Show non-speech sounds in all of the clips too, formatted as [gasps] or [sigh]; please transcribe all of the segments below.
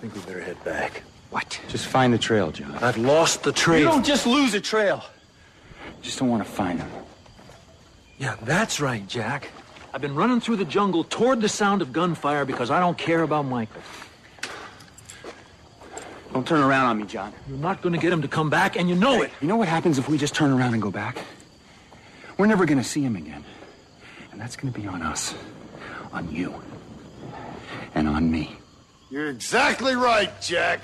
think we better head back. What? Just find the trail, John. I've lost the trail. You don't just lose a trail. You just don't want to find them. Yeah, that's right, Jack. I've been running through the jungle toward the sound of gunfire because I don't care about Michael. Don't turn around on me, John. You're not going to get him to come back, and you know it. You know what happens if we just turn around and go back? We're never going to see him again. And that's going to be on us, on you, and on me. You're exactly right, Jack.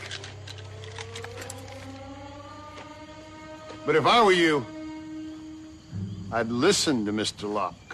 But if I were you, I'd listen to Mr. Locke.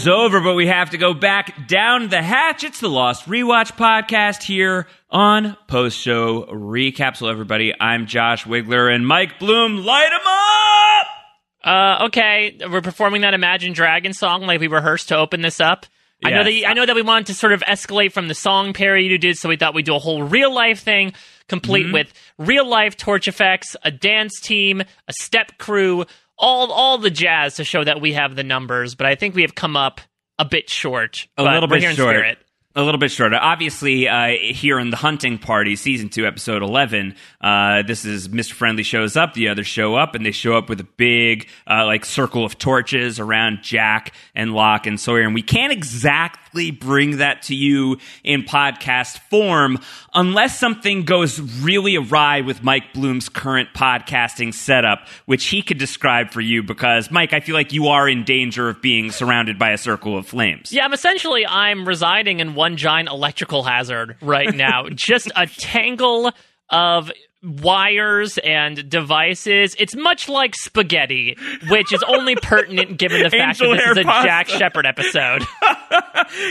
Is over, but we have to go back down the hatch. It's the Lost Rewatch podcast here on Post Show Recap. So, everybody, I'm Josh Wigler and Mike Bloom. Light them up! Uh, okay, we're performing that Imagine Dragon song like we rehearsed to open this up. I know Yes. that I know that we wanted to sort of escalate from the song parody you did, so we thought we'd do a whole real life thing, complete Mm-hmm. with real life torch effects, a dance team, a step crew, all all the jazz to show that we have the numbers. But I think we have come up a bit short. a little bit short. A little bit shorter. Obviously, uh, here in the hunting party, season two, episode eleven, uh, this is Mr. Friendly shows up. The others show up, and they show up with a big, uh, like, circle of torches around Jack and Locke and Sawyer. And we can't exactly bring that to you in podcast form unless something goes really awry with Mike Bloom's current podcasting setup, which he could describe for you. Because Mike, I feel like you are in danger of being surrounded by a circle of flames. Yeah, I'm essentially I'm residing in one giant electrical hazard right now. [laughs] Just a tangle of wires and devices. It's much like spaghetti, which is only pertinent given the [laughs] fact Angel that this is a pasta. Jack Shephard episode. [laughs]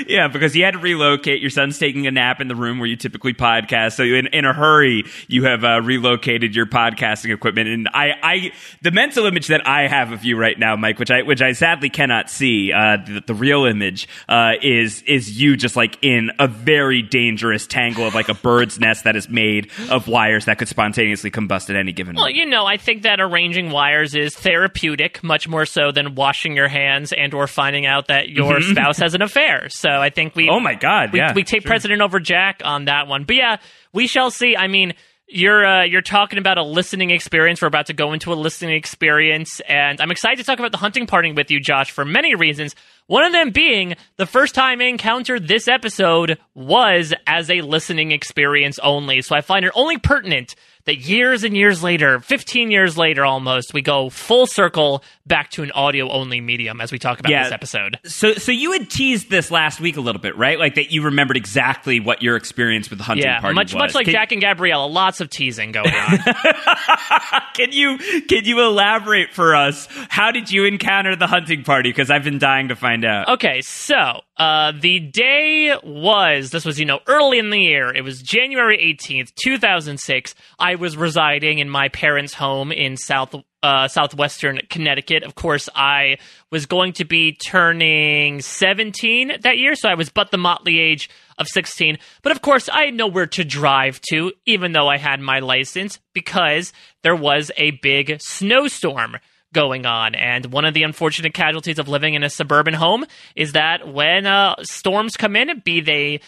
Yeah, because you had to relocate. Your son's taking a nap in the room where you typically podcast. So in, in a hurry, you have uh, relocated your podcasting equipment. And I, I, the mental image that I have of you right now, Mike, which I, which I sadly cannot see, uh, the, the real image, uh, is, is you just like in a very dangerous tangle of like a bird's nest that is made of wires that could spontaneously combust at any given Well, moment. you know, I think that arranging wires is therapeutic, much more so than washing your hands and or finding out that your spouse has an affair. So I think we Oh my God, we, yeah, we take sure. precedent over Jack on that one. But yeah, we shall see. I mean, you're uh, you're talking about a listening experience. We're about to go into a listening experience, and I'm excited to talk about the hunting party with you, Josh, for many reasons. One of them being the first time I encountered this episode was as a listening experience only. So I find it only pertinent that years and years later, 15 years later almost, we go full circle back to an audio only medium as we talk about Yeah. this episode. So, so you had teased this last week a little bit, right? Like that you remembered exactly what your experience with the hunting Yeah, party much was. much like Can- Jack and Gabriella, lots of teasing going on. [laughs] Can you can you elaborate for us? How did you encounter the hunting party? Because I've been dying to find out. Okay, so uh, the day was this was you know early in the year. It was January eighteenth, two thousand six. I was residing in my parents' home in south uh, southwestern Connecticut. Of course, I was going to be turning seventeen that year, so I was but the motley age of 16. But of course, I had nowhere to drive to, even though I had my license, because there was a big snowstorm going on. And one of the unfortunate casualties of living in a suburban home is that when uh, storms come in, be they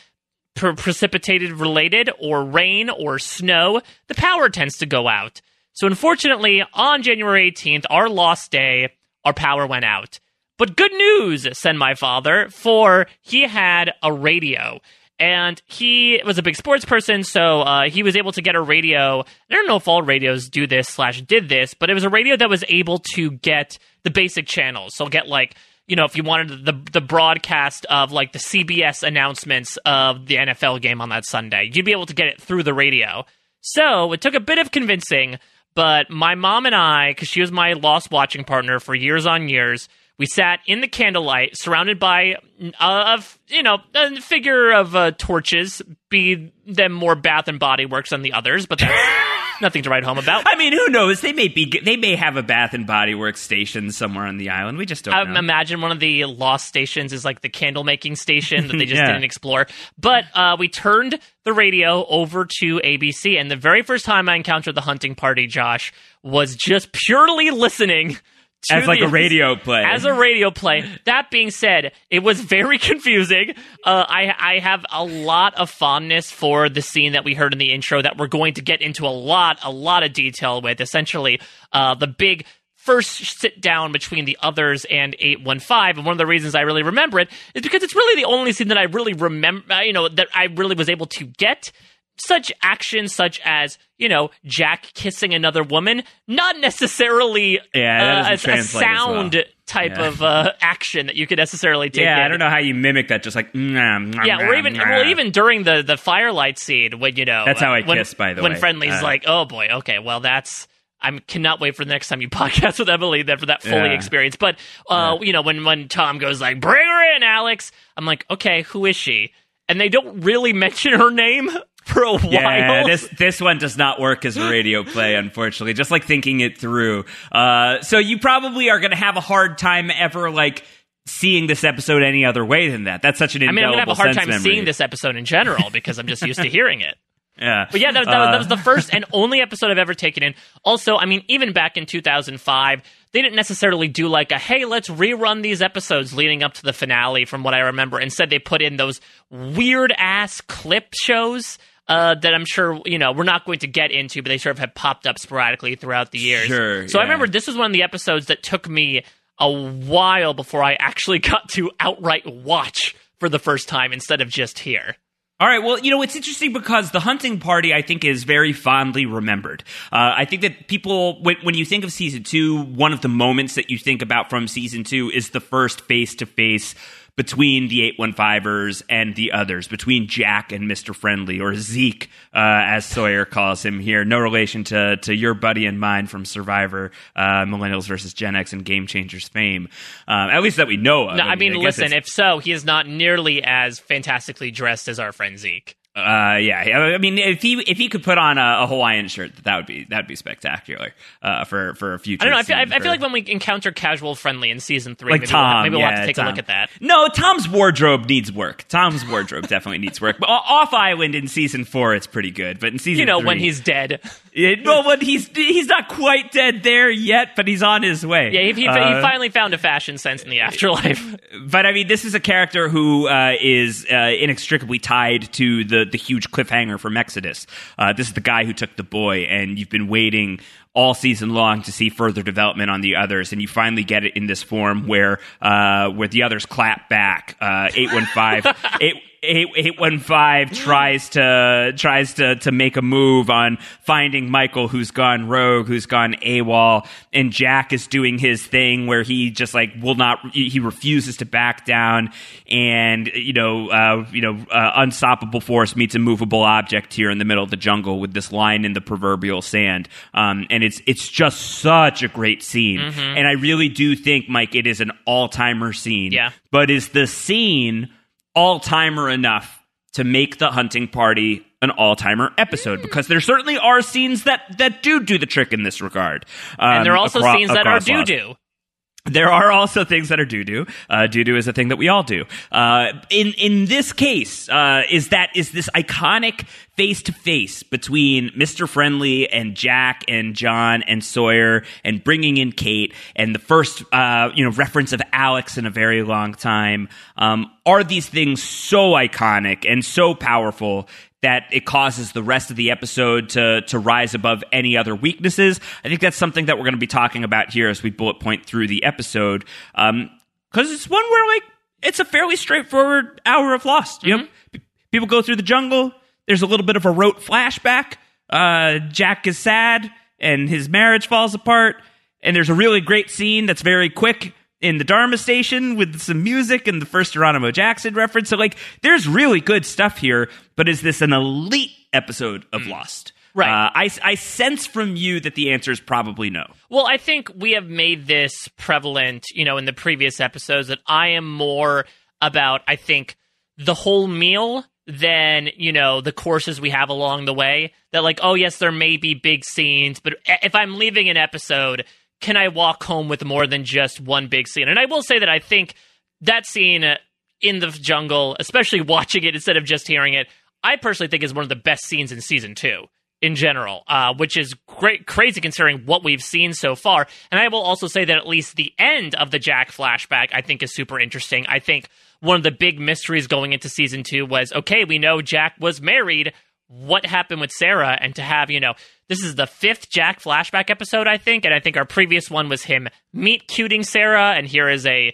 pre- precipitated related or rain or snow, the power tends to go out. So unfortunately, on January 18th, our lost day, our power went out. But good news, said my father, for he had a radio. And he was a big sports person, so uh, he was able to get a radio. I don't know if all radios do this slash did this, but it was a radio that was able to get the basic channels. So get like you know, if you wanted the the broadcast of like the CBS announcements of the NFL game on that Sunday, you'd be able to get it through the radio. So it took a bit of convincing, but my mom and I, because she was my lost watching partner for years on years, We sat in the candlelight, surrounded by uh, of you know a figure of uh, torches, be them more Bath and Body Works than the others, but that's [laughs] nothing to write home about. I mean, who knows? They may be. They may have a Bath and Body Works station somewhere on the island. We just don't I know. imagine one of the lost stations is like the candle making station that they just [laughs] Yeah. didn't explore. But uh, we turned the radio over to ABC, and the very first time I encountered the hunting party, Josh, was just purely listening. As like the- a radio play. As a radio play. That being said, it was very [laughs] confusing. Uh, I, I have a lot of fondness for the scene that we heard in the intro that we're going to get into a lot, a lot of detail with. Essentially, uh, the big first sit down between the others and 815 and one of the reasons i really remember it is because it's really the only scene that i really remember you know that i really was able to get such actions such as you know jack kissing another woman not necessarily Yeah, uh, a- a as well. sound type Yeah. of uh, action that you could necessarily take yeah, in. I don't know how you mimic that. Just like mm, Yeah, or even well, even during the the firelight scene when you know That's how I when, kiss, by the when way. Friendly's Uh, like, oh boy, okay, well that's I cannot wait for the next time you [laughs] podcast with Emily then for that fully Yeah. experience. But uh, you know when when Tom goes like, bring her in, Alex, I'm like, okay, who is she? And they don't really [laughs] mention her name for a Yeah, this this one does not work as a radio play, unfortunately. Just like thinking it through. Uh, so you probably are going to have a hard time ever like seeing this episode any other way than that. That's such an I mean, I'm gonna have a hard time memory. seeing this episode in general because I'm just used to hearing it. [laughs] Yeah, But yeah, that, that, was, Uh, that was the first and [laughs] only episode I've ever taken in. Also, I mean, even back in 2005, they didn't necessarily do like a, hey, let's rerun these episodes leading up to the finale from what I remember. Instead, they put in those weird ass clip shows. Uh, that I'm sure you know we're not going to get into, but they sort of have popped up sporadically throughout the years. Sure, So I remember this was one of the episodes that took me a while before I actually [laughs] got to outright watch for the first time instead of just hear. All right. Well, you know, it's interesting because the hunting party, I think, is very fondly remembered. Uh, I think that people, when, when you think of season two, one of the moments that you think about from season two is the first face to face between the 815ers and the others, between Jack and Mr. Friendly, or Zeke, uh, as Sawyer calls him here. No relation to, to your buddy and mine from Survivor, uh, Millennials versus Gen X and Game Changers fame. Um, at least that we know of. No, I mean, guess listen. If so, he is not nearly as fantastically dressed as our friend Zeke. Uh, yeah. I mean, if he if he could put on a, a Hawaiian shirt, that would be that'd be spectacular. Uh, for for a future. I don't know. I feel, I, scene I feel like when we encounter casual friendly in season three, like maybe, Tom, we'll, maybe we'll have to take Tom. a look at that. No, Tom's wardrobe needs work. Tom's wardrobe definitely needs work. But off island in season four, it's pretty good. But in season, You know, when he's dead. It- well, when he's he's not quite dead there yet, but he's on his way. Yeah, he, he, he Uh, finally found a fashion sense in the afterlife. but I mean, this is a character who uh, is uh, inextricably tied to the the huge cliffhanger from Exodus. Uh, this is the guy who took the boy, and you've been waiting all season long to see further development on the others, and you finally get it in this form where uh, where the others clap back. Uh, Eight one five [laughs] eight. Eight eight one five tries to tries to to make a move on finding Michael, who's gone rogue, who's gone AWOL, and Jack is doing his thing where he just like will not, he refuses to back down, and you know, uh, you know, uh, unstoppable force meets immovable object here in the middle of the jungle with this line in the proverbial sand, um, and it's it's just such a great scene, and I really do think Mike, it is an all timer scene, Yeah. but is the scene all timer enough to make the hunting party an all timer episode because there certainly are scenes that that do do the trick in this regard, um, and there are also acro- scenes that are lots. doo. There are also things that are doo doo. Uh, doo doo is a thing that we all do. Uh, in in this case, uh, is that is this iconic face to face between Mister Friendly and Jack and John and Sawyer and bringing in Kate and the first uh, you know reference of Alex in a very long time. Um, are these things so iconic and so powerful that it causes the rest of the episode to to rise above any other weaknesses. I think that's something that we're going to be talking about here as we bullet point through the episode, because it's one where like it's a fairly straightforward hour of Lost. You know, P- people go through the jungle. There's a little bit of a rote flashback. Uh, Jack is sad, and his marriage falls apart. And there's a really great scene that's very quick in the Dharma station with some music and the first Geronimo Jackson reference. So, like, there's really good stuff here, but is this an elite episode of Lost? Right. Uh, I, I sense from you that the answer is probably no. Well, I think we have made this prevalent, you know, in the previous episodes that I am more about, I think, the whole meal than, you know, the courses we have along the way. That, like, oh, yes, there may be big scenes, but if I'm leaving an episode, can I walk home with more than just one big scene? And I will say that I think that scene in the jungle, especially [laughs] watching it instead of just hearing it, I personally think is one of the best scenes in season two in general, uh, which is great, crazy considering what we've seen so far. And I will also say that at least the end of the Jack flashback, I think, is super interesting. I think one of the big mysteries going into season two was okay, we know Jack was married. What happened with Sarah? And to have, you know, this is the fifth Jack flashback episode, I think. And I think our previous one was him meet cuting Sarah. And here is a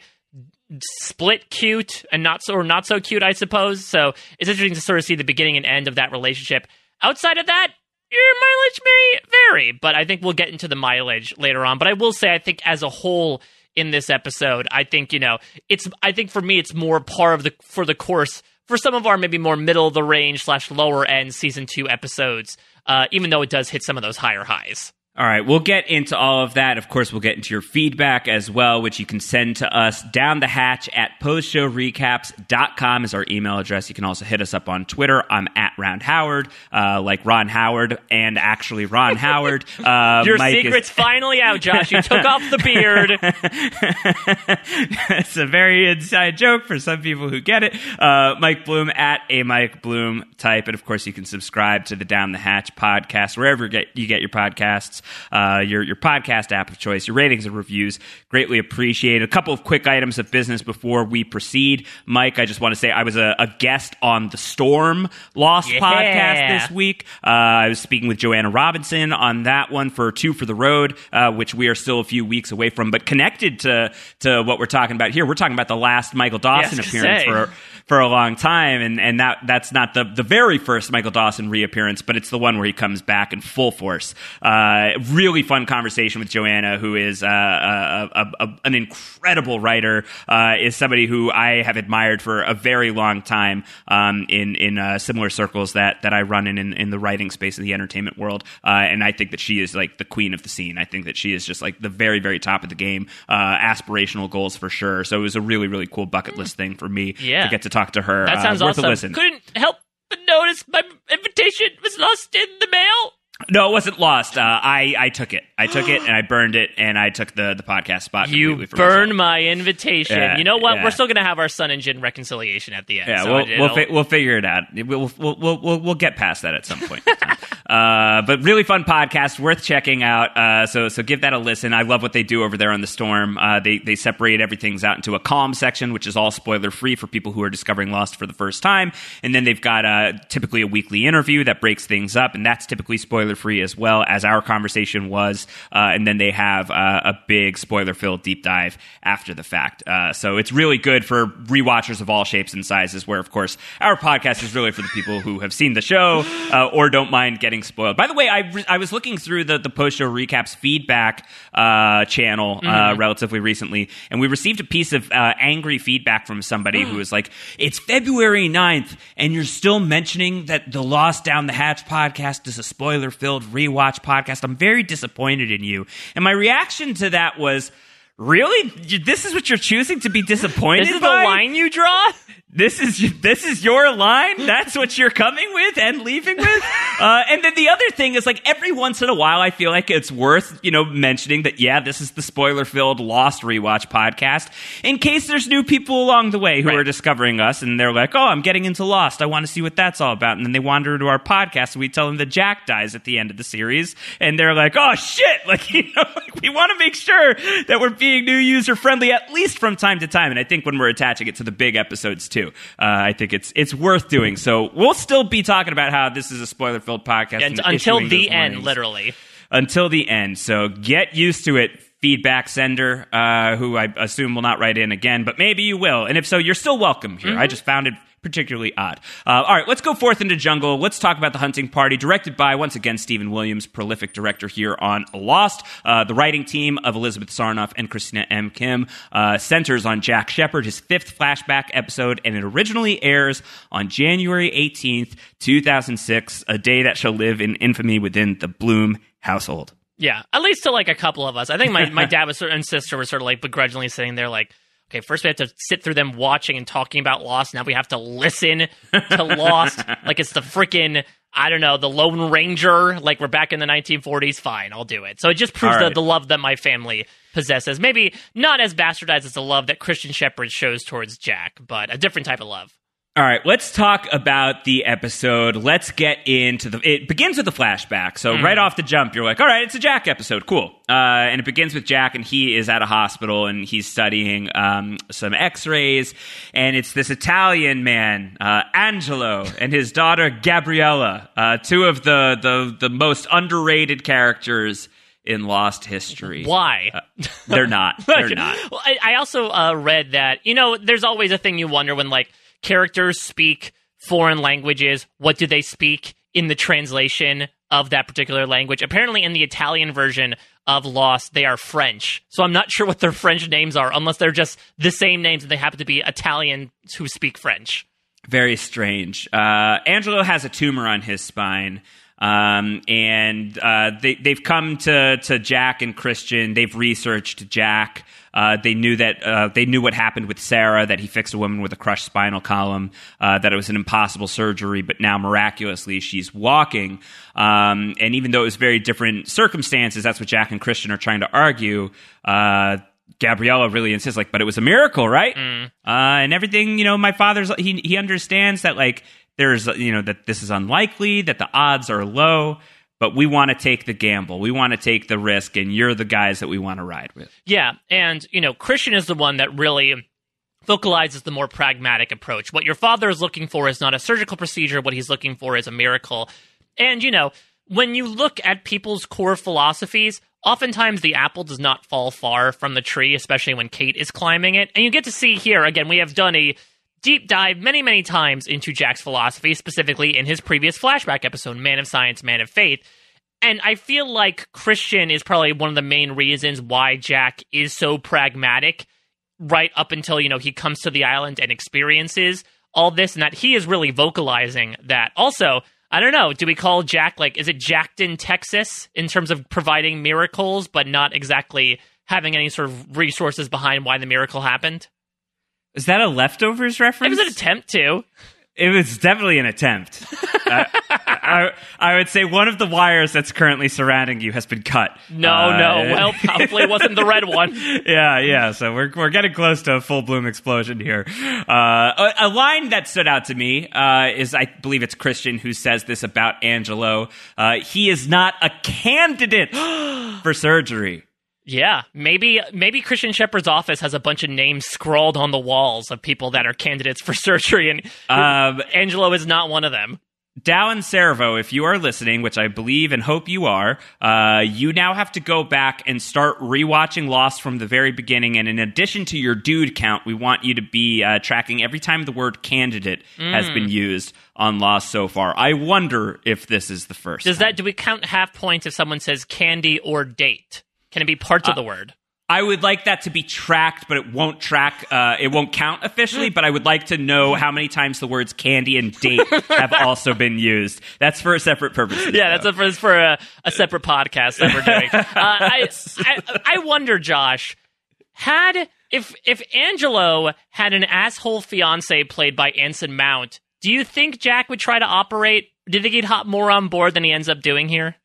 split cute and not so or not so cute, I suppose. So it's interesting to sort of see the beginning and end of that relationship. Outside of that, your mileage may vary, but I think we'll get into the mileage later on. But I will say, I think as a whole in this episode, I think you know it's. I think for me, it's more par of the for the course for some of our maybe more middle of the range slash lower end season two episodes. Uh, even though it does hit some of those higher highs. All right, we'll get into all of that. Of course, we'll get into your feedback as well, which you can send to us down the hatch at postshowrecaps.com is our email address. You can also hit us up on Twitter. I'm at Round Howard, uh, like Ron Howard and actually Ron [laughs] Howard. Uh, your Mike secret's is- finally out, Josh. You took off the beard. [laughs] That's a very inside joke for some people who get it. Uh, Mike Bloom at a Mike Bloom type, and of course you can subscribe to the Down the Hatch podcast wherever you get, you get your podcasts, uh, your your podcast app of choice. Your ratings and reviews greatly appreciated. A couple of quick items of business before we proceed. Mike, I just want to say I was a, a guest on the Storm Lost Yeah. podcast this week. Uh, I was speaking with Joanna Robinson on that one for Two for the Road, uh, which we are still a few weeks away from, but connected to to what we're talking about here. We're talking about the last Michael Dawson Yeah, I was gonna appearance say. for for a long time, and and that that's not the the very first Michael Dawson reappearance, but it's the one where he comes back in full force. Uh, really fun conversation with Joanna, who is uh, a, a, a, an incredible writer, uh, is somebody who I have admired for a very long time um, in in uh, similar circles that that I run in, in in the writing space in the entertainment world, uh, and I think that she is like the queen of the scene. I think that she is just like the very very top of the game. Uh, aspirational goals for sure. So it was a really really cool bucket list thing for me Yeah. to get to talk to her. That Uh, sounds worth a awesome. listen. Couldn't help but notice my invitation was lost in the mail. No, it wasn't lost. Uh, I I took it. I took it and I burned it and I took the the podcast spot. You burned my invitation. Yeah, you know what? yeah. We're still going to have our Sun and Jin reconciliation at the end. Yeah, so we'll we'll, fi- we'll figure it out. We'll we'll, we'll we'll we'll get past that at some point. [laughs] uh, but really fun podcast, worth checking out. Uh, so so give that a listen. I love what they do over there on the Storm. Uh, they they separate everything's out into a calm section, which is all spoiler free for people who are discovering Lost for the first time, and then they've got typically a weekly interview that breaks things up, and that's typically spoiler free as well as our conversation was. Uh, and then they have uh, a big spoiler filled deep dive after the fact. Uh, so it's really good for rewatchers of all shapes and sizes. Where of course our podcast is really for the people who have seen the show uh, or don't mind getting spoiled. By the way, I, re- I was looking through the the post show recaps feedback uh, channel uh, relatively recently, and we received a piece of uh, angry feedback from somebody who was like, "It's February 9th, and you're still mentioning that the Lost Down the Hatch podcast is a spoiler filled rewatch podcast. I'm very disappointed in you." And my reaction to that was. Really? This is what you're choosing to be disappointed This is the line you draw? This is this is your line. That's what you're coming with and leaving with. [laughs] Uh, and then the other thing is like every once in a while, I feel like it's worth you know mentioning that yeah, this is the spoiler filled Lost rewatch podcast in case there's new people along the way who Right. are discovering us and they're like, oh, I'm getting into Lost. I want to see what that's all about. And then they wander into our podcast and we tell them that Jack dies at the end of the series, and they're like, oh shit, [laughs] like you know, like, we want to make sure that we're being new user friendly at least from time to time. And I think when we're attaching it to the big episodes too, uh, I think it's it's worth doing. So we'll still be talking about how this is a spoiler filled podcast And and until the end, warnings literally. until the end. So get used to it. feedback sender uh, who I assume will not write in again, but maybe you will. And if so, you're still welcome here. I just found it particularly odd. Uh, all right, let's go forth into jungle. Let's talk about the hunting party, directed by once again Stephen Williams, prolific director here on Lost. Uh, the writing team of Elizabeth Sarnoff and Christina M. Kim uh, centers on Jack Shephard, his fifth flashback episode, and it originally airs on January 18th, 2006, a day that shall live in infamy within the Bloom household. Yeah, at least to like a couple of us. I think my, my [laughs] dad was sort and sister were sort of like begrudgingly sitting there, like, okay, first we have to sit through them watching and talking about Lost. Now we have to listen to Lost [laughs] like it's the freaking I don't know the Lone Ranger. Like we're back in the 1940s. Fine, I'll do it. So it just proves All the, the love that my family possesses. Maybe not as bastardized as the love that Christian Shephard shows towards Jack, but a different type of love. All right, let's talk about the episode. Let's get into the. It begins with a flashback. So, right off the jump, you're like, all right, it's a Jack episode. Cool. Uh, and it begins with Jack, and he is at a hospital and he's studying um, some x rays. And it's this Italian man, uh, Angelo, and his daughter, Gabriella, uh, two of the, the, the most underrated characters in Lost history. Why? They're not. [laughs] They're not. Well, I, I also uh, read that you know there's always a thing you wonder when like characters speak foreign languages. What do they speak in the translation of that particular language? Apparently, in the Italian version of Lost, they are French. So I'm not [laughs] sure what their French names are, unless they're just the same names and they happen to be Italians who speak French. Very strange. Uh, Angelo has a tumor on his spine. Um, and uh, they, they've come to, to Jack and Christian. They've researched Jack. Uh, they knew that uh, they knew what happened with Sarah, that he fixed a woman with a crushed spinal column, uh, that it was an impossible surgery, but now miraculously she's walking. Um, and even though it was very different circumstances, that's what Jack and Christian are trying to argue. Uh, Gabriella really insists, like, but it was a miracle, right? Uh, and everything, you know, my father's he he understands that like there's you know that this is unlikely, that the odds are low, but we want to take the gamble, we want to take the risk, and you're the guys that we want to ride with. Yeah, and you know, Christian is the one that really vocalizes the more pragmatic approach. What your father is looking for is not a surgical procedure, what he's looking for is a miracle. And you know, when you look at people's core philosophies, oftentimes the apple does not fall far from the tree, especially when Kate is climbing it. And you get to see here again, we have done a deep dive many, many times into Jack's philosophy, specifically in his previous flashback episode, Man of Science, Man of Faith. And I feel like Christian is probably one of the main reasons why Jack is so pragmatic right up until, you know, he comes to the island and experiences all this and that he is really vocalizing that. Also, I don't know, do we call Jack like is it Jackton, Texas in terms of providing miracles but not exactly having any sort of resources behind why the miracle happened? Is that a leftovers reference? It was an attempt to. It was definitely an attempt. I, [laughs] I, I would say one of the wires that's currently surrounding you has been cut. No, Uh, no. [laughs] Well, it wasn't the red one. yeah, yeah. So we're we're getting close to a full bloom explosion here. Uh, a, a line that stood out to me uh, is I believe it's Christian who says this about Angelo. Uh, he is not a candidate [gasps] for surgery. Yeah, maybe maybe Christian Shephard's office has a bunch of names scrawled on the walls of people that are candidates for [laughs] surgery, and Um, Angelo is not one of them. Dow and Servo, if you are listening, which I believe and hope you are, uh, you now have to go back and start rewatching Lost from the very beginning. And in addition to your dude count, we want you to be uh, tracking every time the word candidate has been used on Lost so far. I wonder if this is the first. Does time. that do we count half points if someone says candy or date? Can it be parts of the word? I would like that to be tracked, but it won't track. Uh, it won't count officially. But I would like to know how many times the words candy and date have [laughs] also been used. That's for a separate purpose. Yeah, that's a, for, for a, a separate podcast that we're doing. [laughs] Uh, I, I I wonder, Josh, had if if Angelo had an asshole fiance played by Anson Mount, do you think Jack would try to operate? Do you think he'd hop more on board than he ends up doing here?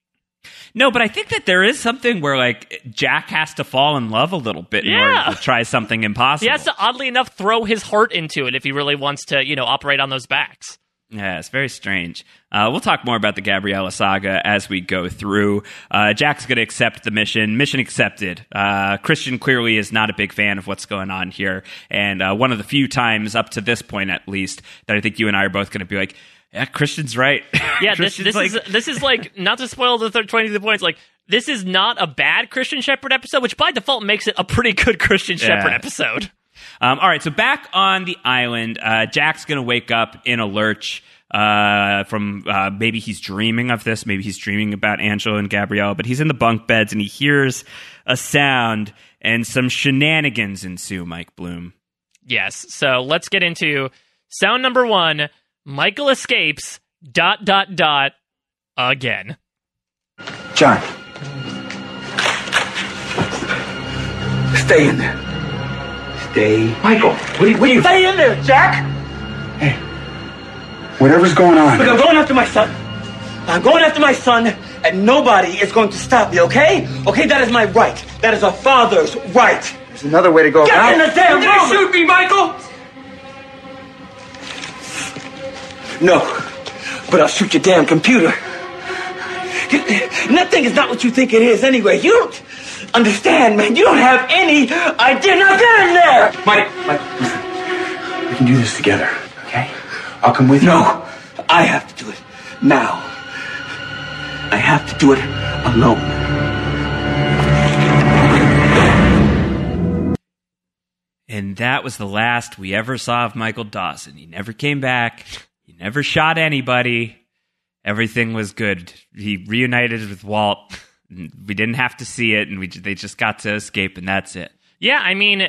No, but I think that there is something where like Jack has to fall in love a little bit in order to try something impossible. He has to, oddly enough, throw his heart into it if he really wants to, you know, operate on those backs. Yeah, it's very strange. Uh, we'll talk more about the Gabriella saga as we go through. Uh, Jack's going to accept the mission. Mission accepted. Uh, Christian clearly is not a big fan of what's going on here. And uh, one of the few times up to this point, at least, that I think you and I are both going to be like, yeah, Christian's right. Yeah, [laughs] this Christian's this like, is this is like [laughs] not to spoil the thir- twenty two points. Like this is not a bad Christian Shephard episode, which by default makes it a pretty good Christian Shephard episode. Um, all right, so back on the island, uh, Jack's going to wake up in a lurch uh, from uh, maybe he's dreaming of this, maybe he's dreaming about Angela and Gabrielle, but he's in the bunk beds and he hears a sound and some shenanigans ensue, Mike Bloom. Yes. So let's get into sound number one. Michael escapes. Dot dot dot. Again. John. Stay in there. Stay. Michael, what are you, what are you Stay in there, Jack! Hey, whatever's going on. Look, I'm going after my son. I'm going after my son, and nobody is going to stop me, okay? Okay, that is my right. That is a father's right. There's another way to go Get about in the damn room! shoot me, Michael! No, but I'll shoot your damn computer. And that is not what you think it is anyway. You don't understand, man. You don't have any idea. Now get in there! Mike, Mike, listen. We can do this together, okay? I'll come with you. No, I have to do it now. I have to do it alone. And that was the last we ever saw of Michael Dawson. He never came back. Never shot anybody. Everything was good. He reunited with Walt. [laughs] We didn't have to see it, and we they just got to escape, and that's it. Yeah, I mean,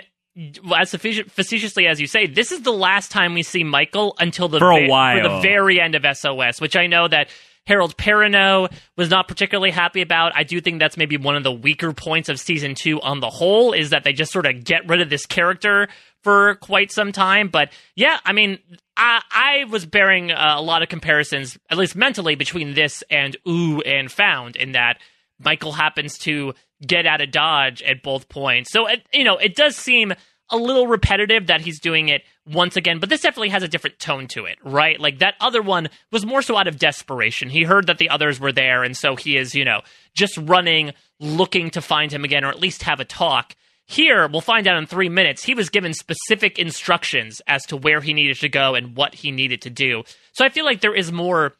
as facetiously as you say, this is the last time we see Michael until the For a for the very end of SOS, which I know that Harold Perrineau was not particularly happy about. I do think that's maybe one of the weaker points of season two on the whole is that they just sort of get rid of this character for quite some time. But yeah, I mean, I, I was bearing uh, a lot of comparisons, at least mentally, between this and Ooh and Found, in that Michael happens to get out of dodge at both points. So, it, you know, it does seem a little repetitive that he's doing it once again, but this definitely has a different tone to it, right? Like that other one was more so out of desperation. He heard that the others were there, and so he is, you know, just running, looking to find him again, or at least have a talk. Here, we'll find out in three minutes, he was given specific instructions as to where he needed to go and what he needed to do. So I feel like there is more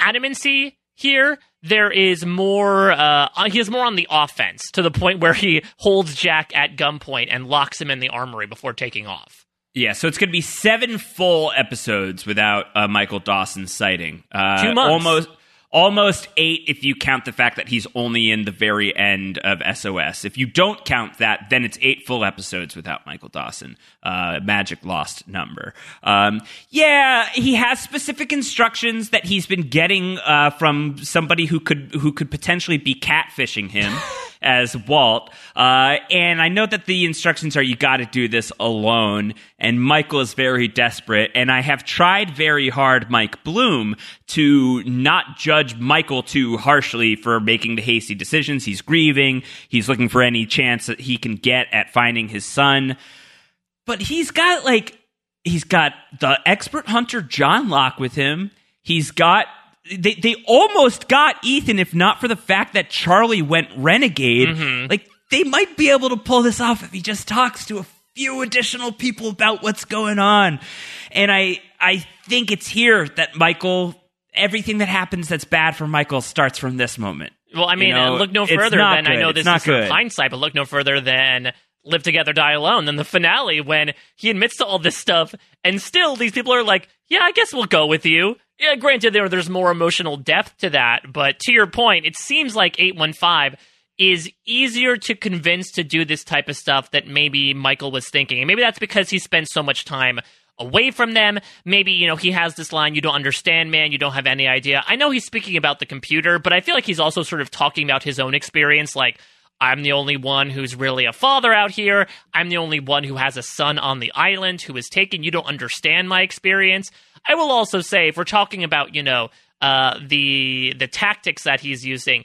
adamancy here. There is more, uh, he is more on the offense to the point where he holds Jack at gunpoint and locks him in the armory before taking off. Yeah, so it's going to be seven full episodes without uh, Michael Dawson sighting. Uh, Two months. Almost, almost eight if you count the fact that he's only in the very end of SOS. If you don't count that, then it's eight full episodes without Michael Dawson. Uh, magic lost number. Um, yeah, he has specific instructions that he's been getting uh, from somebody who could who could potentially be catfishing him. [laughs] as Walt. Uh, and I know that the instructions are you got to do this alone. And Michael is very desperate. And I have tried very hard, Mike Bloom, to not judge Michael too harshly for making the hasty decisions. He's grieving. He's looking for any chance that he can get at finding his son. But he's got like, he's got the expert hunter John Locke with him. He's got they they almost got Ethan if not for the fact that Charlie went renegade. Mm-hmm. Like they might be able to pull this off if he just talks to a few additional people about what's going on. And I I think it's here that Michael everything that happens that's bad for Michael starts from this moment. Well, I mean, You know, look no further than I know this is good. hindsight, but look no further than Live Together, Die Alone. Then the finale when he admits to all this stuff, and still these people are like, "Yeah, I guess we'll go with you." Yeah, granted, there there's more emotional depth to that, but to your point, it seems like eight one five is easier to convince to do this type of stuff that maybe Michael was thinking, and maybe that's because he spent so much time away from them. Maybe, you know, he has this line, you don't understand, man, you don't have any idea. I know he's speaking about the computer, but I feel like he's also sort of talking about his own experience, like, I'm the only one who's really a father out here. I'm the only one who has a son on the island who is taken. You don't understand my experience. I will also say, if we're talking about, you know, uh, the the tactics that he's using,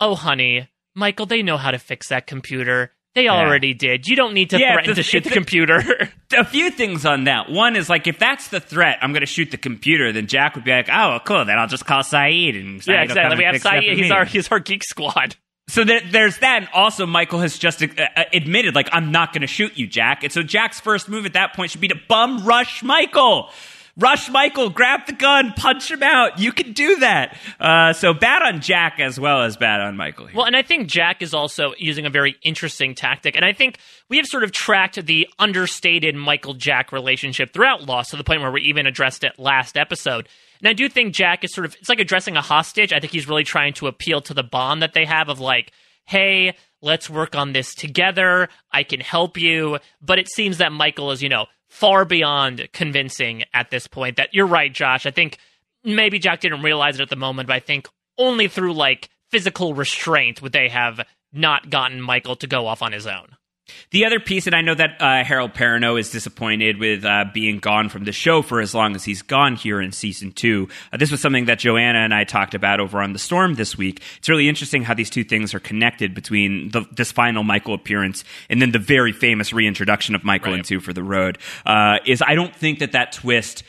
oh honey, Michael, they know how to fix that computer. They already did. You don't need to Yeah, threaten the- to shoot the the- computer. [laughs] a few things on that. One is like if that's the threat, I'm going to shoot the computer. Then Jack would be like, "Oh, cool. Then I'll just call Sayid and Sayid yeah, exactly. We have Sayid. He's our he's our geek squad. So there, there's that. And also, Michael has just uh, uh, admitted, like, I'm not going to shoot you, Jack. And so Jack's first move at that point should be to bum rush Michael. Rush Michael, grab the gun, punch him out. You can do that. Uh, so bad on Jack as well as bad on Michael. Here. Well, and I think Jack is also using a very interesting tactic. And I think we have sort of tracked the understated Michael Jack relationship throughout Lost to the point where we even addressed it last episode. And I do think Jack is sort of, it's like addressing a hostage. I think he's really trying to appeal to the bond that they have of like, hey, let's work on this together. I can help you. But it seems that Michael is, you know, far beyond convincing at this point. That you're right, Josh. I think maybe Jack didn't realize it at the moment, but I think only through like physical restraint would they have not gotten Michael to go off on his own. The other piece, and I know that uh, Harold Perrineau is disappointed with uh, being gone from the show for as long as he's gone here in season two. Uh, this was something that Joanna and I talked about over on The Storm this week. It's really interesting how these two things are connected between the, this final Michael appearance and then the very famous reintroduction of Michael Right. into For the Road. Uh, is I don't think that that twist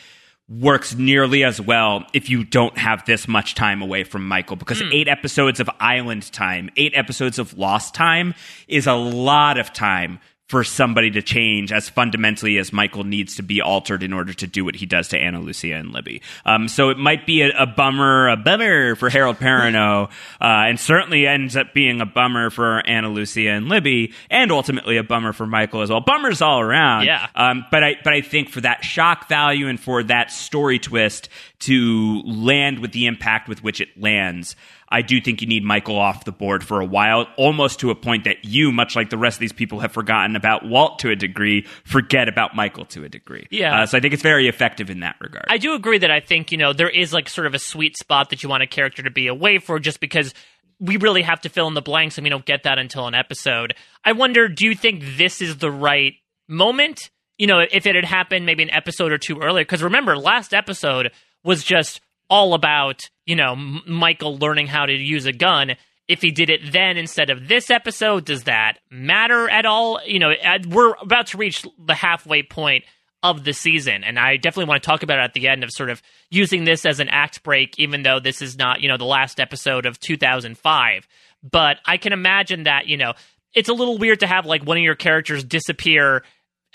works nearly as well if you don't have this much time away from Michael because hmm. eight episodes of Island time, eight episodes of Lost time is a lot of time for somebody to change as fundamentally as Michael needs to be altered in order to do what he does to Ana Lucia and Libby. Um, so it might be a, a bummer, a bummer for Harold Perrineau, [laughs] uh, and certainly ends up being a bummer for Ana Lucia and Libby, and ultimately a bummer for Michael as well. Bummers all around. Yeah. Um, but I but I think for that shock value and for that story twist to land with the impact with which it lands, I do think you need Michael off the board for a while, almost to a point that you, much like the rest of these people, have forgotten about Walt to a degree, forget about Michael to a degree. Yeah. Uh, so I think it's very effective in that regard. I do agree that I think, you know, there is like sort of a sweet spot that you want a character to be away for just because we really have to fill in the blanks and we don't get that until an episode. I wonder, do you think this is the right moment? You know, if it had happened maybe an episode or two earlier, because remember, last episode was just all about, you know, Michael learning how to use a gun. If he did it then instead of this episode, does that matter at all? You know, we're about to reach the halfway point of the season. And I definitely want to talk about it at the end of sort of using this as an act break, even though this is not, you know, the last episode of 2005. But I can imagine that, you know, it's a little weird to have like one of your characters disappear,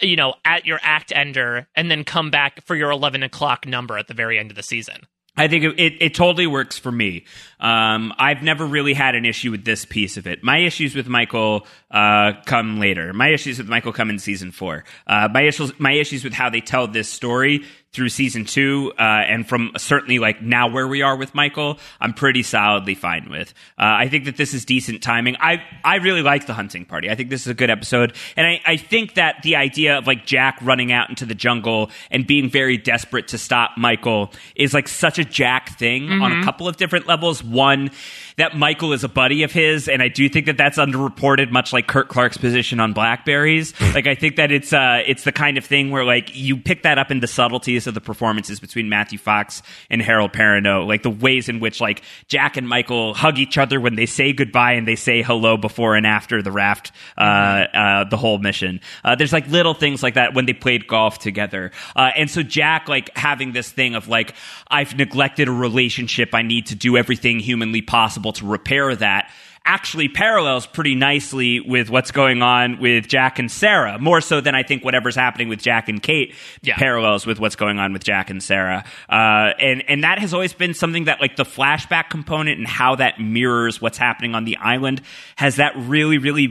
you know, at your act ender and then come back for your 11 o'clock number at the very end of the season. I think it, it, it totally works for me. Um, I've never really had an issue with this piece of it. My issues with Michael uh, come later. My issues with Michael come in season four. Uh, my issues my issues with how they tell this story through season two uh, and from certainly like now where we are with Michael, I'm pretty solidly fine with. Uh, I think that this is decent timing. I I really like the hunting party. I think this is a good episode, and I, I think that the idea of like Jack running out into the jungle and being very desperate to stop Michael is like such a Jack thing on a couple of different levels. One, that Michael is a buddy of his, and I do think that that's underreported, much like Kurt Clark's position on Blackberries. [laughs] like I think that it's uh it's the kind of thing where like you pick that up in the subtleties of the performances between Matthew Fox and Harold Perrineau, like the ways in which like Jack and Michael hug each other when they say goodbye and they say hello before and after the raft, uh, uh, the whole mission. Uh, there's like little things like that when they played golf together, uh, and so Jack like having this thing of like I've neglected a relationship, I need to do everything humanly possible to repair that actually parallels pretty nicely with what's going on with Jack and Sarah, more so than I think whatever's happening with Jack and Kate Yeah. parallels with what's going on with Jack and Sarah. Uh, and and that has always been something that like the flashback component and how that mirrors what's happening on the island has that really really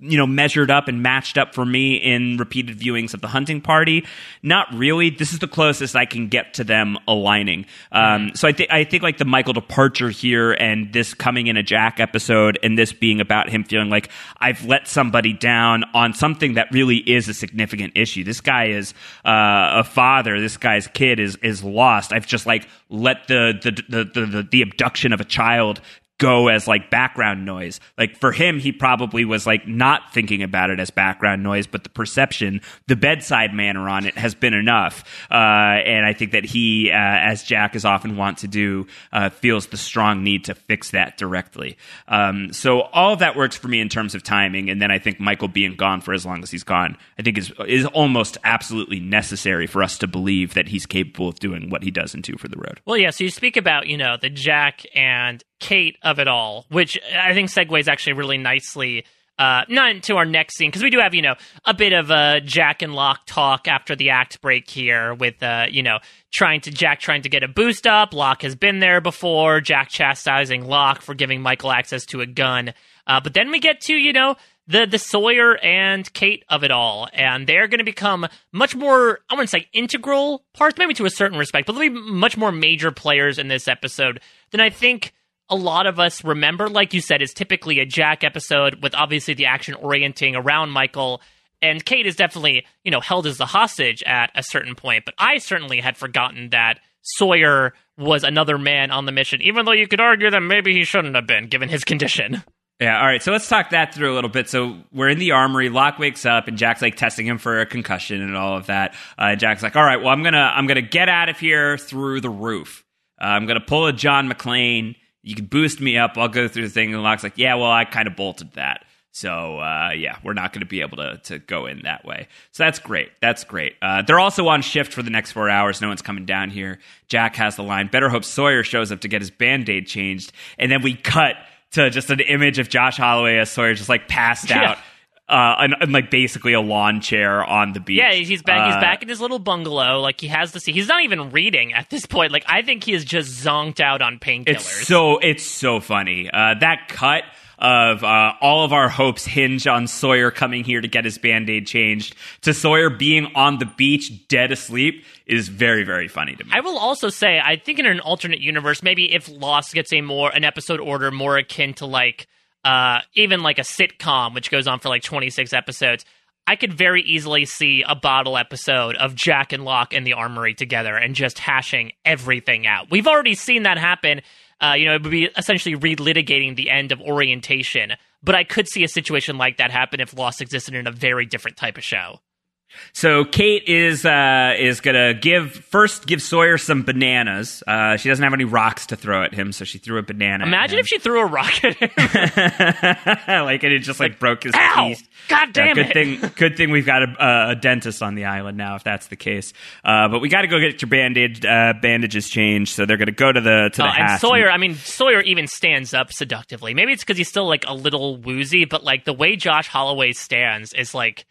you know measured up and matched up for me in repeated viewings of the hunting party. Not really. This is the closest I can get to them aligning. Um, so I think I think like the Michael departure here and this coming in a Jack episode and this being about him feeling like I've let somebody down on something that really is a significant issue. This guy is uh, a father. This guy's kid is is lost. I've just like let the the the, the, the abduction of a child go as like background noise. Like for him, he probably was like not thinking about it as background noise, but the perception, the bedside manner on it has been enough. Uh, and I think that he, uh, as Jack is often wont to do, uh, feels the strong need to fix that directly. Um, so all of that works for me in terms of timing. And then I think Michael being gone for as long as he's gone, I think is is almost absolutely necessary for us to believe that he's capable of doing what he does in Two for the Road. Well, yeah. So you speak about you know the Jack and Kate of it all, which I think segues actually really nicely uh, not into our next scene because we do have you know a bit of a Jack and Locke talk after the act break here with uh, you know trying to Jack trying to get a boost up. Locke has been there before. Jack chastising Locke for giving Michael access to a gun. Uh, but then we get to you know the the Sawyer and Kate of it all, and they're going to become much more I wouldn't say integral parts, maybe to a certain respect, but they'll be much more major players in this episode than I think a lot of us remember. Like you said, is typically a Jack episode with obviously the action orienting around Michael. And Kate is definitely, you know, held as the hostage at a certain point. But I certainly had forgotten that Sawyer was another man on the mission, even though you could argue that maybe he shouldn't have been, given his condition. Yeah, all right. So let's talk that through a little bit. So we're in the armory. Locke wakes up, and Jack's like testing him for a concussion and all of that. Uh, Jack's like, "All right, well, I'm gonna I'm gonna get out of here through the roof. Uh, I'm gonna pull a John McClane. You can boost me up. I'll go through the thing." And Locke's like, "Yeah, well, I kind of bolted that." So uh, yeah, we're not going to be able to to go in that way. So that's great. That's great. Uh, they're also on shift for the next four hours. No one's coming down here. Jack has the line. Better hope Sawyer shows up to get his band aid changed, and then we cut to just an image of Josh Holloway as Sawyer just like passed Yeah. Uh, and, and like basically a lawn chair on the beach. Yeah, he's back. he's Uh, back in his little bungalow. Like he has the seat. He's not even reading at this point. Like I think he is just zonked out on painkillers. It's so it's so funny. Uh, that cut of uh, all of our hopes hinge on Sawyer coming here to get his band aid changed to Sawyer being on the beach dead asleep is very very funny to me. I will also say, I think in an alternate universe, maybe if Lost gets a more an episode order more akin to like uh even like a sitcom, which goes on for like twenty six episodes. I could very easily see a bottle episode of Jack and Locke in the armory together and just hashing everything out. We've already seen that happen. Uh, you know, it would be essentially relitigating the end of orientation. But I could see a situation like that happen if Lost existed in a very different type of show. So Kate is uh, is gonna give first give Sawyer some bananas. Uh, she doesn't have any rocks to throw at him, so she threw a banana. Imagine if she threw a rock at him. [laughs] like and it just like, broke his Ow! teeth. God damn good it. thing, good thing we've got a, a dentist on the island now, if that's the case. Uh, but we got to go get your bandage uh, bandages changed. So they're going to go to the to the Oh, and Sawyer, I mean, Sawyer even stands up seductively. Maybe it's because he's still like a little woozy, but like the way Josh Holloway stands is like,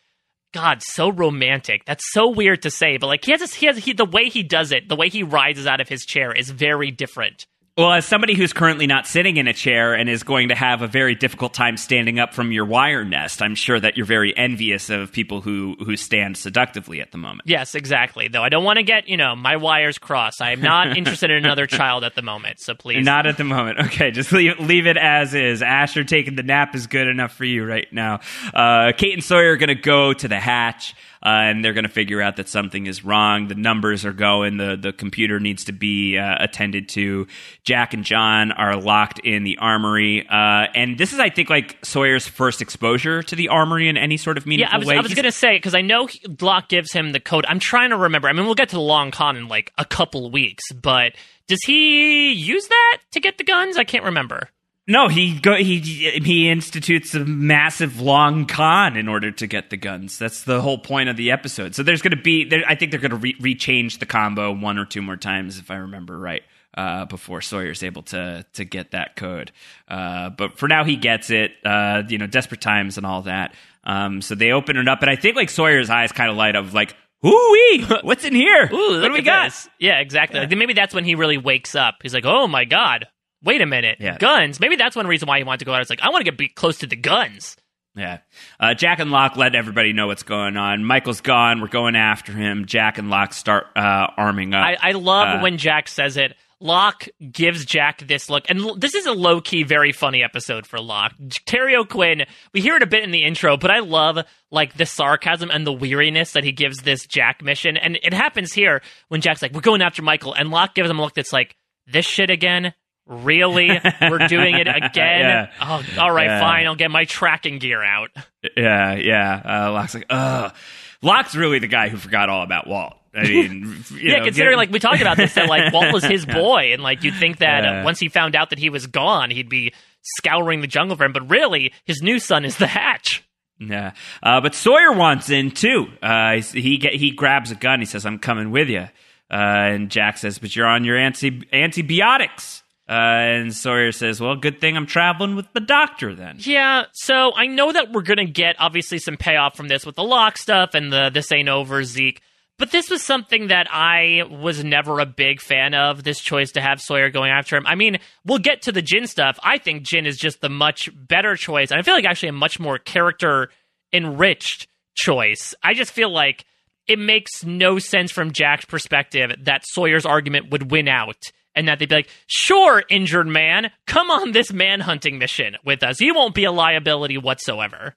God, so romantic. That's so weird to say, but like he has this, he has he, the way he does it, the way he rises out of his chair is very different. Well, as somebody who's currently not sitting in a chair and is going to have a very difficult time standing up from your wire nest, I'm sure that you're very envious of people who who stand seductively at the moment. Yes, exactly. Though I don't want to get you know my wires crossed. I am not [laughs] interested in another child at the moment. So please, Not at the moment. Okay, just leave, leave it as is. Asher taking the nap is good enough for you right now. Uh, Kate and Sawyer are going to go to the hatch. Uh, and they're going to figure out that something is wrong. The numbers are going. The the computer needs to be uh, attended to. Jack and John are locked in the armory, uh, and this is, I think, like Sawyer's first exposure to the armory in any sort of Yeah, meaningful I was, way. I was going to say because I know he, Locke gives him the code. I'm trying to remember. I mean, we'll get to the long con in like a couple weeks, but does he use that to get the guns? I can't remember. No, he go he he institutes a massive long con in order to get the guns. That's the whole point of the episode. So there's going to be there, I think they're going to re- rechange the combo one or two more times if I remember right. Uh, before Sawyer's able to to get that code, uh, but for now he gets it. Uh, you know, desperate times and all that. Um, so they open it up, and I think like Sawyer's eyes kind of light up, like, "Ooh, what's in here? Ooh, what do we got?" this. Yeah, exactly. Like, maybe that's when he really wakes up. He's like, "Oh my god, wait a minute, Yeah. guns." Maybe that's one reason why he wanted to go out. It's like, I want to get be close to the guns. Yeah. Uh, Jack and Locke let everybody know what's going on. Michael's gone. We're going after him. Jack and Locke start uh, arming up. I, I love Uh, when Jack says it. Locke gives Jack this look, and this is a low key, very funny episode for Locke. Terry O'Quinn, we hear it a bit in the intro, but I love like the sarcasm and the weariness that he gives this Jack mission, and it happens here when Jack's like, "We're going after Michael," and Locke gives him a look that's like, "This shit again." Really? We're doing it [laughs] again? Yeah. Oh, all right, Yeah. fine. I'll get my tracking gear out. yeah, yeah. Uh, Locke's like, ugh. Locke's really the guy who forgot all about Walt. I [laughs] mean, you yeah, know, considering like we talked about this, that like Walt was his [laughs] boy, and like you'd think that uh, once he found out that he was gone, he'd be scouring the jungle for him. But really, his new son is the Hatch. Yeah, uh, but Sawyer wants in too. Uh, he get, he grabs a gun. He says, "I'm coming with you." Uh, and Jack says, "But you're on your anti antibiotics." Uh, and Sawyer says, "Well, good thing I'm traveling with the doctor then." Yeah, so I know that we're gonna get obviously some payoff from this with the lock stuff and the this ain't over Zeke. But this was something that I was never a big fan of, this choice to have Sawyer going after him. I mean, we'll get to the Jin stuff. I think Jin is just the much better choice. And I feel like actually a much more character enriched choice. I just feel like it makes no sense from Jack's perspective that Sawyer's argument would win out and that they'd be like, sure, injured man, come on this manhunting mission with us. You won't be a liability whatsoever.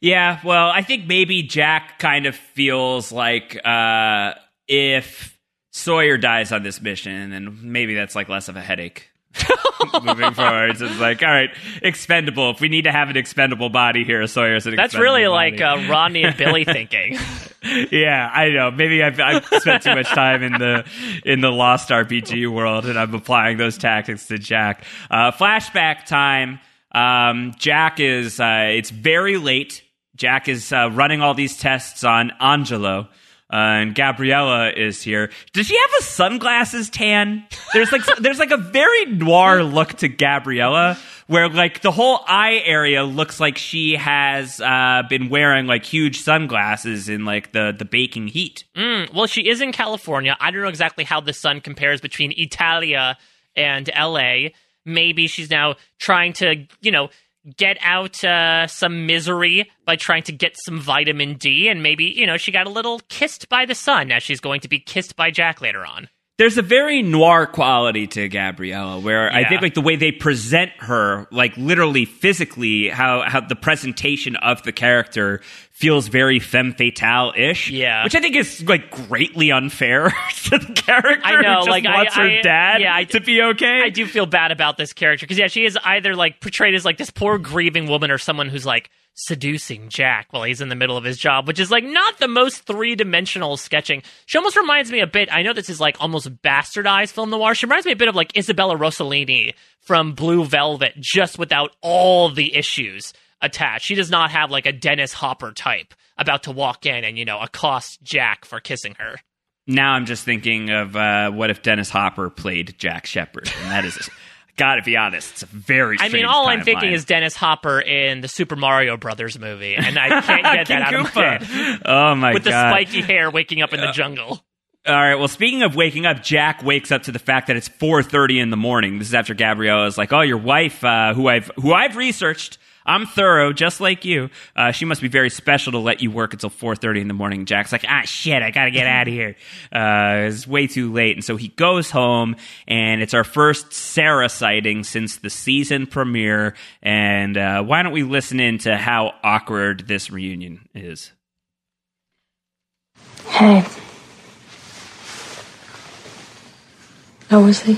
Yeah, well, I think maybe Jack kind of feels like uh, if Sawyer dies on this mission, then maybe that's like less of a headache. [laughs] moving forward. It's like, all right, expendable. If we need to have an expendable body here, Sawyer's an That's really like uh, Rodney and Billy [laughs] thinking. yeah, I know. Maybe I've, I've spent too much time in the in the Lost RPG world, and I'm applying those tactics to Jack. Uh, flashback time. Um, Jack is. Uh, it's very late. Jack is uh, running all these tests on Angelo. Uh, and Gabriella is here. Does she have a sunglasses tan? There's like [laughs] there's like a very noir look to Gabriella, where like the whole eye area looks like she has uh, been wearing like huge sunglasses in like the the baking heat. Mm, well, she is in California. I don't know exactly how the sun compares between Italia and LA. Maybe she's now trying to, you know, get out uh, some misery by trying to get some vitamin D, and maybe you know she got a little kissed by the sun as she's going to be kissed by Jack later on. There's a very noir quality to Gabriella, where I think like the way they present her, like literally physically, how how the presentation of the character feels very femme fatale ish. Yeah. which I think is like greatly unfair [laughs] to the character. I know, like, I- wants her I- dad yeah, I- to be okay. I do feel bad about this character because yeah, she is either like portrayed as like this poor grieving woman or someone who's like seducing Jack while he's in the middle of his job, which is like not the most three dimensional sketching. She almost reminds me a bit. I know this is like almost bastardized film noir. She reminds me a bit of like Isabella Rossellini from Blue Velvet, just without all the issues attached. She does not have like a Dennis Hopper type about to walk in and you know accost Jack for kissing her. now I'm just thinking of uh, what if Dennis Hopper played Jack Shephard, and that is. Got to be honest, it's a very. I mean, all I'm thinking is Dennis Hopper in the Super Mario Brothers movie, and I can't [laughs] get that out of my head. Oh my god. With the spiky hair waking up in the jungle. All right. Well, speaking of waking up, Jack wakes up to the fact that it's 4:30 in the morning. This is after Gabriella is like, "Oh, your wife, uh, who I've who I've researched. I'm thorough, just like you. Uh, she must be very special to let you work until 4:30 in the morning." Jack's like, "Ah, shit, I gotta get out of here. Uh, it's way too late." And so he goes home, and it's our first Sarah sighting since the season premiere. And uh, why don't we listen in to how awkward this reunion is? Hey. How was he?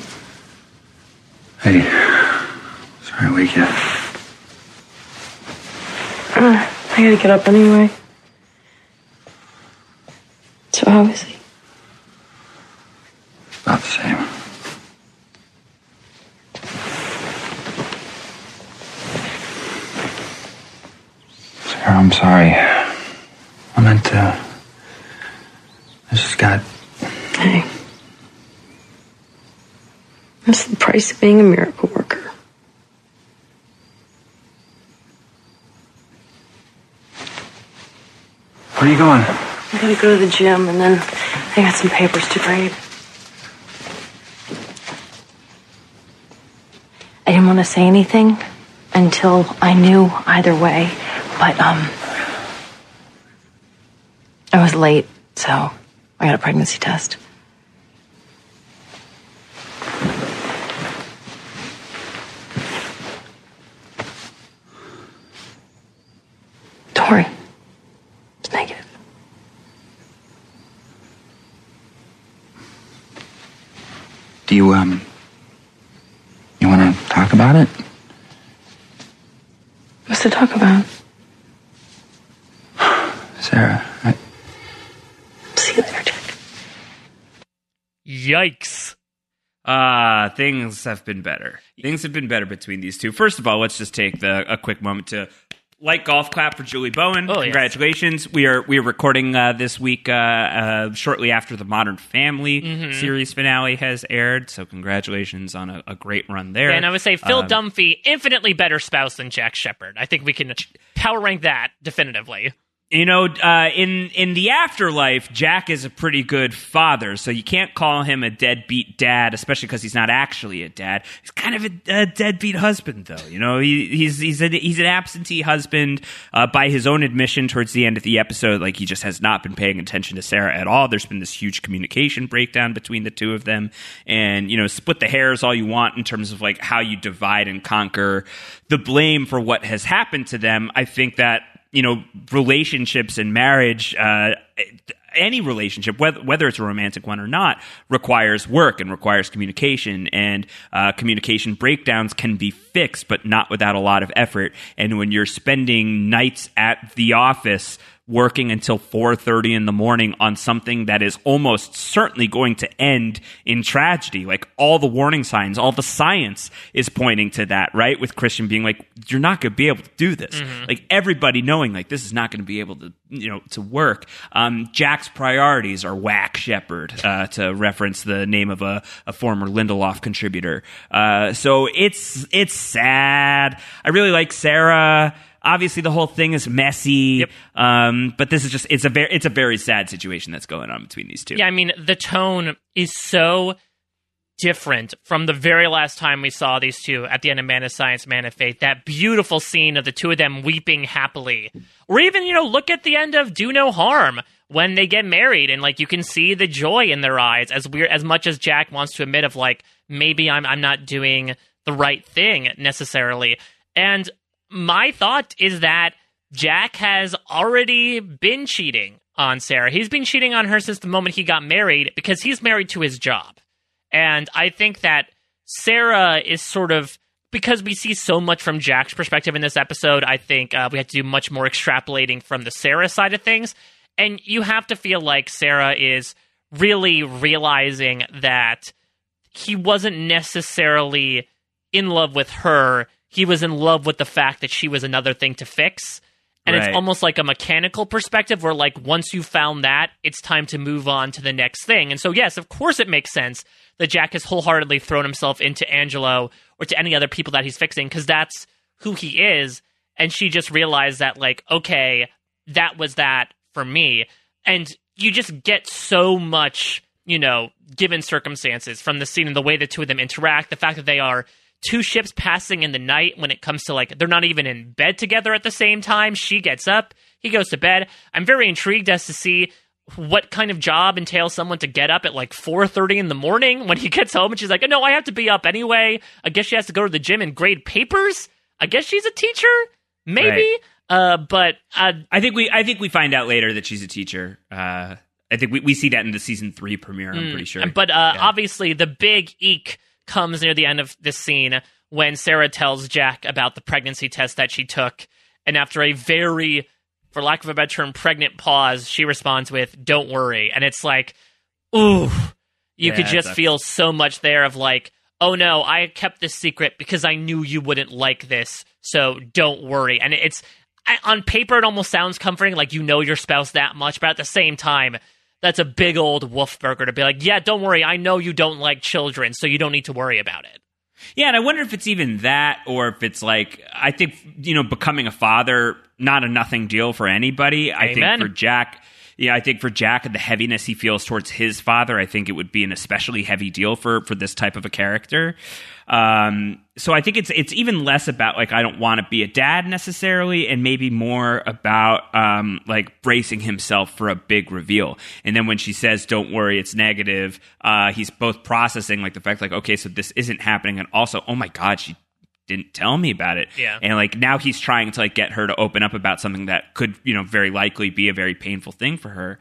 Hey, sorry I wake you. [sighs] I gotta get up anyway. So how is he? About the same. Sarah, I'm sorry. I meant to. I just got. Hey. That's the price of being a miracle worker. Where are you going? I gotta go to the gym and then I got some papers to grade. I didn't want to say anything until I knew either way, but um I was late, so I got a pregnancy test. Don't worry. It's negative. Do you, um. You want to talk about it? What's to talk about? [sighs] Sarah, I, See you later, Jack. Yikes. Uh, things have been better. Things have been better between these two. First of all, let's just take the, a quick moment to light golf clap for Julie Bowen. Oh, yes. Congratulations. We are we are recording uh, this week uh, uh, shortly after the Modern Family Mm-hmm. series finale has aired. So congratulations on a, a great run there. And I would say Phil Um, Dunphy, infinitely better spouse than Jack Shephard. I think we can power rank that definitively. You know, uh, in in the afterlife, Jack is a pretty good father, so you can't call him a deadbeat dad, especially because he's not actually a dad. He's kind of a, a deadbeat husband, though. You know, he, he's he's a, he's an absentee husband uh, by his own admission. Towards the end of the episode, like he just has not been paying attention to Sarah at all. There's been this huge communication breakdown between the two of them, and you know, split the hairs all you want in terms of like how you divide and conquer the blame for what has happened to them. I think that you know relationships and marriage uh, any relationship whether, whether it's a romantic one or not requires work and requires communication. And uh, communication breakdowns can be fixed but not without a lot of effort. And when you're spending nights at the office working until 4:30 in the morning on something that is almost certainly going to end in tragedy. Like all the warning signs all the science is pointing to that right? With Christian being like you're not going to be able to do this. Like everybody knowing like this is not going to be able to you know to work. Um, Jack's priorities are whack shepherd uh, to reference the name of a, a former Lindelof contributor. Uh, so it's it's sad. I really like Sarah obviously the whole thing is messy Yep. um, but this is just it's a very it's a very sad situation that's going on between these two Yeah, I mean, the tone is so different from the very last time we saw these two at the end of Man of Science, Man of Faith. That beautiful scene of the two of them weeping happily. Or even, you know, look at the end of Do No Harm when they get married and like you can see the joy in their eyes as weird as much as Jack wants to admit of like maybe I'm I'm not doing the right thing necessarily. And my thought is that Jack has already been cheating on Sarah. He's been cheating on her since the moment he got married because he's married to his job. And I think that Sarah is sort of because we see so much from Jack's perspective in this episode. I think uh, we have to do much more extrapolating from the Sarah side of things. And you have to feel like Sarah is really realizing that he wasn't necessarily in love with her. He was in love with the fact that she was another thing to fix. And Right. it's almost like a mechanical perspective where, like, once you found that, it's time to move on to the next thing. And so, yes, of course, it makes sense that Jack has wholeheartedly thrown himself into Angelo or to any other people that he's fixing because that's who he is. And she just realized that, like, okay, that was that for me. And you just get so much, you know, given circumstances from the scene and the way the two of them interact, the fact that they are two ships passing in the night when it comes to like they're not even in bed together at the same time. She gets up, he goes to bed. I'm very intrigued as to see what kind of job entails someone to get up at like 4:30 in the morning when he gets home and she's like, "No, I have to be up anyway." I guess she has to go to the gym and grade papers. I guess she's a teacher, maybe. Right. Uh, but uh, I think we I think we find out later that she's a teacher. Uh, I think we, we see that in the season three premiere. I'm pretty sure. But uh, obviously, the big eek comes near the end of this scene when Sarah tells Jack about the pregnancy test that she took. And after a very, for lack of a better term, pregnant pause, she responds with, Don't worry. And it's like, ooh, you Yeah, could just feel so much there of like, oh no, I kept this secret because I knew you wouldn't like this. So don't worry. And it's, I- on paper, it almost sounds comforting, like you know your spouse that much, but at the same time, that's a big old wolf burger to be like, yeah, don't worry, I know you don't like children, so you don't need to worry about it. Yeah, and I wonder if it's even that, or if it's like I think you know becoming a father not a nothing deal for anybody. I think for Jack, yeah, I think for Jack and the heaviness he feels towards his father, I think it would be an especially heavy deal for for this type of a character. Um, so I think it's it's even less about like I don't want to be a dad necessarily, and maybe more about um, like bracing himself for a big reveal. And then when she says, "Don't worry, it's negative," uh, he's both processing like the fact like, okay, so this isn't happening, and also, oh my god, she didn't tell me about it. Yeah. And like now he's trying to like get her to open up about something that could, you know, very likely be a very painful thing for her.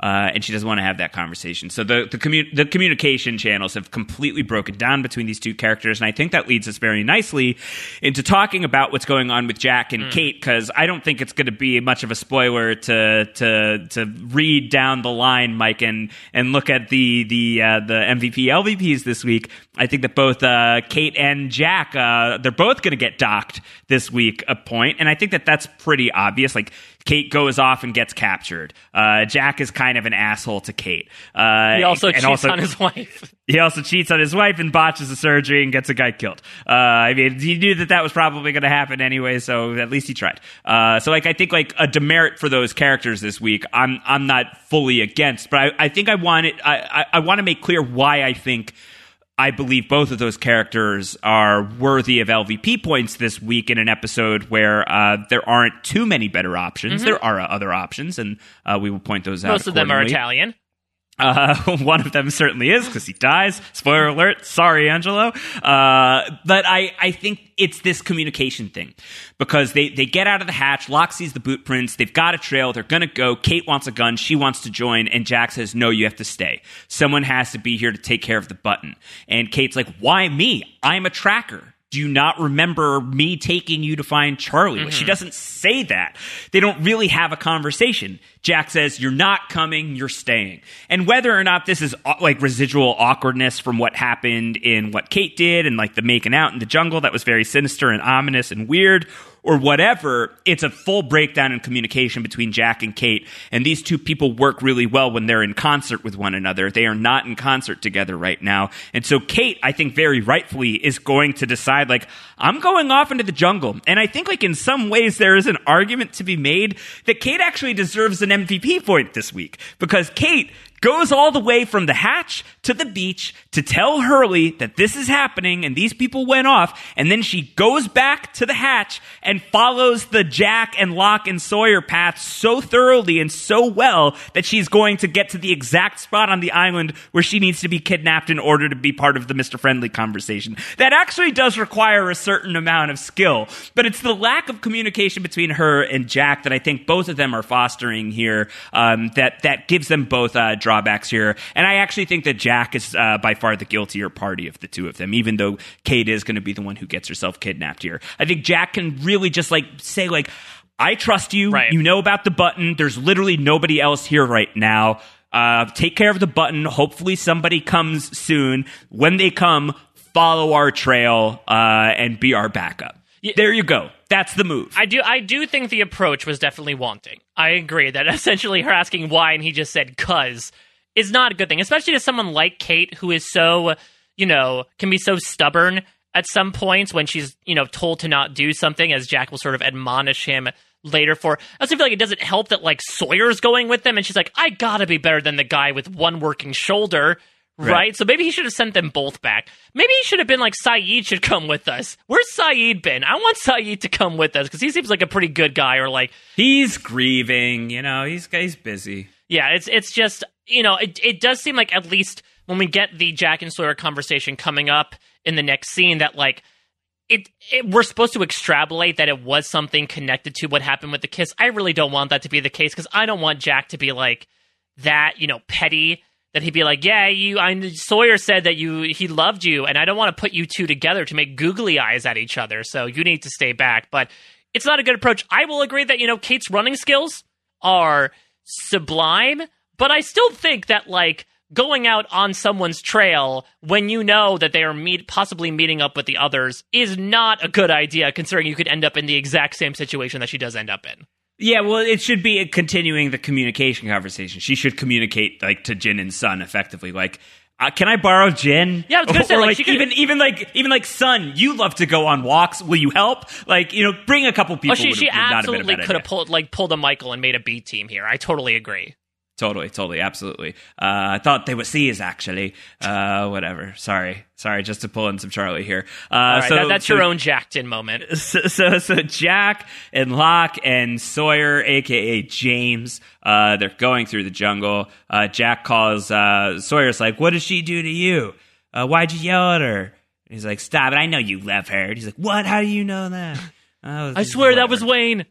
Uh, and she doesn't want to have that conversation. So the the, commu- the communication channels have completely broken down between these two characters, and I think that leads us very nicely into talking about what's going on with Jack and Kate because I don't think it's going to be much of a spoiler to to to read down the line, Mike, and and look at the the uh, the MVP LVPs this week. I think that both uh, Kate and Jack uh, they're both going to get docked this week a point, and I think that that's pretty obvious. Like Kate goes off and gets captured. Uh, Jack is kind of an asshole to Kate. Uh, He also and cheats also- on his wife. [laughs] he also cheats on his wife and botches the surgery and gets a guy killed. Uh, I mean, he knew that that was probably going to happen anyway, so at least he tried. Uh, so, like, I think like a demerit for those characters this week, I'm I'm not fully against, but I, I think I want it. I I, I want to make clear why I think. I believe both of those characters are worthy of LVP points this week in an episode where uh, there aren't too many better options. There are other options, and uh, we will point those out. Mm-hmm. Most of them are. Italian. Uh, [laughs] one of them certainly is because he dies. Spoiler alert. Sorry, Angelo. Uh, but I, I think it's this communication thing because they, they get out of the hatch. Locke sees the boot prints. They've got a trail. They're going to go. Kate wants a gun. She wants to join. And Jack says, no, you have to stay. Someone has to be here to take care of the button. And Kate's like, why me? I'm a tracker. Do you not remember me taking you to find Charlie? Like, She doesn't say that. They don't really have a conversation. Jack says, You're not coming, you're staying. And whether or not this is uh, like residual awkwardness from what happened in what Kate did and like the making out in the jungle that was very sinister and ominous and weird, or whatever, it's a full breakdown in communication between Jack and Kate. And these two people work really well when they're in concert with one another. They are not in concert together right now. And so Kate, I think very rightfully, is going to decide, like, I'm going off into the jungle. And I think, like, in some ways, there is an argument to be made that Kate actually deserves an MVP point this week because Kate goes all the way from the hatch to the beach to tell Hurley that this is happening and these people went off. And then she goes back to the hatch and follows the Jack and Locke and Sawyer path so thoroughly and so well that she's going to get to the exact spot on the island where she needs to be kidnapped in order to be part of the Mr. Friendly conversation. That actually does require a certain amount of skill, but it's the lack of communication between her and Jack that I think both of them are fostering here um, that, that gives them both uh, drawbacks here. And I actually think that Jack is uh, by far the guiltier party of the two of them, even though Kate is going to be the one who gets herself kidnapped here. I think Jack can really just like say like, I trust you. Right. You know about the button. There's literally nobody else here right now. Uh, take care of the button. Hopefully somebody comes soon. When they come, follow our trail uh, and be our backup. There you go. That's the move. I do I do think the approach was definitely wanting. I agree that [laughs] essentially her asking why and he just said cuz is not a good thing, especially to someone like Kate who is so, you know, can be so stubborn at some points when she's, you know, told to not do something as Jack will sort of admonish him later for. I also feel like it doesn't help that like Sawyer's going with them and she's like, "I got to be better than the guy with one working shoulder." Right. Right. So maybe he should have sent them both back. Maybe he should have been like, Sayid should come with us. Where's Sayid been? I want Sayid to come with us because he seems like a pretty good guy. Or like, He's grieving. You know, he's he's busy. yeah, it's it's just you know, it it does seem like at least when we get the Jack and Sawyer conversation coming up in the next scene that like it, it we're supposed to extrapolate that it was something connected to what happened with the kiss. I really don't want that to be the case because I don't want Jack to be like that, you know, petty. That he'd be like, yeah, you. I Sawyer said that you he loved you, and I don't want to put you two together to make googly eyes at each other. So you need to stay back. But it's not a good approach. I will agree that you know Kate's running skills are sublime, but I still think that like going out on someone's trail when you know that they are meet possibly meeting up with the others is not a good idea considering you could end up in the exact same situation that she does end up in. Yeah, well, it should be continuing the communication conversation. She should communicate like to Jin and Sun effectively, like. Uh, can I borrow Jin? Yeah, I was gonna [laughs] say, or like, like she could- even even like even like Sun, you love to go on walks. Will you help? Like you know, bring a couple people. Oh, she she would not have been a absolutely could have pulled like pulled a Michael and made a B team here. I totally agree. Totally, totally, absolutely. Uh, I thought they were C's actually. Uh, whatever. Sorry, sorry. Just to pull in some Charlie here. Uh, right, so that, that's so- your own Jackton moment. [laughs] so, so, so Jack and Locke and Sawyer, aka James, uh, they're going through the jungle. Uh, Jack calls uh, Sawyer's like, "What did she do to you? Uh, why'd you yell at her?" And he's like, "Stop it! I know you love her." And he's like, "What? How do you know that?" [laughs] "Oh, I swear that was. Wayne.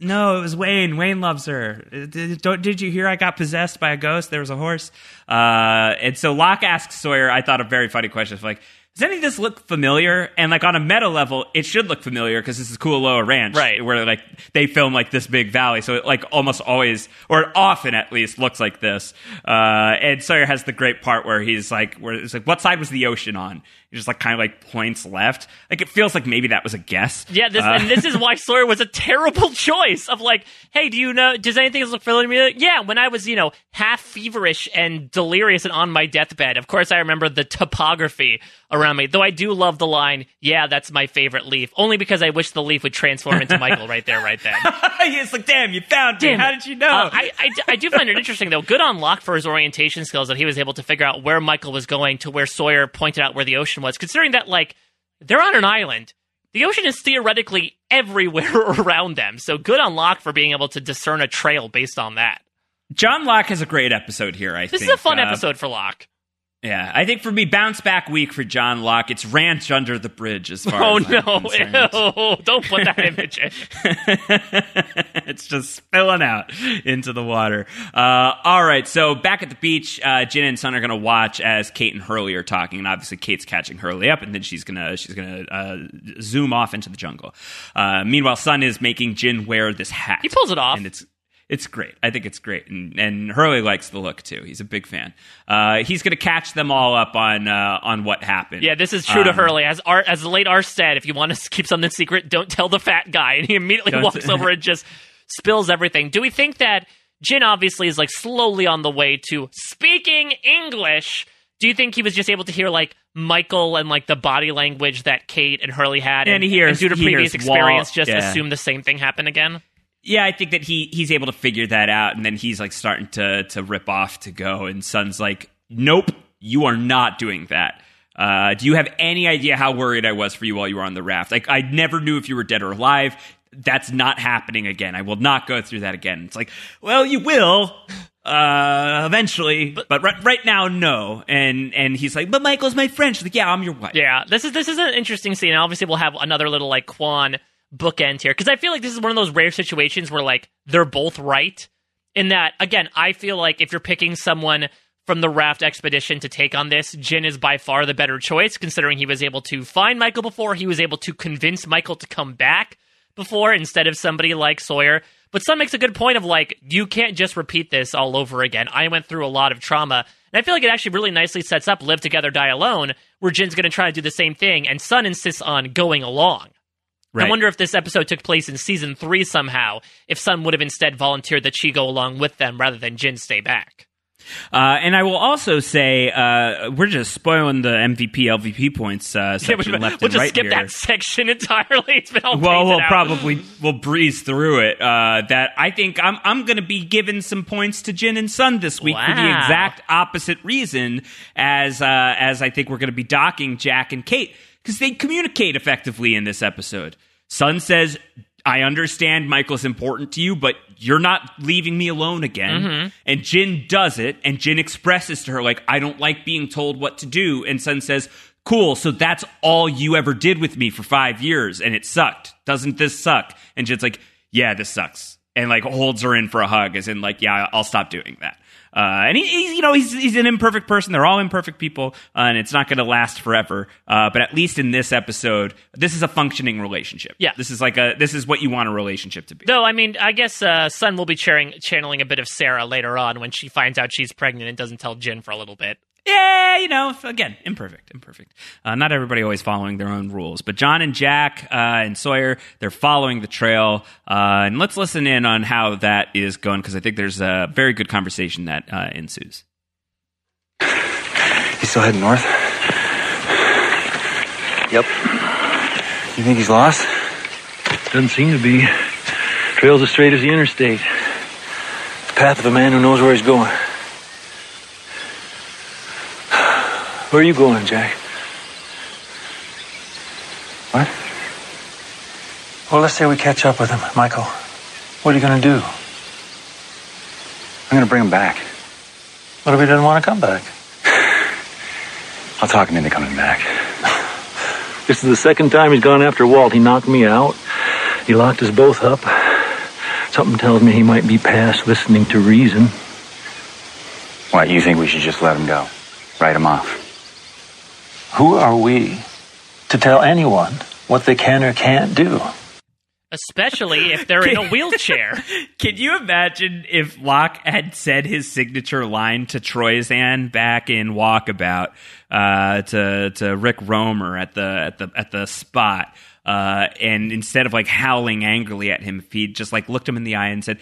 No, it was Wayne. Wayne loves her. Did, did you hear I got possessed by a ghost? There was a horse. Uh, and so Locke asks Sawyer, I thought a very funny question. Like, does any of this look familiar? And like on a meta level, it should look familiar because this is Kualoa Ranch, Right. Where like they film like this big valley, so it like almost always, or often at least, looks like this. Uh, and Sawyer has the great part where he's like, where it's like, what side was the ocean on? Just like kind of like points left. Like it feels like maybe that was a guess. Yeah, this, Uh, and this is why [laughs] Sawyer was a terrible [laughs] choice of like, hey, do you know, does anything look familiar to me? Yeah, when I was, you know, half feverish and delirious and on my deathbed, of course I remember the topography around me. Though I do love the line, yeah, that's my favorite leaf, only because I wish the leaf would transform into Michael right there, right then. [laughs] it's like, damn, you found me. Damn How did you know? Uh, I, I, I do find it interesting, though. Good on Locke for his orientation skills that he was able to figure out where Michael was going to where Sawyer pointed out where the ocean was, considering that, like, they're on an island. The ocean is theoretically everywhere [laughs] around them. So good on Locke for being able to discern a trail based on that. John Locke has a great episode here. I think. This think is a fun Uh, episode for Locke. Yeah, I think for me, bounce back week for John Locke. It's ranch under the bridge as far Oh as I'm no! concerned. Ew, [laughs] don't put that image in. [laughs] it's just spilling out into the water. Uh, all right, so back at the beach, uh, Jin and Sun are going to watch as Kate and Hurley are talking, and obviously Kate's catching Hurley up, and then she's gonna she's gonna uh, zoom off into the jungle. Uh, meanwhile, Sun is making Jin wear this hat. He pulls it off. and it's. It's great. I think it's great, and and Hurley likes the look too. He's a big fan. Uh, he's going to catch them all up on uh, on what happened. Yeah, this is true to Um, Hurley. As Art, as the late Art said, if you want to keep something secret, don't tell the fat guy. And he immediately walks [laughs] over and just spills everything. Do we think that Jin obviously is like slowly on the way to speaking English? Do you think he was just able to hear like Michael and like the body language that Kate and Hurley had, And he hears- due to he previous hears Walt, experience, just yeah. assume the same thing happened again? Yeah, I think that he he's able to figure that out, and then he's like starting to to rip off to go, and Sun's like, "Nope, you are not doing that." Uh, do you have any idea how worried I was for you while you were on the raft? Like, I never knew if you were dead or alive. That's not happening again. I will not go through that again. It's like, well, you will uh, eventually, but, right, right now, no. And and he's like, but Michael's my friend. She's like, yeah, I'm your wife. Yeah, this is this is an interesting scene. And obviously, we'll have another little like Quan bookend here because I feel like this is one of those rare situations where like they're both right. In that, again, I feel like if you're picking someone from the raft expedition to take on this, Jin is by far the better choice, considering he was able to find Michael before. He was able to convince Michael to come back before instead of somebody like Sawyer. But Sun makes a good point of like, you can't just repeat this all over again. I went through a lot of trauma. And I feel like it actually really nicely sets up Live Together, Die Alone, where Jin's going to try to do the same thing, and Sun insists on going along. Right. I wonder if this episode took place in season three somehow, if Sun would have instead volunteered that she go along with them rather than Jin stay back. Uh, and I will also say uh, we're just spoiling the MVP LVP points uh, [laughs] section we'll left just and right skip here. that [laughs] section entirely. It's been all well, we'll probably we'll breeze through it. Uh, that I think I'm I'm going to be giving some points to Jin and Sun this week for the exact opposite reason as uh, as I think we're going to be docking Jack and Kate because they communicate effectively in this episode. Sun says. I understand Michael's important to you, but you're not leaving me alone again. Mm-hmm. And Jin does it, and Jin expresses to her, like, I don't like being told what to do. And Sun says, Cool, so that's all you ever did with me for five years, and it sucked. Doesn't this suck? And Jin's like, Yeah, this sucks. And like holds her in for a hug, as in, like, Yeah, I'll stop doing that. Uh, and he, he's, you know, he's, he's an imperfect person. They're all imperfect people, uh, and it's not going to last forever. Uh, but at least in this episode, this is a functioning relationship. Yeah. This is like a, this is what you want a relationship to be. Though, I mean, I guess uh, Sun will be channeling a bit of Sarah later on when she finds out she's pregnant and doesn't tell Jin for a little bit. Yeah, you know, again, imperfect, imperfect. Uh, not everybody always following their own rules, but John and Jack uh, and Sawyer, they're following the trail. Uh, and let's listen in on how that is going because I think there's a very good conversation that uh, ensues. He's still heading north? Yep. You think he's lost? Doesn't seem to be. Trail's as straight as the interstate. The path of a man who knows where he's going. Where are you going, Jack? What? Well, let's say we catch up with him, Michael. What are you going to do? I'm gonna bring him back. What if he doesn't want to come back? [sighs] I'll talk him into coming back. [sighs] This is the second time he's gone after Walt. He knocked me out. He locked us both up. Something tells me he might be past listening to reason. What, you think we should just let him go? Write him off? Who are we to tell anyone what they can or can't do? Especially if they're in a wheelchair. [laughs] Can you imagine if Locke had said his signature line to Troyzan back in Walkabout uh, to to Rick Romer at the at the at the spot, uh, and instead of like howling angrily at him, if he just like looked him in the eye and said,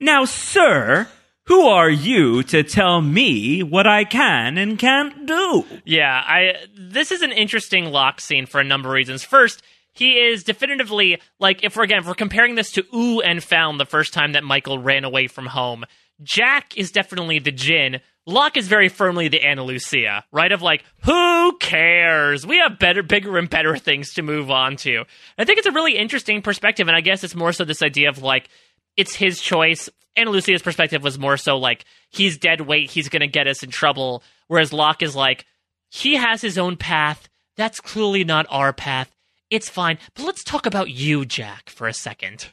"Now, sir." Who are you to tell me what I can and can't do? Yeah, I this is an interesting Locke scene for a number of reasons. First, he is definitively like if we're again if we're comparing this to Ooh and Found the first time that Michael ran away from home. Jack is definitely the Jin. Locke is very firmly the Ana Lucia, right? Of like, who cares? We have better, bigger, and better things to move on to. I think it's a really interesting perspective, and I guess it's more so this idea of like, it's his choice. Ana Lucia's perspective was more so like, he's dead weight, he's gonna get us in trouble. Whereas Locke is like, he has his own path. That's clearly not our path. It's fine. But let's talk about you, Jack, for a second.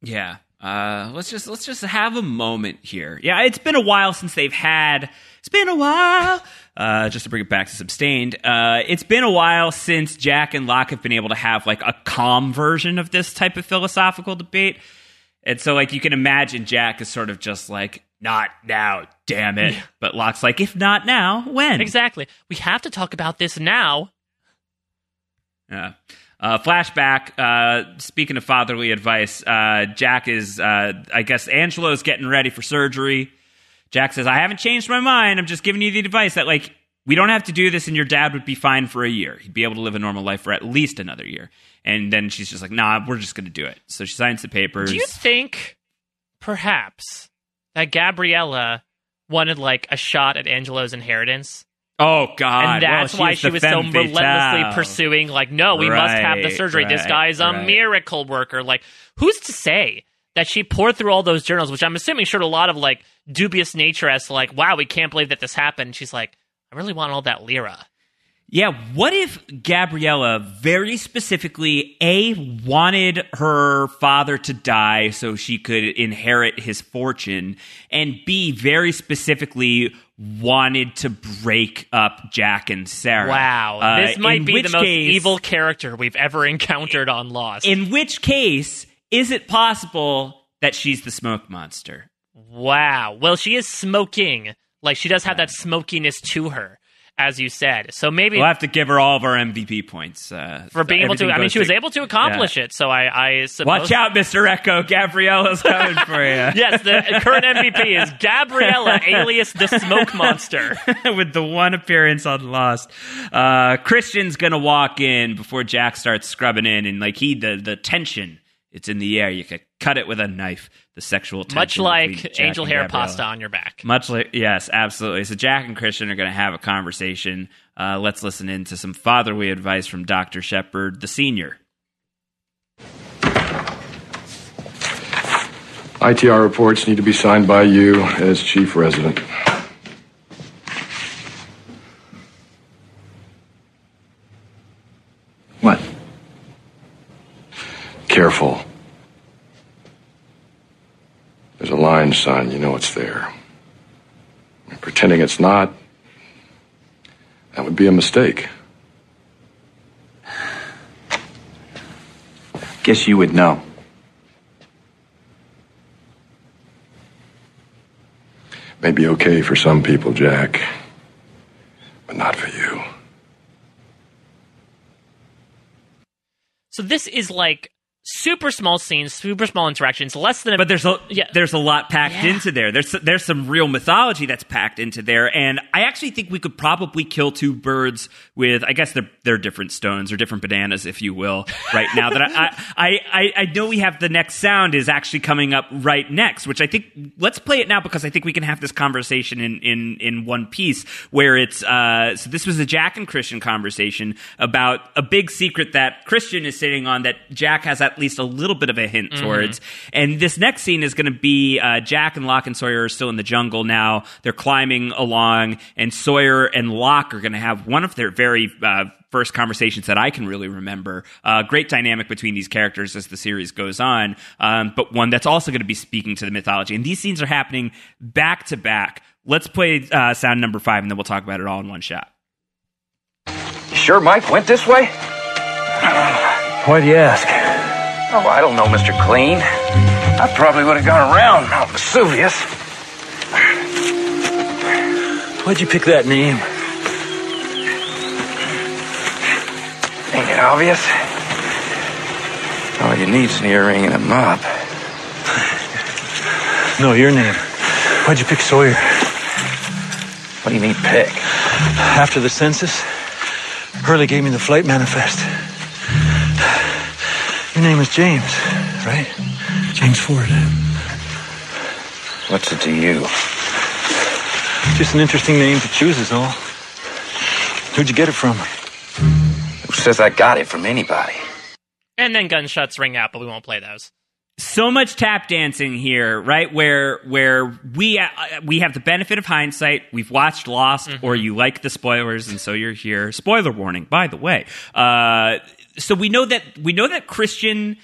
Yeah. Uh, let's just let's just have a moment here. Yeah, it's been a while since they've had. It's been a while. Uh, just to bring it back to Substained, uh, it's been a while since Jack and Locke have been able to have like a calm version of this type of philosophical debate. And so, like, you can imagine Jack is sort of just like, not now, damn it. But Locke's like, if not now, when? Exactly. We have to talk about this now. Yeah. Uh, flashback. Uh, speaking of fatherly advice, uh, Jack is, uh, I guess, Angelo's getting ready for surgery. Jack says, I haven't changed my mind. I'm just giving you the advice that, like, we don't have to do this and your dad would be fine for a year. He'd be able to live a normal life for at least another year. And then she's just like, nah, we're just going to do it. So she signs the papers. Do you think, perhaps, that Gabriella wanted, like, a shot at Angelo's inheritance? Oh God! and that's Well, why she was so relentlessly fatale. pursuing like no we must have the Right, surgery this right, guy is a right. miracle worker like who's to say that she poured through all those journals which i'm assuming showed a lot of like dubious nature as to like wow we can't believe that this happened she's like i really want all that lira. Yeah, what if Gabriella very specifically A wanted her father to die so she could inherit his fortune and B very specifically wanted to break up Jack and Sarah. wow. Uh, this might be the most case- evil character we've ever encountered on lost. In which case is it possible that she's the smoke monster? wow. Well she is smoking like she does have that smokiness to her as you said so maybe We'll have to give her all of our MVP points uh, for being able to i mean she was able to accomplish it so i i suppose Watch out, Mr. Eko. Gabriella's coming for you. [laughs] yes, the current MVP is Gabriella, alias the Smoke [laughs] Monster. [laughs] with the one appearance on Lost. Uh, Christian's gonna walk in before Jack starts scrubbing in, and like he, the the tension, it's in the air. You could cut it with a knife. The sexual tension, Much like Jack angel hair Gabriella. pasta on your back. Much like yes, absolutely. So Jack and Christian are gonna have a conversation. Uh, let's listen in to some fatherly advice from Doctor Shephard, the senior. ITR reports need to be signed by you as chief resident. What? Careful. There's a line sign, you know it's there. Pretending it's not, that would be a mistake. Guess you would know. May be okay for some people, Jack, but not for you. So this is like super small scenes, super small interactions, less than a But there's a Yeah. there's a lot packed Yeah. into there. There's there's some real mythology that's packed into there, and I actually think we could probably kill two birds with I guess they're they're different stones or different bananas, if you will. Right now that I I, I I know we have the next sound is actually coming up right next, which I think let's play it now because I think we can have this conversation in in in one piece where it's uh so this was a Jack and Christian conversation about a big secret that Christian is sitting on that Jack has at at least a little bit of a hint towards. And this next scene is going to be uh, Jack and Locke and Sawyer are still in the jungle now. They're climbing along, and Sawyer and Locke are going to have one of their very uh, first conversations that I can really remember. Uh, great dynamic between these characters as the series goes on, um, but one that's also going to be speaking to the mythology. And these scenes are happening back to back. Let's play uh, sound number five, and then we'll talk about it all in one shot. You sure Mike went this way? Why do you ask? Oh, I don't know, Mr. Clean. I probably would have gone around Mount Vesuvius. Why'd you pick that name? Ain't it obvious? All you need's an earring and a mop. No, your name. Why'd you pick Sawyer? What do you mean, pick? After the census, Hurley gave me the flight manifest. Your name is James, right? James Ford. What's it to you? Just an interesting name to choose is all. Who'd you get it from? Who says I got it from anybody? And then gunshots ring out, but we won't play those. so much tap dancing here, right? Where where we uh, we have the benefit of hindsight. We've watched Lost, or you like the spoilers, and so you're here. Spoiler warning, by the way. Uh, so we know that we know that Christian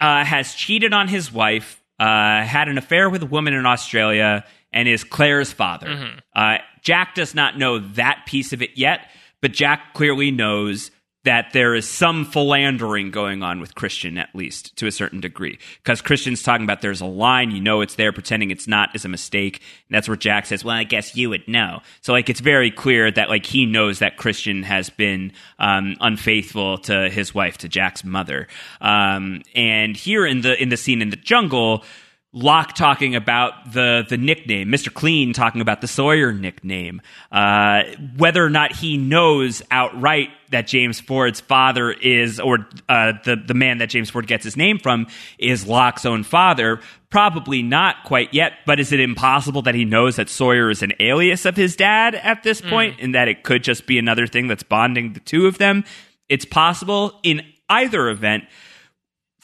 uh, has cheated on his wife, uh, had an affair with a woman in Australia, and is Claire's father. Uh, Jack does not know that piece of it yet, but Jack clearly knows that there is some philandering going on with Christian, at least to a certain degree. Because Christian's talking about there's a line, you know it's there, pretending it's not is a mistake. And that's where Jack says, Well, I guess you would know. So, like, it's very clear that, like, he knows that Christian has been um, unfaithful to his wife, to Jack's mother. Um, and here in the in the scene in the jungle, Locke talking about the the nickname, Mr. Clean talking about the Sawyer nickname, uh, whether or not he knows outright that James Ford's father is, or uh, the the man that James Ford gets his name from is Locke's own father. Probably not quite yet, but is it impossible that he knows that Sawyer is an alias of his dad at this point, and that it could just be another thing that's bonding the two of them? It's possible. In either event,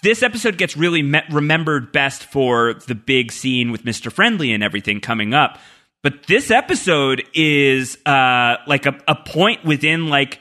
this episode gets really me- remembered best for the big scene with Mr. Friendly and everything coming up. But this episode is uh, like a, a point within like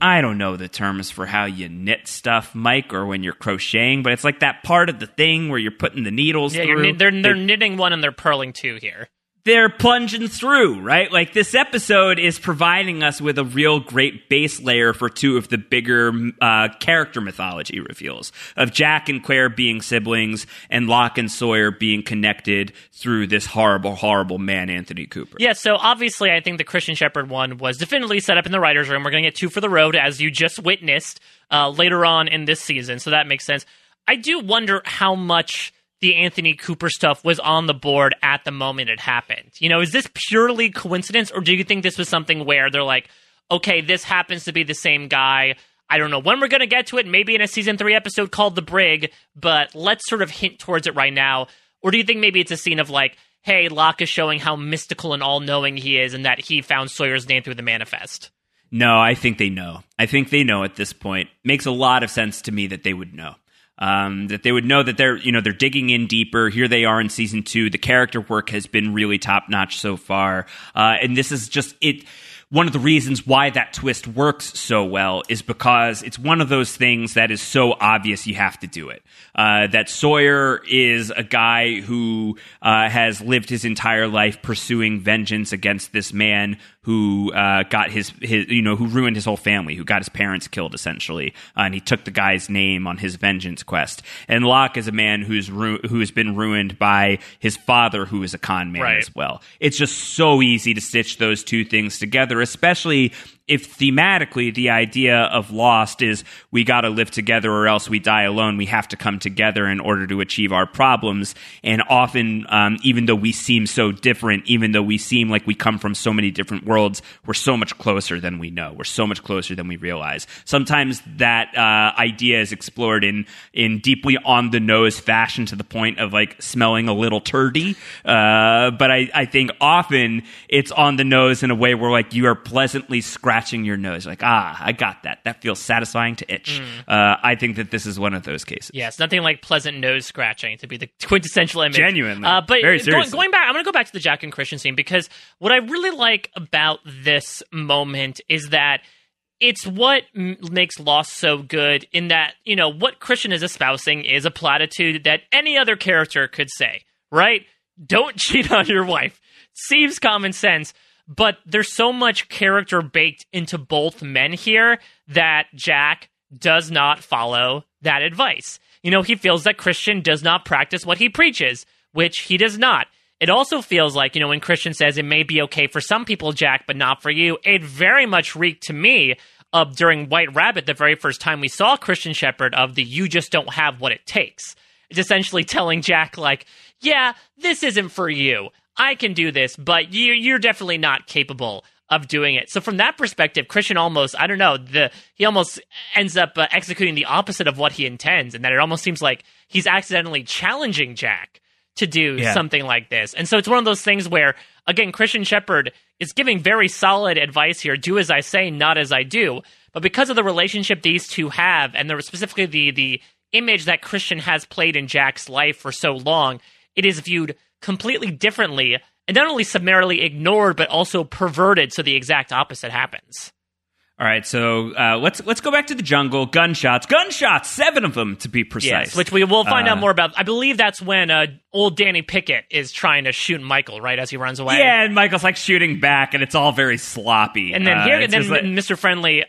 I don't know the terms for how you knit stuff, Mike, or when you're crocheting, but it's like that part of the thing where you're putting the needles Yeah, through. you're, they're they're They- knitting one and they're purling two here. They're plunging through, right? Like this episode is providing us with a real great base layer for two of the bigger uh, character mythology reveals of Jack and Claire being siblings and Locke and Sawyer being connected through this horrible, horrible man, Anthony Cooper. Yeah, so obviously, I think the Christian Shephard one was definitely set up in the writer's room. We're going to get two for the road, as you just witnessed uh, later on in this season, so that makes sense. I do wonder how much the Anthony Cooper stuff was on the board at the moment it happened. You know, is this purely coincidence, or do you think this was something where they're like, okay, this happens to be the same guy? I don't know when we're going to get to it, maybe in a season three episode called The Brig, but let's sort of hint towards it right now. Or do you think maybe it's a scene of like, hey, Locke is showing how mystical and all knowing he is and that he found Sawyer's name through the manifest? No, I think they know. I think they know at this point. Makes a lot of sense to me that they would know. Um, that they would know that they're you know they're digging in deeper. Here they are in season two. The character work has been really top notch so far, uh, and this is just it. One of the reasons why that twist works so well is because it's one of those things that is so obvious you have to do it. Uh, that Sawyer is a guy who uh, has lived his entire life pursuing vengeance against this man who uh, got his, his, you know, who ruined his whole family, who got his parents killed essentially, uh, and he took the guy's name on his vengeance quest. And Locke is a man who's ru- who has been ruined by his father, who is a con man Right. as well. It's just so easy to stitch those two things together, especially if thematically the idea of Lost is we got to live together or else we die alone. We have to come together in order to achieve our problems. And often, um, even though we seem so different, even though we seem like we come from so many different worlds, we're so much closer than we know. We're so much closer than we realize. Sometimes that uh, idea is explored in in deeply on the nose fashion to the point of like smelling a little turdy. Uh, but I, I think often it's on the nose in a way where like you are pleasantly scratching scratching your nose. Like, ah, I got that. That feels satisfying to itch. Mm. Uh, I think that this is one of those cases. Yes, nothing like pleasant nose scratching to be the quintessential image. Genuinely. Uh, but Very going, going back, I'm going to go back to the Jack and Christian scene because what I really like about this moment is that it's what m- makes Lost so good in that, you know, what Christian is espousing is a platitude that any other character could say, right? Don't [laughs] cheat on your wife. Seems common sense, but there's so much character baked into both men here that Jack does not follow that advice. You know, he feels that Christian does not practice what he preaches, which he does not. It also feels like, you know, when Christian says it may be okay for some people, Jack, but not for you, it very much reeked to me of during White Rabbit, the very first time we saw Christian Shephard, of the you just don't have what it takes. It's essentially telling Jack, like, yeah, this isn't for you. I can do this, but you, you're definitely not capable of doing it. So from that perspective, Christian almost, I don't know, the he almost ends up uh, executing the opposite of what he intends, and that it almost seems like he's accidentally challenging Jack to do Yeah. something like this. And so it's one of those things where, again, Christian Shephard is giving very solid advice here do as I say, not as I do. But because of the relationship these two have, and the, specifically the, the image that Christian has played in Jack's life for so long, it is viewed completely differently and not only summarily ignored, but also perverted so the exact opposite happens. All right, so uh, let's let's go back to the jungle. Gunshots, gunshots, seven of them to be precise. Yes, which we will find Uh, out more about. I believe that's when uh, old Danny Pickett is trying to shoot Michael, right, as he runs away. Yeah, and Michael's like shooting back, and it's all very sloppy. And then Uh, here, and then like- Mr. Friendly,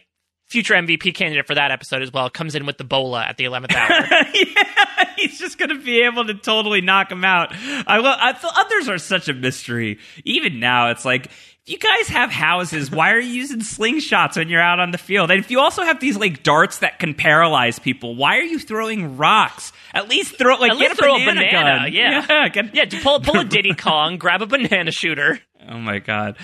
future MVP candidate for that episode as well, comes in with the bola at the eleventh hour. [laughs] yeah, he's just going to be able to totally knock him out. I, lo- I the others are such a mystery. Even now, it's like if you guys have houses, why are you using slingshots when you're out on the field? And if you also have these like darts that can paralyze people, why are you throwing rocks? At least throw like At get a throw banana, a banana, gun. yeah, [laughs] yeah, get- yeah. Pull, pull a Diddy Kong, grab a banana shooter. Oh my god.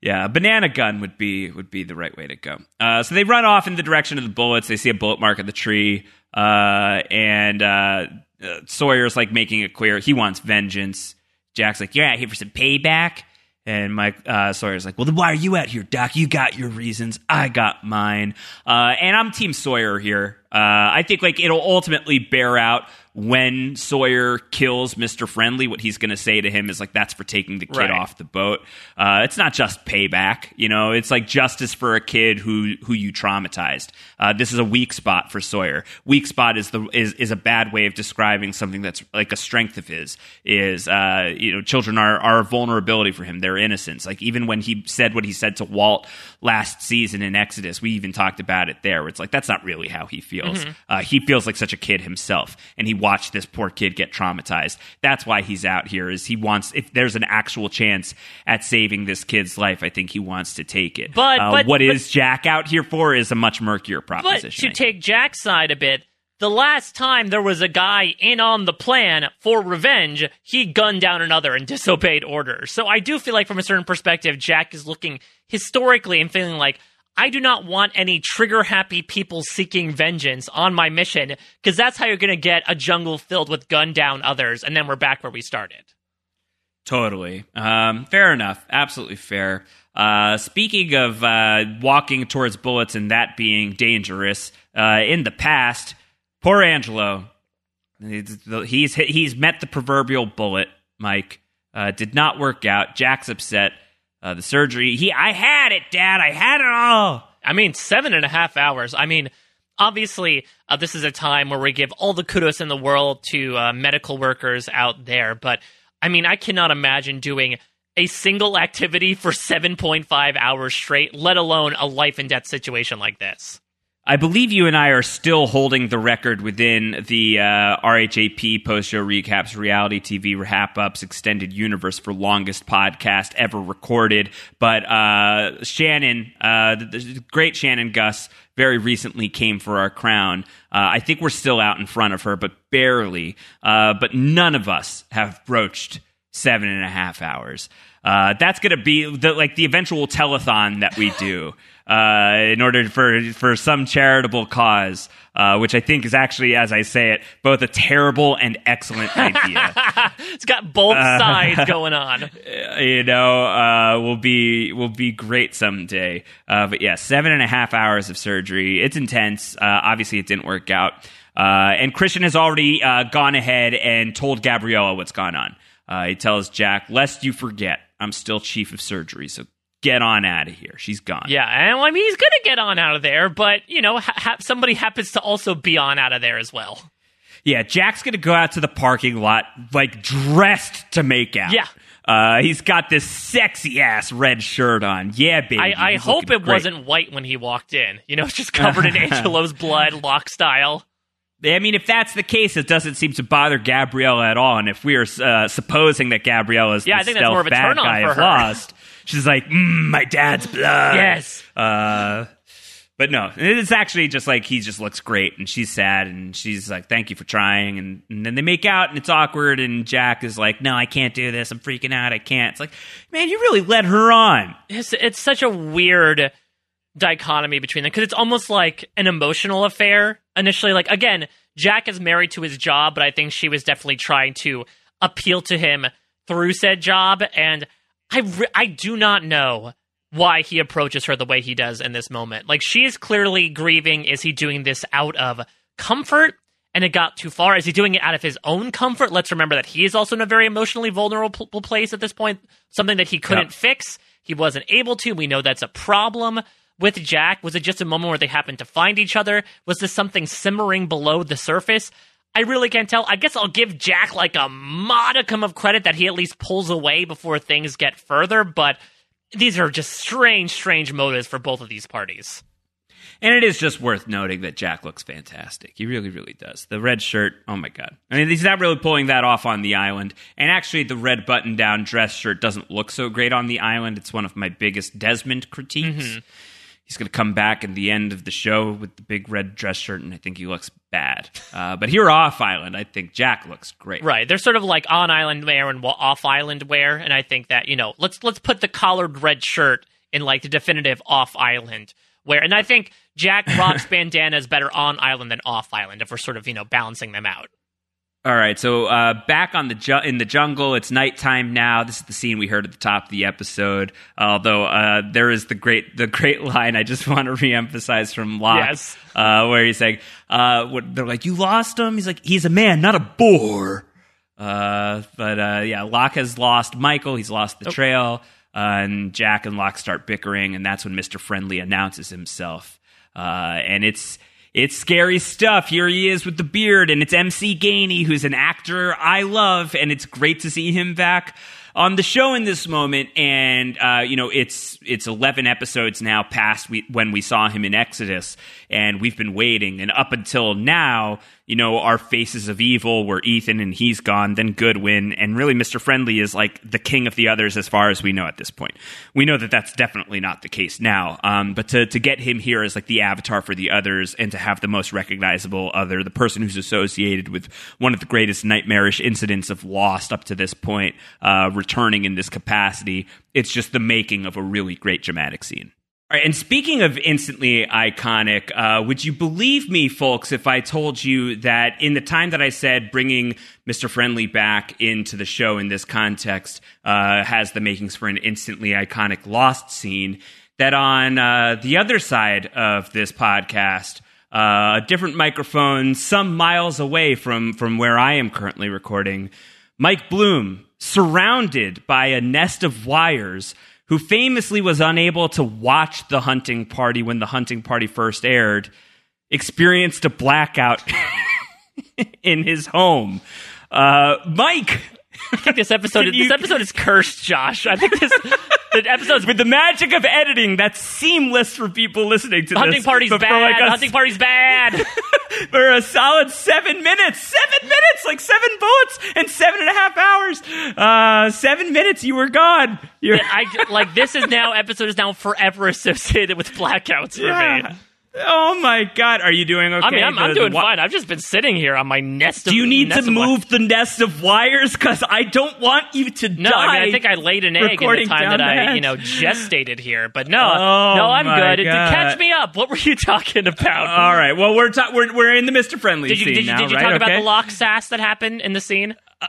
Yeah, a banana gun would be would be the right way to go. Uh, so they run off in the direction of the bullets. They see a bullet mark at the tree, uh, and uh, uh, Sawyer's like making it clear he wants vengeance. Jack's like, "You're out here for some payback," and Mike uh, Sawyer's like, "Well, then why are you out here, Doc? You got your reasons. I got mine." Uh, and I'm Team Sawyer here. I think like it'll ultimately bear out when Sawyer kills Mr. Friendly. What he's going to say to him is like, "That's for taking the kid Right. off the boat." Uh, it's not just payback, you know. It's like justice for a kid who who you traumatized. Uh, this is a weak spot for Sawyer. Weak spot is the is is a bad way of describing something that's like a strength of his. Is uh, you know, children are are a vulnerability for him. Their innocence. Like even when he said what he said to Walt last season in Exodus, we even talked about it there. Where it's like that's not really how he feels. Uh, he feels like such a kid himself, and he watched this poor kid get traumatized. That's why he's out here. Is he wants if there's an actual chance at saving this kid's life, I think he wants to take it. But- uh, but- what but- is Jack out here for is a much murkier But proposition. to take Jack's side a bit, the last time there was a guy in on the plan for revenge, he gunned down another and [laughs] disobeyed orders. So I do feel like, from a certain perspective, Jack is looking historically and feeling like. I do not want any trigger happy people seeking vengeance on my mission because that's how you're going to get a jungle filled with gun down others, and then we're back where we started. Totally. Um, fair enough. Absolutely fair. Uh, speaking of uh, walking towards bullets and that being dangerous, uh, in the past, poor Angelo, he's he's met the proverbial bullet. Mike uh, did not work out. Jack's upset. Uh, the surgery. He, I had it, Dad. I had it all. I mean, seven and a half hours. I mean, obviously, uh, this is a time where we give all the kudos in the world to uh, medical workers out there. But I mean, I cannot imagine doing a single activity for [laughs] 7.5 hours straight, let alone a life and death situation like this. I believe you and I are still holding the record within the uh, RHAP post show recaps, reality TV wrap ups, extended universe for longest podcast ever recorded. But uh, Shannon, uh, the, the great Shannon Gus, very recently came for our crown. Uh, I think we're still out in front of her, but barely. Uh, but none of us have broached seven and a half hours. Uh, that's going to be the, like the eventual telethon that we do. [laughs] uh, in order for for some charitable cause, uh, which I think is actually, as I say it, both a terrible and excellent [laughs] idea. it's got both sides [laughs] going on. you know, uh, will be will be great someday. Uh, but yeah, seven and a half hours of surgery. It's intense. Uh, obviously, it didn't work out. Uh, and Christian has already uh, gone ahead and told Gabriella what's gone on. Uh, he tells Jack, "Lest you forget, I'm still chief of surgery, so get on out of here. She's gone." Yeah, and I mean he's gonna get on out of there, but you know, ha- somebody happens to also be on out of there as well. Yeah, Jack's gonna go out to the parking lot like dressed to make out. Yeah. Uh, he's got this sexy ass red shirt on. Yeah, baby. I, I hope it great. wasn't white when he walked in. You know, it's [laughs] just covered in [laughs] Angelo's blood, Locke style. I mean, if that's the case, it doesn't seem to bother Gabriella at all. And if we are uh, supposing that Gabriella is Yeah, the I think that's more of a bad turn-on guy for her. Lost, she's like, mm, my dad's blood. Yes. Uh, but no, it's actually just like he just looks great, and she's sad, and she's like, "Thank you for trying." And, and then they make out, and it's awkward, and Jack is like, "No, I can't do this. I'm freaking out. I can't." It's like, man, you really led her on. It's, it's such a weird dichotomy between them because it's almost like an emotional affair initially. Like, again, Jack is married to his job, but I think she was definitely trying to appeal to him through said job. And I, re- I do not know why he approaches her the way he does in this moment. Like, she is clearly grieving. Is he doing this out of comfort? And it got too far. Is he doing it out of his own comfort? Let's remember that he is also in a very emotionally vulnerable place at this point. Something that he couldn't Yep. fix. He wasn't able to. We know that's a problem with Jack. Was it just a moment where they happened to find each other? Was this something simmering below the surface? I really can't tell. I guess I'll give Jack like a modicum of credit that he at least pulls away before things get further, but these are just strange, strange motives for both of these parties. And it is just worth noting that Jack looks fantastic. He really, really does. The red shirt, oh my God. I mean, he's not really pulling that off on the island. And actually, the red button down dress shirt doesn't look so great on the island. It's one of my biggest Desmond critiques. Mm-hmm. He's going to come back at the end of the show with the big red dress shirt, and I think he looks bad. Uh, but here off island, I think Jack looks great. Right. They're sort of like on island wear and off island wear, and I think that, you know, let's let's put the collared red shirt in like the definitive off island wear. And I think Jack [laughs] rocks bandanas better on island than off island if we're sort of, you know, balancing them out. All right, so uh, back on the ju- in the jungle. It's nighttime now. This is the scene we heard at the top of the episode. Although uh, there is the great the great line I just [laughs] want to reemphasize from Locke, Yes. uh, where he's like, uh, what, "They're like, you lost him." He's like, "He's a man, not a boar." Uh, but uh, yeah, Locke has lost Michael. He's lost the trail, uh, and Jack and Locke start bickering, and that's when Mister Friendly announces himself. Uh, and it's it's scary stuff. Here he is with the beard, and it's MC Gainey, who's an actor I love, and it's great to see him back on the show in this moment. And uh, you know, it's it's eleven episodes now past we, when we saw him in Exodus, and we've been waiting. And up until now, you know, our faces of evil were Ethan, and he's gone. Then Goodwin, and really, Mister Friendly is like the king of the others as far as we know at this point. We know that that's definitely not the case now. Um, but to to get him here as like the avatar for the others, and to have the most recognizable other, the person who's associated with one of the greatest nightmarish incidents of Lost up to this point, uh, returning in this capacity, it's just the making of a really great dramatic scene. All right, and speaking of instantly iconic, uh, would you believe me, folks, if I told you that in the time that I said bringing Mr. Friendly back into the show in this context uh, has the makings for an instantly iconic Lost scene, that on uh, the other side of this podcast, uh, a different microphone, some miles away from from where I am currently recording, Mike Bloom, surrounded by a nest of wires, who famously was unable to watch the hunting party when the hunting party first aired, experienced a blackout [laughs] in his home. Uh, Mike, I think this episode Can this episode is cursed, Josh. I think this [laughs] the episode's with the magic of editing, that's seamless for people listening to hunting this. party's bad. like a- hunting party's bad. [laughs] for a solid seven minutes. Seven minutes, like seven bullets and seven and a half hours. Uh, seven minutes, you were gone. You're, I like this is now episode is now forever associated with blackouts for [laughs] me. Oh my god, are you doing okay? I mean, I'm, I'm doing wa- fine. I've just been sitting here on my nest. Of, Do you need to of wi- move the nest of wires? Because I don't want you to No, die. I mean I think I laid an egg in the time that the I, you know, gestated here. But no, [laughs] Oh, no, I'm good. Catch me up. What were you talking about? All right. Well, we're ta- we're we're in the Mr. Friendly Did you scene did you, now, did you right? talk about the Locke sass that happened in the scene? Uh,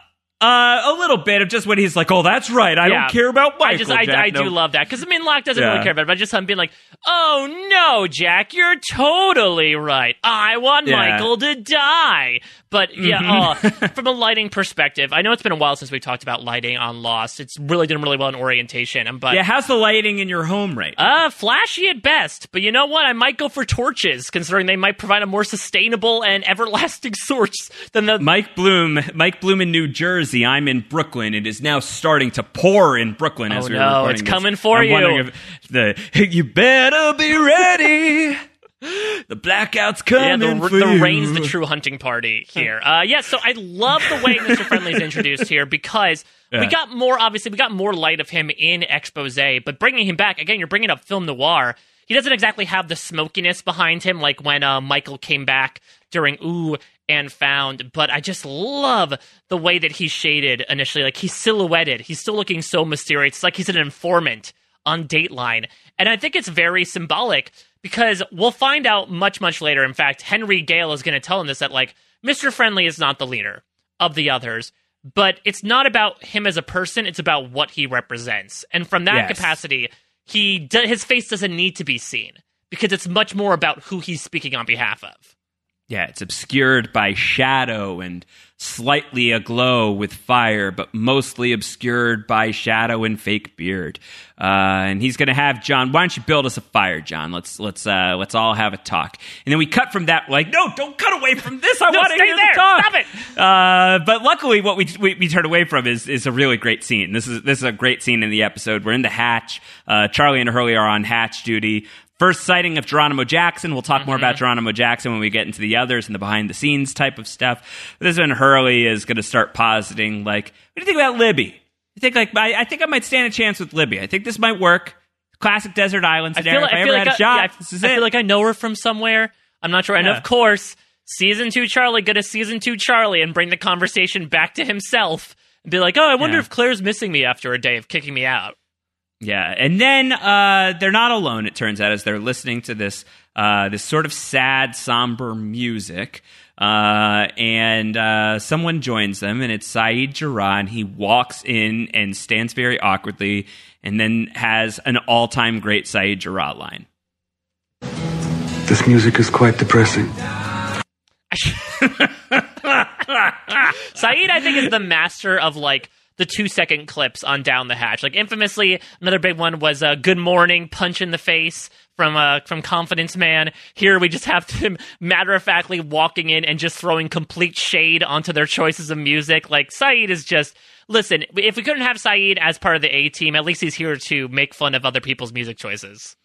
a little bit of just when he's like, "Oh, that's right. I Yeah. don't care about Michael." I just I, Jack." I do love that because I mean Locke doesn't Yeah. really care about it. But I just him being like, "Oh no, Jack, you're totally right. I want Yeah. Mm-hmm. Michael to die." But yeah, uh, [laughs] from a lighting perspective, I know it's been a while since we talked about lighting on Lost. It's really done really well in orientation. um, But Yeah, how's the lighting in your home right? now? Uh, flashy at best, but you know what? I might go for torches, considering they might provide a more sustainable and everlasting [laughs] source than the. Mike Bloom, Mike Bloom in New Jersey. I'm in Brooklyn. It is now starting to pour in Brooklyn as Oh, we're no, recording it's this. coming for I'm you. if the [laughs] you better be ready. the blackout's Yeah, coming the, for the you. rain's the true hunting party here. [laughs] Uh, yeah, so I love the way Mr. Friendly is introduced here because we got more, obviously, we got more light of him in Expose, but bringing him back, again, you're bringing up film noir. He doesn't exactly have the smokiness behind him like when uh, Michael came back during Ooh and Found, but I just love the way that he's shaded initially. Like he's silhouetted, he's still looking so mysterious. It's like he's an informant on Dateline. And I think it's very symbolic because we'll find out much, much later. In fact, Henry Gale is going to tell him this that, like, Mr. Friendly is not the leader of the others, but it's not about him as a person, it's about what he represents. And from that Yes. capacity, he his face doesn't need to be seen because it's much more about who he's speaking on behalf of. Yeah, it's obscured by shadow and slightly aglow with fire, but mostly obscured by shadow and fake beard. Uh, and he's going to have John. Why don't you build us a fire, John? Let's let's uh, let's all have a talk. And then we cut from that. Like, no, don't cut away from this. I [laughs] No, want to stay hear there. the talk. Stop it. Uh, but luckily, what we, we we turn away from is is a really great scene. This is this is a great scene in the episode. We're in the hatch. Uh, Charlie and Hurley are on hatch duty. First sighting of Geronimo Jackson. We'll talk more about mm-hmm. Geronimo Jackson when we get into the others and the behind the scenes type of stuff. But this is when Hurley is going to start positing, like, what do you think about Libby? I think like I, I think I might stand a chance with Libby. I think this might work. Classic desert island I scenario. feel, if I, I ever feel had like a shot, I, yeah, I- this is I it. feel like I know her from somewhere. I'm not sure. And of course, season two Charlie go to season two Charlie and bring the conversation back to himself and be like, "Oh, I wonder Yeah. if Claire's missing me after a day of kicking me out." Yeah, and then uh, they're not alone. It turns out as they're listening to this uh, this sort of sad, somber music, uh, and uh, someone joins them, and it's Sayid Jarrah. And he walks in and stands very awkwardly, and then has an all time great Sayid Jarrah line. This music is quite depressing. [laughs] Sayid, I think, is the master of like the two second clips on Down the Hatch. Like infamously, another big one was uh, "Good Morning" punch in the face from uh, from Confidence Man. Here we just have [laughs] him matter of factly walking in and just throwing complete shade onto their choices of music. Like Sayid is just. Listen, if we couldn't have Sayid as part of the A team, at least he's here to make fun of other people's music choices.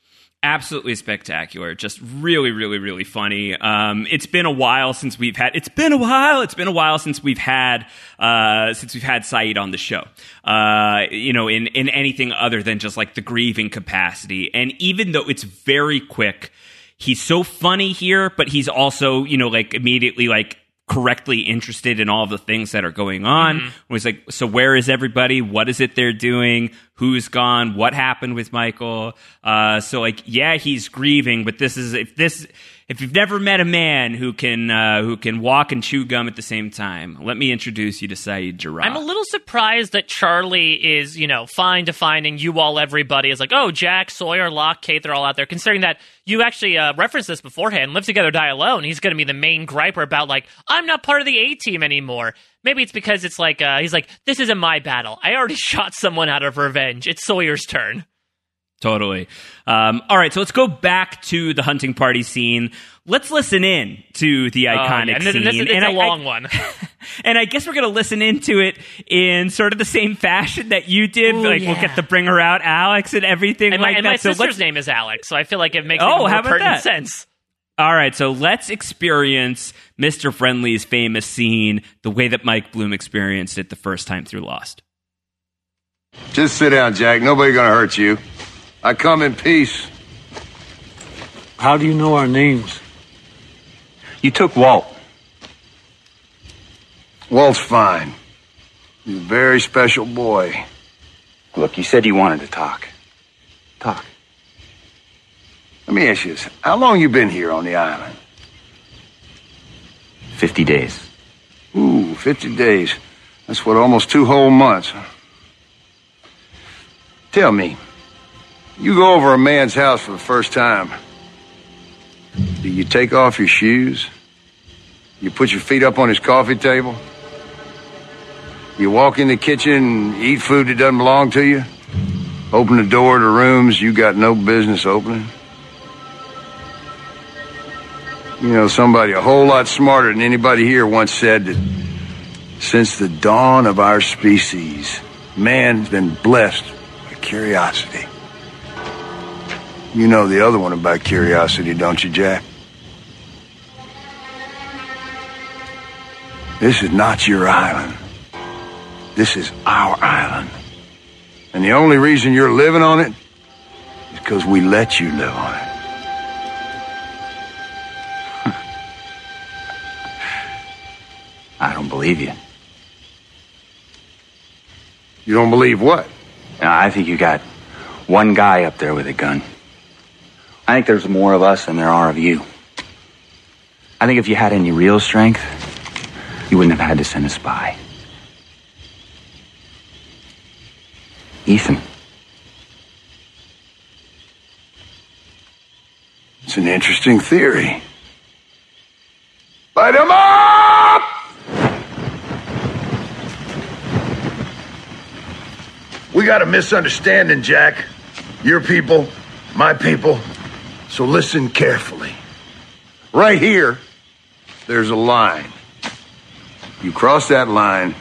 Absolutely spectacular. Just really, really, really funny. Um, it's been a while since we've had. It's been a while. It's been a while since we've had uh, since we've had Sayid on the show. Uh, you know, in in anything other than just like the grieving capacity. And even though it's very quick, he's so funny here, but he's also you know like immediately like correctly interested in all the things that are going on. Mm-hmm. He's like, so where is everybody? What is it they're doing? Who's gone? What happened with Michael? Uh, so like, yeah, he's grieving, but this is if this if you've never met a man who can uh, who can walk and chew gum at the same time, let me introduce you to Sayid Jarrah. I'm a little surprised that Charlie is, you know, fine defining you all, everybody is like, oh, Jack, Sawyer, Locke, Kate, they're all out there. Considering that you actually uh, referenced this beforehand, live together, die alone. He's going to be the main griper about like, I'm not part of the A team anymore. Maybe it's because it's like uh, he's like, this isn't my battle. I already [laughs] shot someone out of revenge. It's Sawyer's turn. Totally. Um, all right, so let's go back to the hunting party scene. Let's listen in to the iconic Oh, yeah. And this, scene. this it's And a I- I- long one. [laughs] and I guess we're going to listen into it in sort of the same fashion that you did. Ooh, like we'll get to bring her out, Alex, and everything And my, like and that. my so sister's let's, name is Alex, so I feel like it makes Oh, more how about pertinent that? sense. all right, so let's experience Mr. Friendly's famous scene the way that Mike Bloom experienced it the first time through Lost. Just sit down, Jack. Nobody gonna hurt you. I come in peace. How do you know our names? You took Walt. Walt's fine. He's a very special boy. Look, you said you wanted to talk. Talk. Let me ask you this. How long you been here on the island? 50 days. Ooh, 50 days. That's what, almost two whole months. Tell me, you go over a man's house for the first time. Do you take off your shoes? You put your feet up on his coffee table? You walk in the kitchen and eat food that doesn't belong to you? Open the door to rooms you got no business opening? You know, somebody a whole lot smarter than anybody here once said that since the dawn of our species, man's been blessed by curiosity. You know the other one about curiosity, don't you, Jack? This is not your island. This is our island. And the only reason you're living on it is because we let you live on it. [laughs] I don't believe you. You don't believe what? No, I think you got one guy up there with a gun. I think there's more of us than there are of you. I think if you had any real strength, you wouldn't have had to send a spy. Ethan. It's an interesting theory. Light him up! We got a misunderstanding, Jack. Your people, my people. So listen carefully. Right here, there's a line. You cross that line,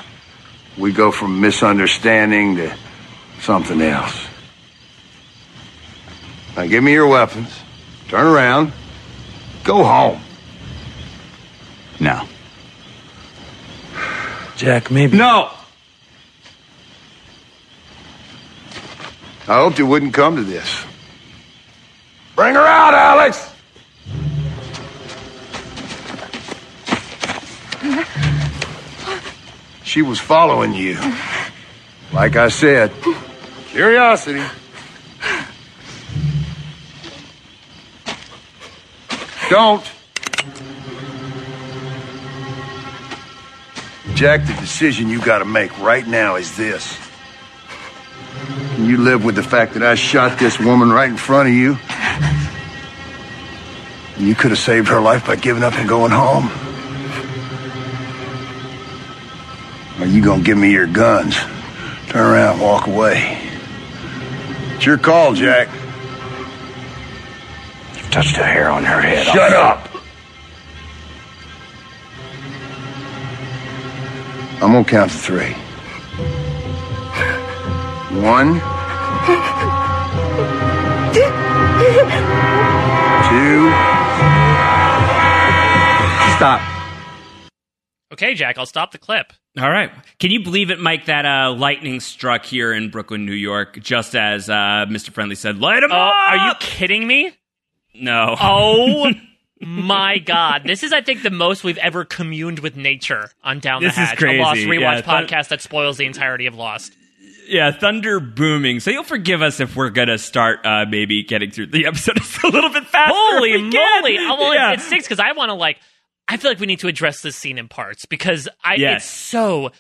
we go from misunderstanding to something else. Now give me your weapons. Turn around. Go home. No. Jack, maybe. No! I hoped it wouldn't come to this. Bring her out, Alex! She was following you. Like I said, curiosity. Don't. Jack, the decision you gotta make right now is this. Can you live with the fact that I shot this woman right in front of you? You could have saved her life by giving up and going home. Are you gonna give me your guns? Turn around, walk away. It's your call, Jack. You've touched a hair on her head. Shut up! I'm gonna count to three. One. Two. Stop. Okay, Jack, I'll stop the clip. All right. Can you believe it, Mike, that uh, lightning struck here in Brooklyn, New York, just as uh, Mr. Friendly said, light him Oh, up! are you kidding me? No. Oh [laughs] my god. This is I think the most we've ever communed with nature on Down This the is Hatch. A Lost. Rewatch Yeah, that- podcast that spoils the entirety of Lost. Yeah, thunder booming. So you'll forgive us if we're going to start uh, maybe getting through the [laughs] episode a little bit faster. Holy if we can. moly! Oh, well, Yeah. it, it stinks because I want to like. I feel like we need to address this scene in parts because I Yes. it's so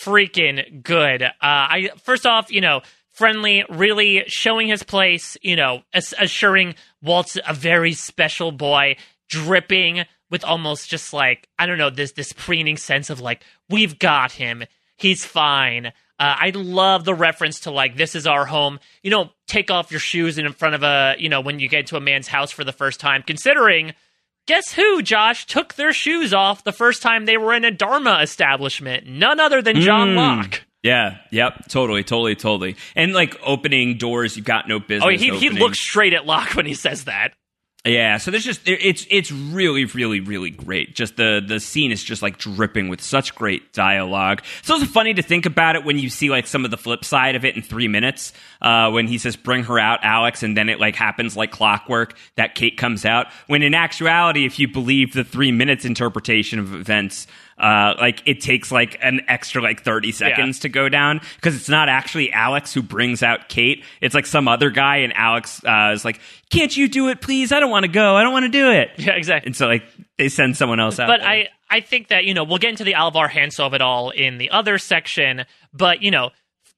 freaking good. Uh, I first off, you know, friendly, really showing his place. You know, ass- assuring Walt's a very special boy, dripping with almost just like I don't know this this preening sense of like we've got him. He's fine. Uh, I love the reference to like this is our home. You know, take off your shoes in front of a you know when you get to a man's house for the first time. Considering, guess who? Josh took their shoes off the first time they were in a Dharma establishment. None other than John Mm. Locke. Yeah, yep, totally, totally, totally. And like opening doors you've got no business. Oh, he he looks straight at Locke when he says that. Yeah, so there's just it's it's really really really great. Just the the scene is just like dripping with such great dialogue. So it's funny to think about it when you see like some of the flip side of it in three minutes. Uh, when he says "Bring her out, Alex," and then it like happens like clockwork that Kate comes out. When in actuality, if you believe the three minutes interpretation of events, uh, like it takes like an extra like 30 seconds to go down because it's not actually Alex who brings out Kate. It's like some other guy, and Alex uh, is like, "Can't you do it, please? I don't want to go. I don't want to do it." [laughs] Yeah, exactly. And so like they send someone else out. But there. I, I think that, you know, we'll get into the Alvar Hanso of it all in the other section, but, you know,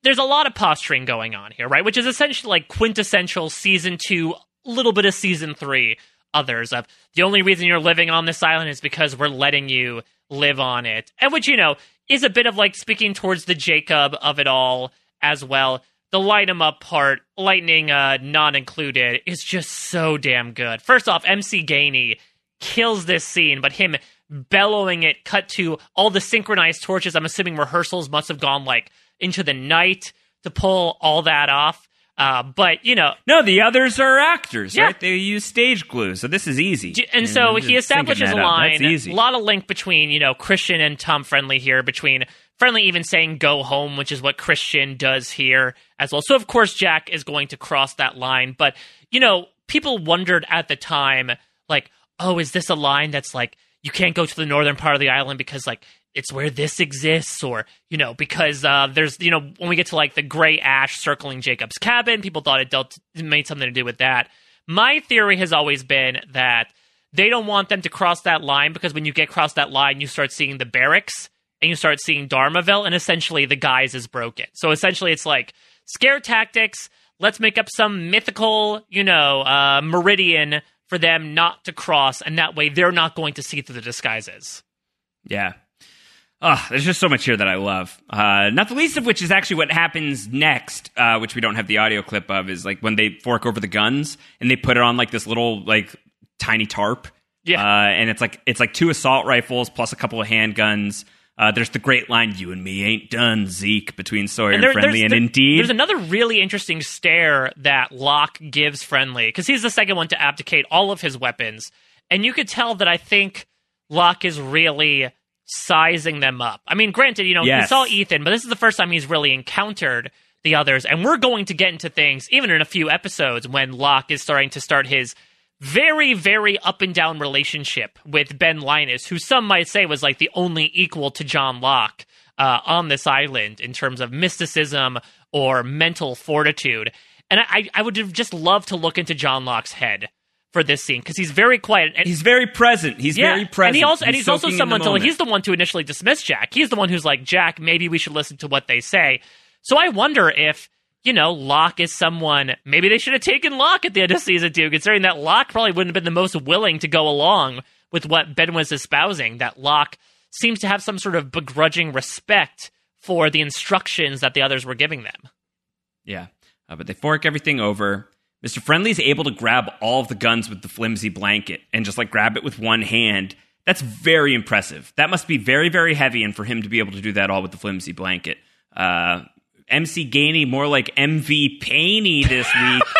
there's a lot of posturing going on here, right? Which is essentially like quintessential season two, little bit of season three others of the only reason you're living on this island is because we're letting you live on it. And which, you know, is a bit of like speaking towards the Jacob of it all as well. The light 'em up part, lightning uh, not included, is just so damn good. First off, MC Gainey kills this scene, but him bellowing it, cut to all the synchronized torches. I'm assuming rehearsals must have gone like into the night to pull all that off. Uh, but you know, no, the others are actors, Yeah. right? They use stage glue, so this is easy. and You so he establishes a line. A lot of link between you know Christian and Tom Friendly here. Between Friendly even saying "go home," which is what Christian does here as well. So of course Jack is going to cross that line. But you know, people wondered at the time, like, oh, is this a line that's like you can't go to the northern part of the island because like it's where this exists or you know because uh, there's you know when we get to like the gray ash circling jacob's cabin people thought it dealt made something to do with that my theory has always been that they don't want them to cross that line because when you get across that line you start seeing the barracks and you start seeing Dharmaville, and essentially the guise is broken so essentially it's like scare tactics let's make up some mythical you know uh, meridian for them not to cross and that way they're not going to see through the disguises Yeah. Oh, there's just so much here that I love. Uh, not the least of which is actually what happens next, uh, which we don't have the audio clip of, is like when they fork over the guns and they put it on like this little like tiny tarp. Yeah. Uh, and it's like it's like two assault rifles plus a couple of handguns. Uh, there's the great line, "You and me ain't done, Zeke," between Sawyer and, there- Friendly, and there- indeed, There's another really interesting stare that Locke gives Friendly because he's the second one to abdicate all of his weapons, and you could tell that I think Locke is really sizing them up. I mean, granted, you know, Yes. he saw Ethan, but this is the first time he's really encountered the others, and we're going to get into things even in a few episodes when Locke is starting to start his very, very up and down relationship with Ben Linus, who some might say was like the only equal to John Locke uh, on this island in terms of mysticism or mental fortitude. And I, I would have just loved to look into John Locke's head for this scene because he's very quiet. And, he's very present. He's yeah, very present. and he also and he's also soaking in the someone to he's the one to initially dismiss Jack. He's the one who's like Jack. Maybe we should listen to what they say. So I wonder if you know Locke is someone. Maybe they should have taken Locke at the end of season two, considering that Locke probably wouldn't have been the most willing to go along with what Ben was espousing. That Locke seems to have some sort of begrudging respect for the instructions that the others were giving them. Yeah. Uh, but they fork everything over. Mr. Friendly's able to grab all of the guns with the flimsy blanket and just like grab it with one hand. That's very impressive. That must be very, very heavy, and for him to be able to do that all with the flimsy blanket. Uh, MC Gainey, more like MV Painey this week. [laughs]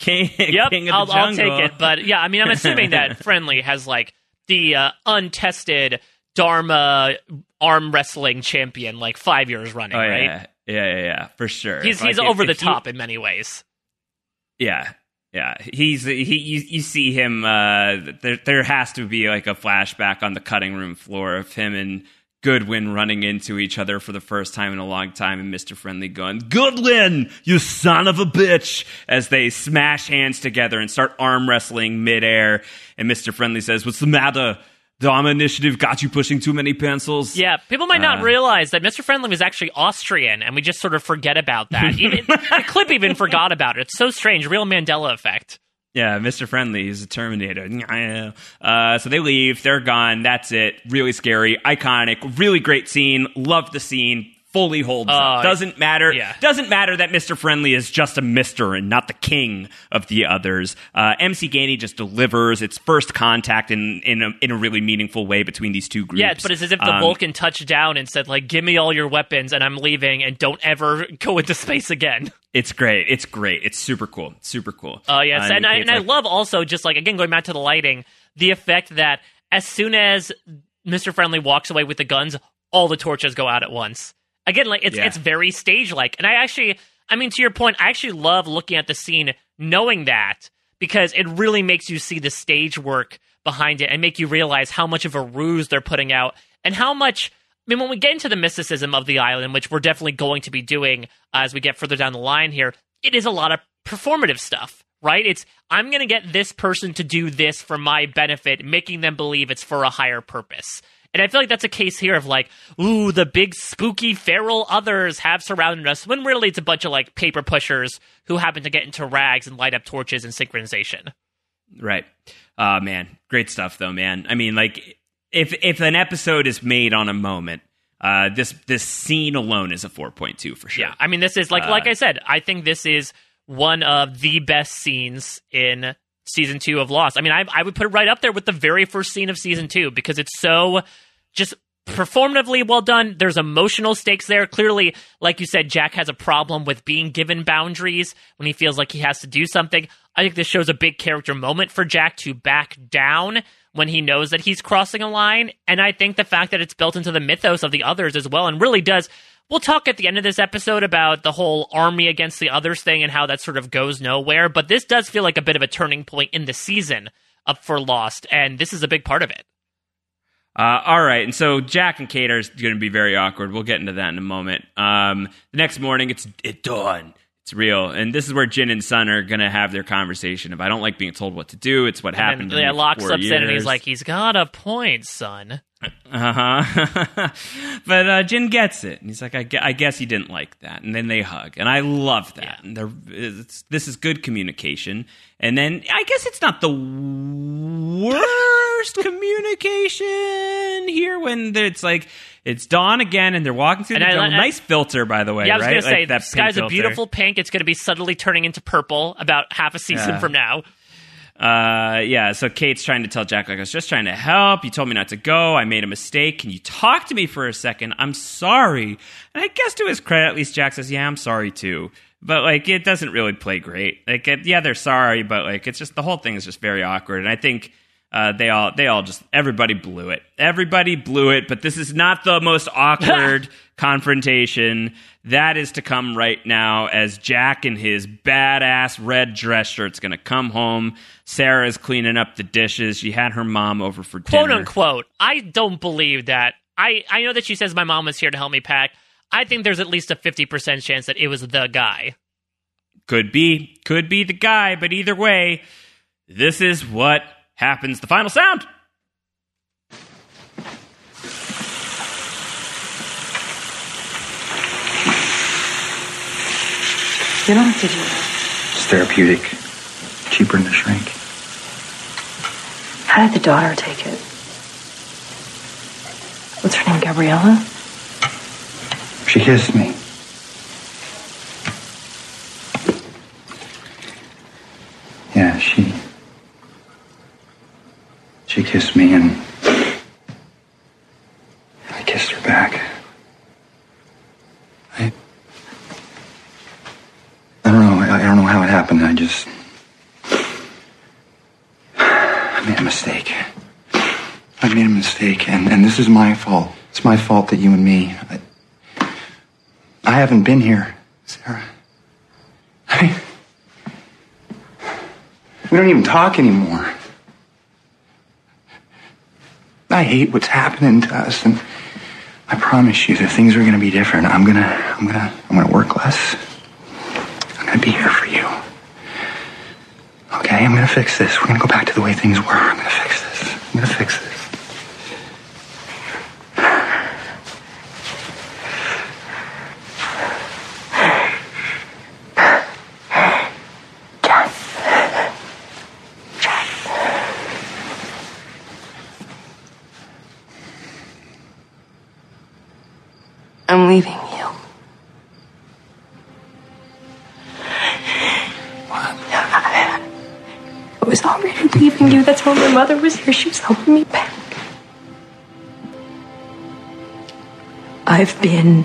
King, Yep, King of I'll, the I'll take it. But yeah, I mean, I'm assuming that [laughs] Friendly has like the uh, untested Dharma arm wrestling champion, like five years running, Oh yeah, right? yeah, yeah, yeah, yeah, for sure. He's Like, he's if- over the if you- top in many ways. Yeah, yeah. He's he. You, you see him. Uh, there there has to be like a flashback on the cutting room floor of him and Goodwin running into each other for the first time in a long time, and Mister Friendly going, "Goodwin, you son of a bitch!" As they smash hands together and start arm wrestling midair, and Mister Friendly says, "What's the matter?" Dharma Initiative got you pushing too many pencils. Yeah, people might not Uh, realize that Mr. Friendly was actually Austrian, and we just sort of forget about that. [laughs] Even the clip even forgot about it. It's so strange. Real Mandela effect. Yeah, Mr. Friendly he's a Terminator. Uh, so they leave. They're gone. That's it. Really scary. Iconic. Really great scene. Loved the scene. Fully holds Uh, up. Doesn't matter. yeah. Doesn't matter that Mr. Friendly is just a Mister and not the king of the others. Uh, MC Gainey just delivers its first contact in in a, in a really meaningful way between these two groups. Yeah, but it's as if the Um, Vulcan touched down and said, like, give me all your weapons and I'm leaving and don't ever [laughs] go into space again. It's great. It's great. It's super cool. Super cool. Oh, yes. Uh, and I, and I love also just like, again, going back to the lighting, the effect that as soon as Mr. Friendly walks away with the guns, all the torches go out at once. Again, like it's Yeah. it's very stage like. And I actually I mean to your point, I actually love looking at the scene knowing that because it really makes you see the stage work behind it and make you realize how much of a ruse they're putting out and how much I mean, when we get into the mysticism of the island, which we're definitely going to be doing uh, as we get further down the line here, it is a lot of performative stuff, right? It's I'm going to get this person to do this for my benefit, making them believe it's for a higher purpose. And I feel like that's a case here of like, ooh, the big spooky feral others have surrounded us, when really it's a bunch of like paper pushers who happen to get into rags and light up torches and synchronization. Right. Uh man, great stuff though, man. I mean, like if if an episode is made on a moment, uh this this scene alone is a 4.2 for sure. Yeah, I mean, this is like Uh, like I said, I think this is one of the best scenes in season two of Lost. I mean, I I would put it right up there with the very first scene of season two because it's so just performatively well done. There's emotional stakes there. Clearly, like you said, Jack has a problem with being given boundaries when he feels like he has to do something. I think this shows a big character moment for Jack to back down when he knows that he's crossing a line. And I think the fact that it's built into the mythos of the others as well and really does. We'll talk at the end of this episode about the whole army against the others thing and how that sort of goes nowhere. But this does feel like a bit of a turning point in the season up for Lost. And this is a big part of it. Uh, all right, and so Jack and Kate are going to be very awkward. We'll get into that in a moment. Um, the next morning, it's it dawn. It's real, and this is where Jin and Sun are going to have their conversation. If I don't like being told what to do, it's what happened. And to then yeah, me for Locke four slips in and he's like, he's got a point, Sun. Uh huh. [laughs] but uh, Jin gets it, and he's like, I, gue- I guess he didn't like that. And then they hug, and I love that. And they're, it's, this is good communication. And then I guess it's not the worst [laughs] communication here when it's like it's dawn again, and they're walking through And the I- jungle. I- nice filter, by the way. yeah, I was right? going to say, that the sky's a beautiful pink. It's going to be suddenly turning into purple about half a season Yeah. from now. Uh, yeah. So Kate's trying to tell Jack, like, I was just trying to help. You told me not to go. I made a mistake. Can you talk to me for a second? I'm sorry. And I guess to his credit, at least Jack says, yeah, I'm sorry too. But like, it doesn't really play great. Like, it, yeah, they're sorry, but like, it's just the whole thing is just very awkward. And I think. Uh, they all, they all just, everybody blew it. Everybody blew it, but this is not the most awkward [laughs] confrontation. That is to come right now as Jack in his badass red dress shirt's gonna come home. Sarah's cleaning up the dishes. She had her mom over for dinner. quote unquote. I don't believe that. I, I know that she says my mom was here to help me pack. I think there's at least a 50% chance that it was the guy. Could be, could be the guy, but either way, this is what happens. The final sound. You don't have to do that. It's therapeutic. Cheaper than the shrink. How did the daughter take it? What's her name, Gabriella? She kissed me. Yeah, she. She kissed me and. I kissed her back. I. I don't know. I, I don't know how it happened. I just. I made a mistake. I made a mistake, and, and this is my fault. It's my fault that you and me. I, I haven't been here, Sarah. I, we don't even talk anymore. I hate what's happening to us, and I promise you that things are gonna be different. I'm gonna, I'm gonna, I'm gonna work less. I'm gonna be here for you. Okay, I'm gonna fix this. We're gonna go back to the way things were. I'm gonna fix this. I'm gonna fix this. Was here. She was helping me back. I've been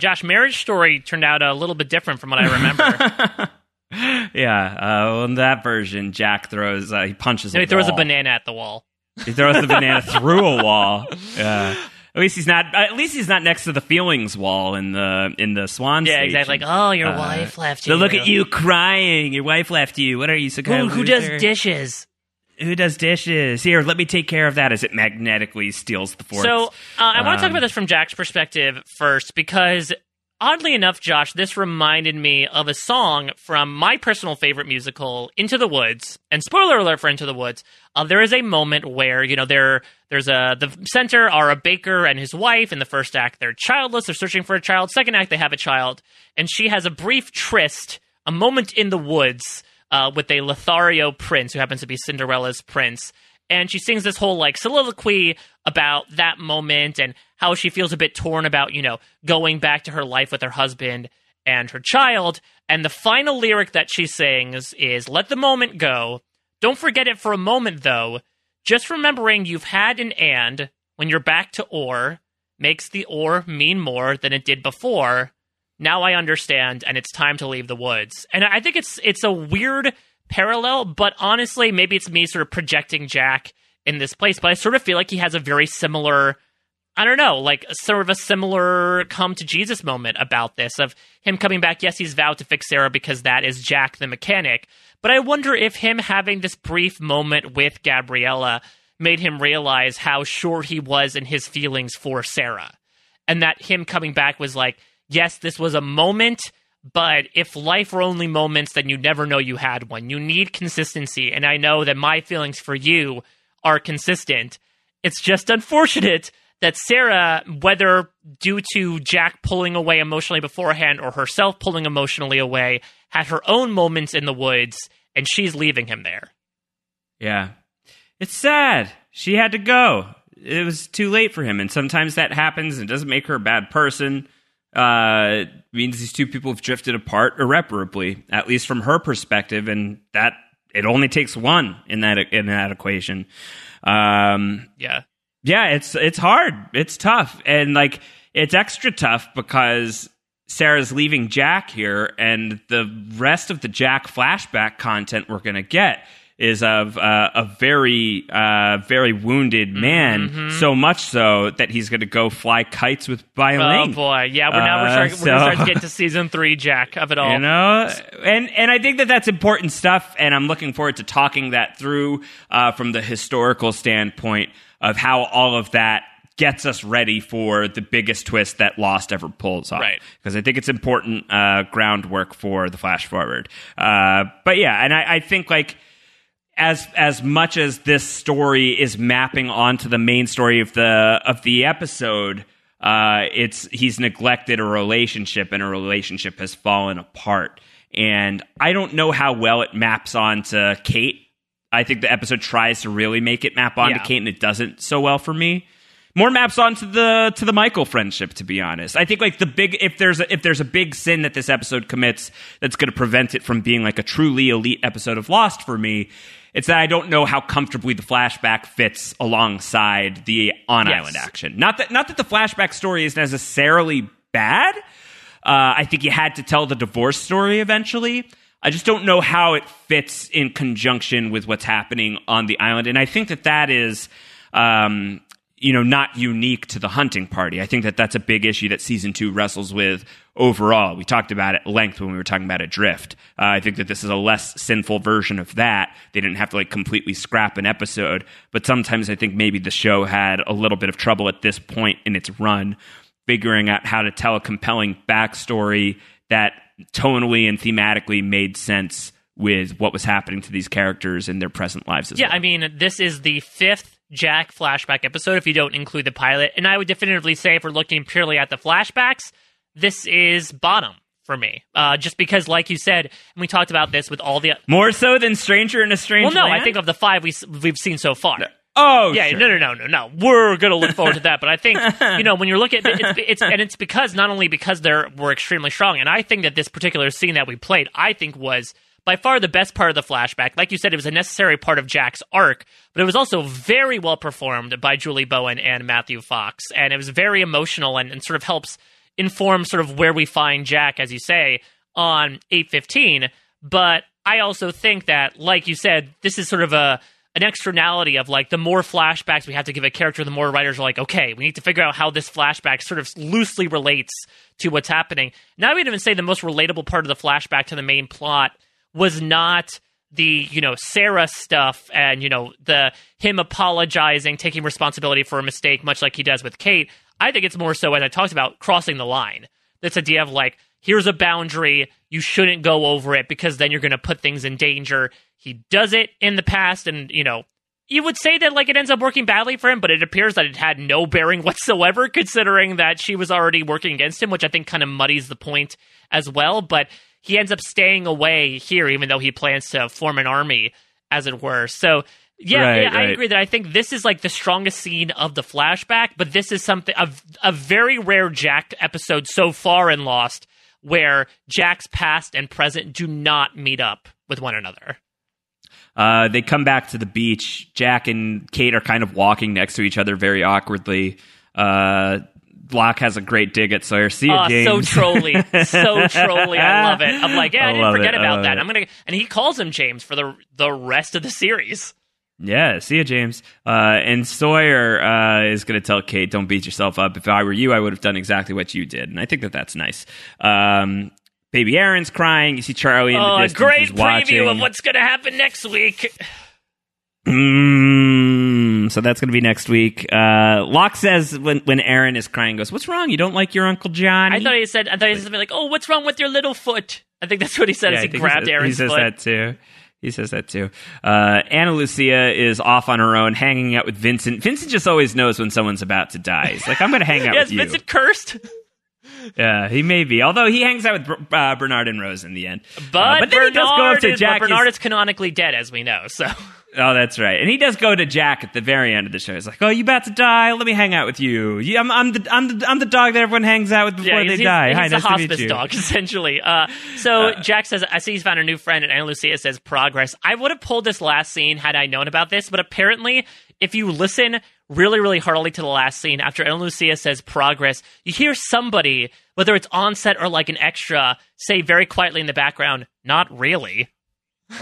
Josh, Marriage Story turned out a little bit different from what I remember. [laughs] Yeah, uh, well, in that version, Jack throws, uh, he punches. No, a he throws a banana at the wall. He throws the banana [laughs] through a wall. Yeah. At least he's not. At least he's not next to the feelings wall in the in the Swan. Yeah, station. exactly. Like, oh, your Uh, wife left you. look at you crying. Your wife left you. What are you so Who, who does dishes? Who does dishes? Here, let me take care of that. As it magnetically steals the forks. So uh, I want to talk Um, about this from Jack's perspective first, because oddly enough, Josh, this reminded me of a song from my personal favorite musical, Into the Woods. And spoiler alert for Into the Woods, uh, there is a moment where you know there there's a the center are a baker and his wife. In the first act, they're childless. They're searching for a child. Second act, they have a child, and she has a brief tryst, a moment in the woods. Uh, with a Lothario prince who happens to be Cinderella's prince, and she sings this whole like soliloquy about that moment and how she feels a bit torn about you know going back to her life with her husband and her child. And the final lyric that she sings is let the moment go. Don't forget it for a moment though. Just remembering you've had an and when you're back to or makes the or mean more than it did before now I understand, and it's time to leave the woods. And I think it's it's a weird parallel, but honestly, maybe it's me sort of projecting Jack in this place. But I sort of feel like he has a very similar, I don't know, like sort of a similar come to Jesus moment about this of him coming back. Yes, he's vowed to fix Sarah because that is Jack the mechanic. But I wonder if him having this brief moment with Gabriella made him realize how short he was in his feelings for Sarah. And that him coming back was like, yes, this was a moment, but if life were only moments, then you never know you had one. You need consistency. And I know that my feelings for you are consistent. It's just unfortunate that Sarah, whether due to Jack pulling away emotionally beforehand or herself pulling emotionally away, had her own moments in the woods and she's leaving him there. Yeah. It's sad. She had to go. It was too late for him. And sometimes that happens and doesn't make her a bad person. Uh, means these two people have drifted apart irreparably, at least from her perspective. And that it only takes one in that in that equation. Um, Yeah. yeah, it's it's hard. It's tough, and like it's extra tough because Sarah's leaving Jack here, and the rest of the Jack flashback content we're gonna get is of uh, a very uh, very wounded man. So much so that he's gonna go fly kites with Oh boy, yeah. We're now we're, Uh, starting, we're gonna start to get to season three, Jack, of it [laughs] all. You know, and and I think that that's important stuff, and I'm looking forward to talking that through uh, from the historical standpoint of how all of that gets us ready for the biggest twist that Lost ever pulls off. Right. Because I think it's important uh, groundwork for the flash forward. Uh, but yeah, and I, I think like as as much as this story is mapping onto the main story of the of the episode, uh, it's he's neglected a relationship and a relationship has fallen apart. And I don't know how well it maps onto Kate. I think the episode tries to really make it map onto Yeah. Kate, and it doesn't so well for me. More maps onto the to the Michael friendship, to be honest. I think like the big if there's a, if there's a big sin that this episode commits that's going to prevent it from being like a truly elite episode of Lost for me, it's that I don't know how comfortably the flashback fits alongside the on island Yes. action. Not that not that the flashback story is necessarily bad. Uh, I think you had to tell the divorce story eventually. I just don't know how it fits in conjunction with what's happening on the island, and I think that that is, um, you know, not unique to the hunting party. I think that that's a big issue that season two wrestles with overall. We talked about it at length when we were talking about Adrift. Uh, I think that this is a less sinful version of that. They didn't have to like completely scrap an episode, but sometimes I think maybe the show had a little bit of trouble at this point in its run figuring out how to tell a compelling backstory that tonally and thematically made sense with what was happening to these characters in their present lives as well. Yeah, well. I mean, this is the fifth Jack flashback episode if you don't include the pilot. And I would definitively say, if we're looking purely at the flashbacks, this is bottom for me. Uh, just because, like you said, and we talked about this with all the. More so than Stranger in a Strange Well, no, Land? I think of the five we, we've seen so far. Oh, yeah, sure. no, no, no, no, no. We're gonna look forward to that, but I think [laughs] you know when you're looking at it's, it's and it's because not only because they're were extremely strong, and I think that this particular scene that we played, I think was by far the best part of the flashback. Like you said, it was a necessary part of Jack's arc, but it was also very well performed by Julie Bowen and Matthew Fox, and it was very emotional and, and sort of helps inform sort of where we find Jack, as you say, on eight fifteen. But I also think that, like you said, this is sort of a an externality of like the more flashbacks we have to give a character, the more writers are like, okay, we need to figure out how this flashback sort of loosely relates to what's happening. Now, I would even say the most relatable part of the flashback to the main plot was not the you know Sarah stuff and you know the him apologizing, taking responsibility for a mistake, much like he does with Kate. I think it's more so as I talked about crossing the line. This idea of like here's a boundary, you shouldn't go over it because then you're going to put things in danger. He does it in the past, and you know you would say that like it ends up working badly for him, but it appears that it had no bearing [laughs] whatsoever, considering that she was already working against him, which I think kind of muddies the point as well. But he ends up staying away here, even though he plans to form an army, as it were. So yeah, Right, yeah I agree that I think this is like the strongest scene of the flashback, but this is something a, a very rare Jack episode so far in Lost where Jack's past and present do not meet up with one another. Uh, they come back to the beach. Jack and Kate are kind of walking next to each other very awkwardly. Uh, Locke has a great dig at Sawyer. See you, Oh, James. so trolly, so trolly. [laughs] I love it. I'm like, yeah, I, I didn't forget it, about love that. it. I'm gonna, and he calls him James for the the rest of the series. Yeah, see you, James. Uh, and Sawyer uh, is going to tell Kate, "Don't beat yourself up. If I were you, I would have done exactly what you did." And I think that that's nice. Um, baby Aaron's crying. You see Charlie in the Oh, distance. great He's preview watching. of what's gonna happen next week. Mm, so that's going to be next week. Uh, Locke says when when Aaron is crying, goes, "What's wrong? You don't like your Uncle Johnny?" I thought he said, I thought he said something like, "Oh, what's wrong with your little foot?" I think that's what he said Yeah, as he grabbed says, Aaron's He says foot. that too. He says that too. Uh, Ana Lucia is off on her own, hanging out with Vincent. Vincent just always knows when someone's about to die. He's like, "I'm going to hang [laughs] out yes, with you." Yes, Vincent cursed, Yeah, he may be. Although he hangs out with uh, Bernard and Rose in the end. but Uh, but then Bernard, he does go up to is, Jack. Bernard is canonically dead, as we know. So Oh, that's right. And he does go to Jack at the very end of the show. He's like, "Oh, you about to die? Let me hang out with you. Yeah, I'm, I'm the I'm the I'm the dog that everyone hangs out with before yeah, they he's, he's, die. he's Hi, a nice to hospice meet you." dog, [laughs] essentially. Uh, so Jack says, "I see he's found a new friend," and Ana Lucia says, "Progress." I would have pulled this last scene had I known about this, but apparently, if you listen really, really heartily to the last scene after Ana Lucia says "progress," you hear somebody, whether it's on set or like an extra, say very quietly in the background, "Not really."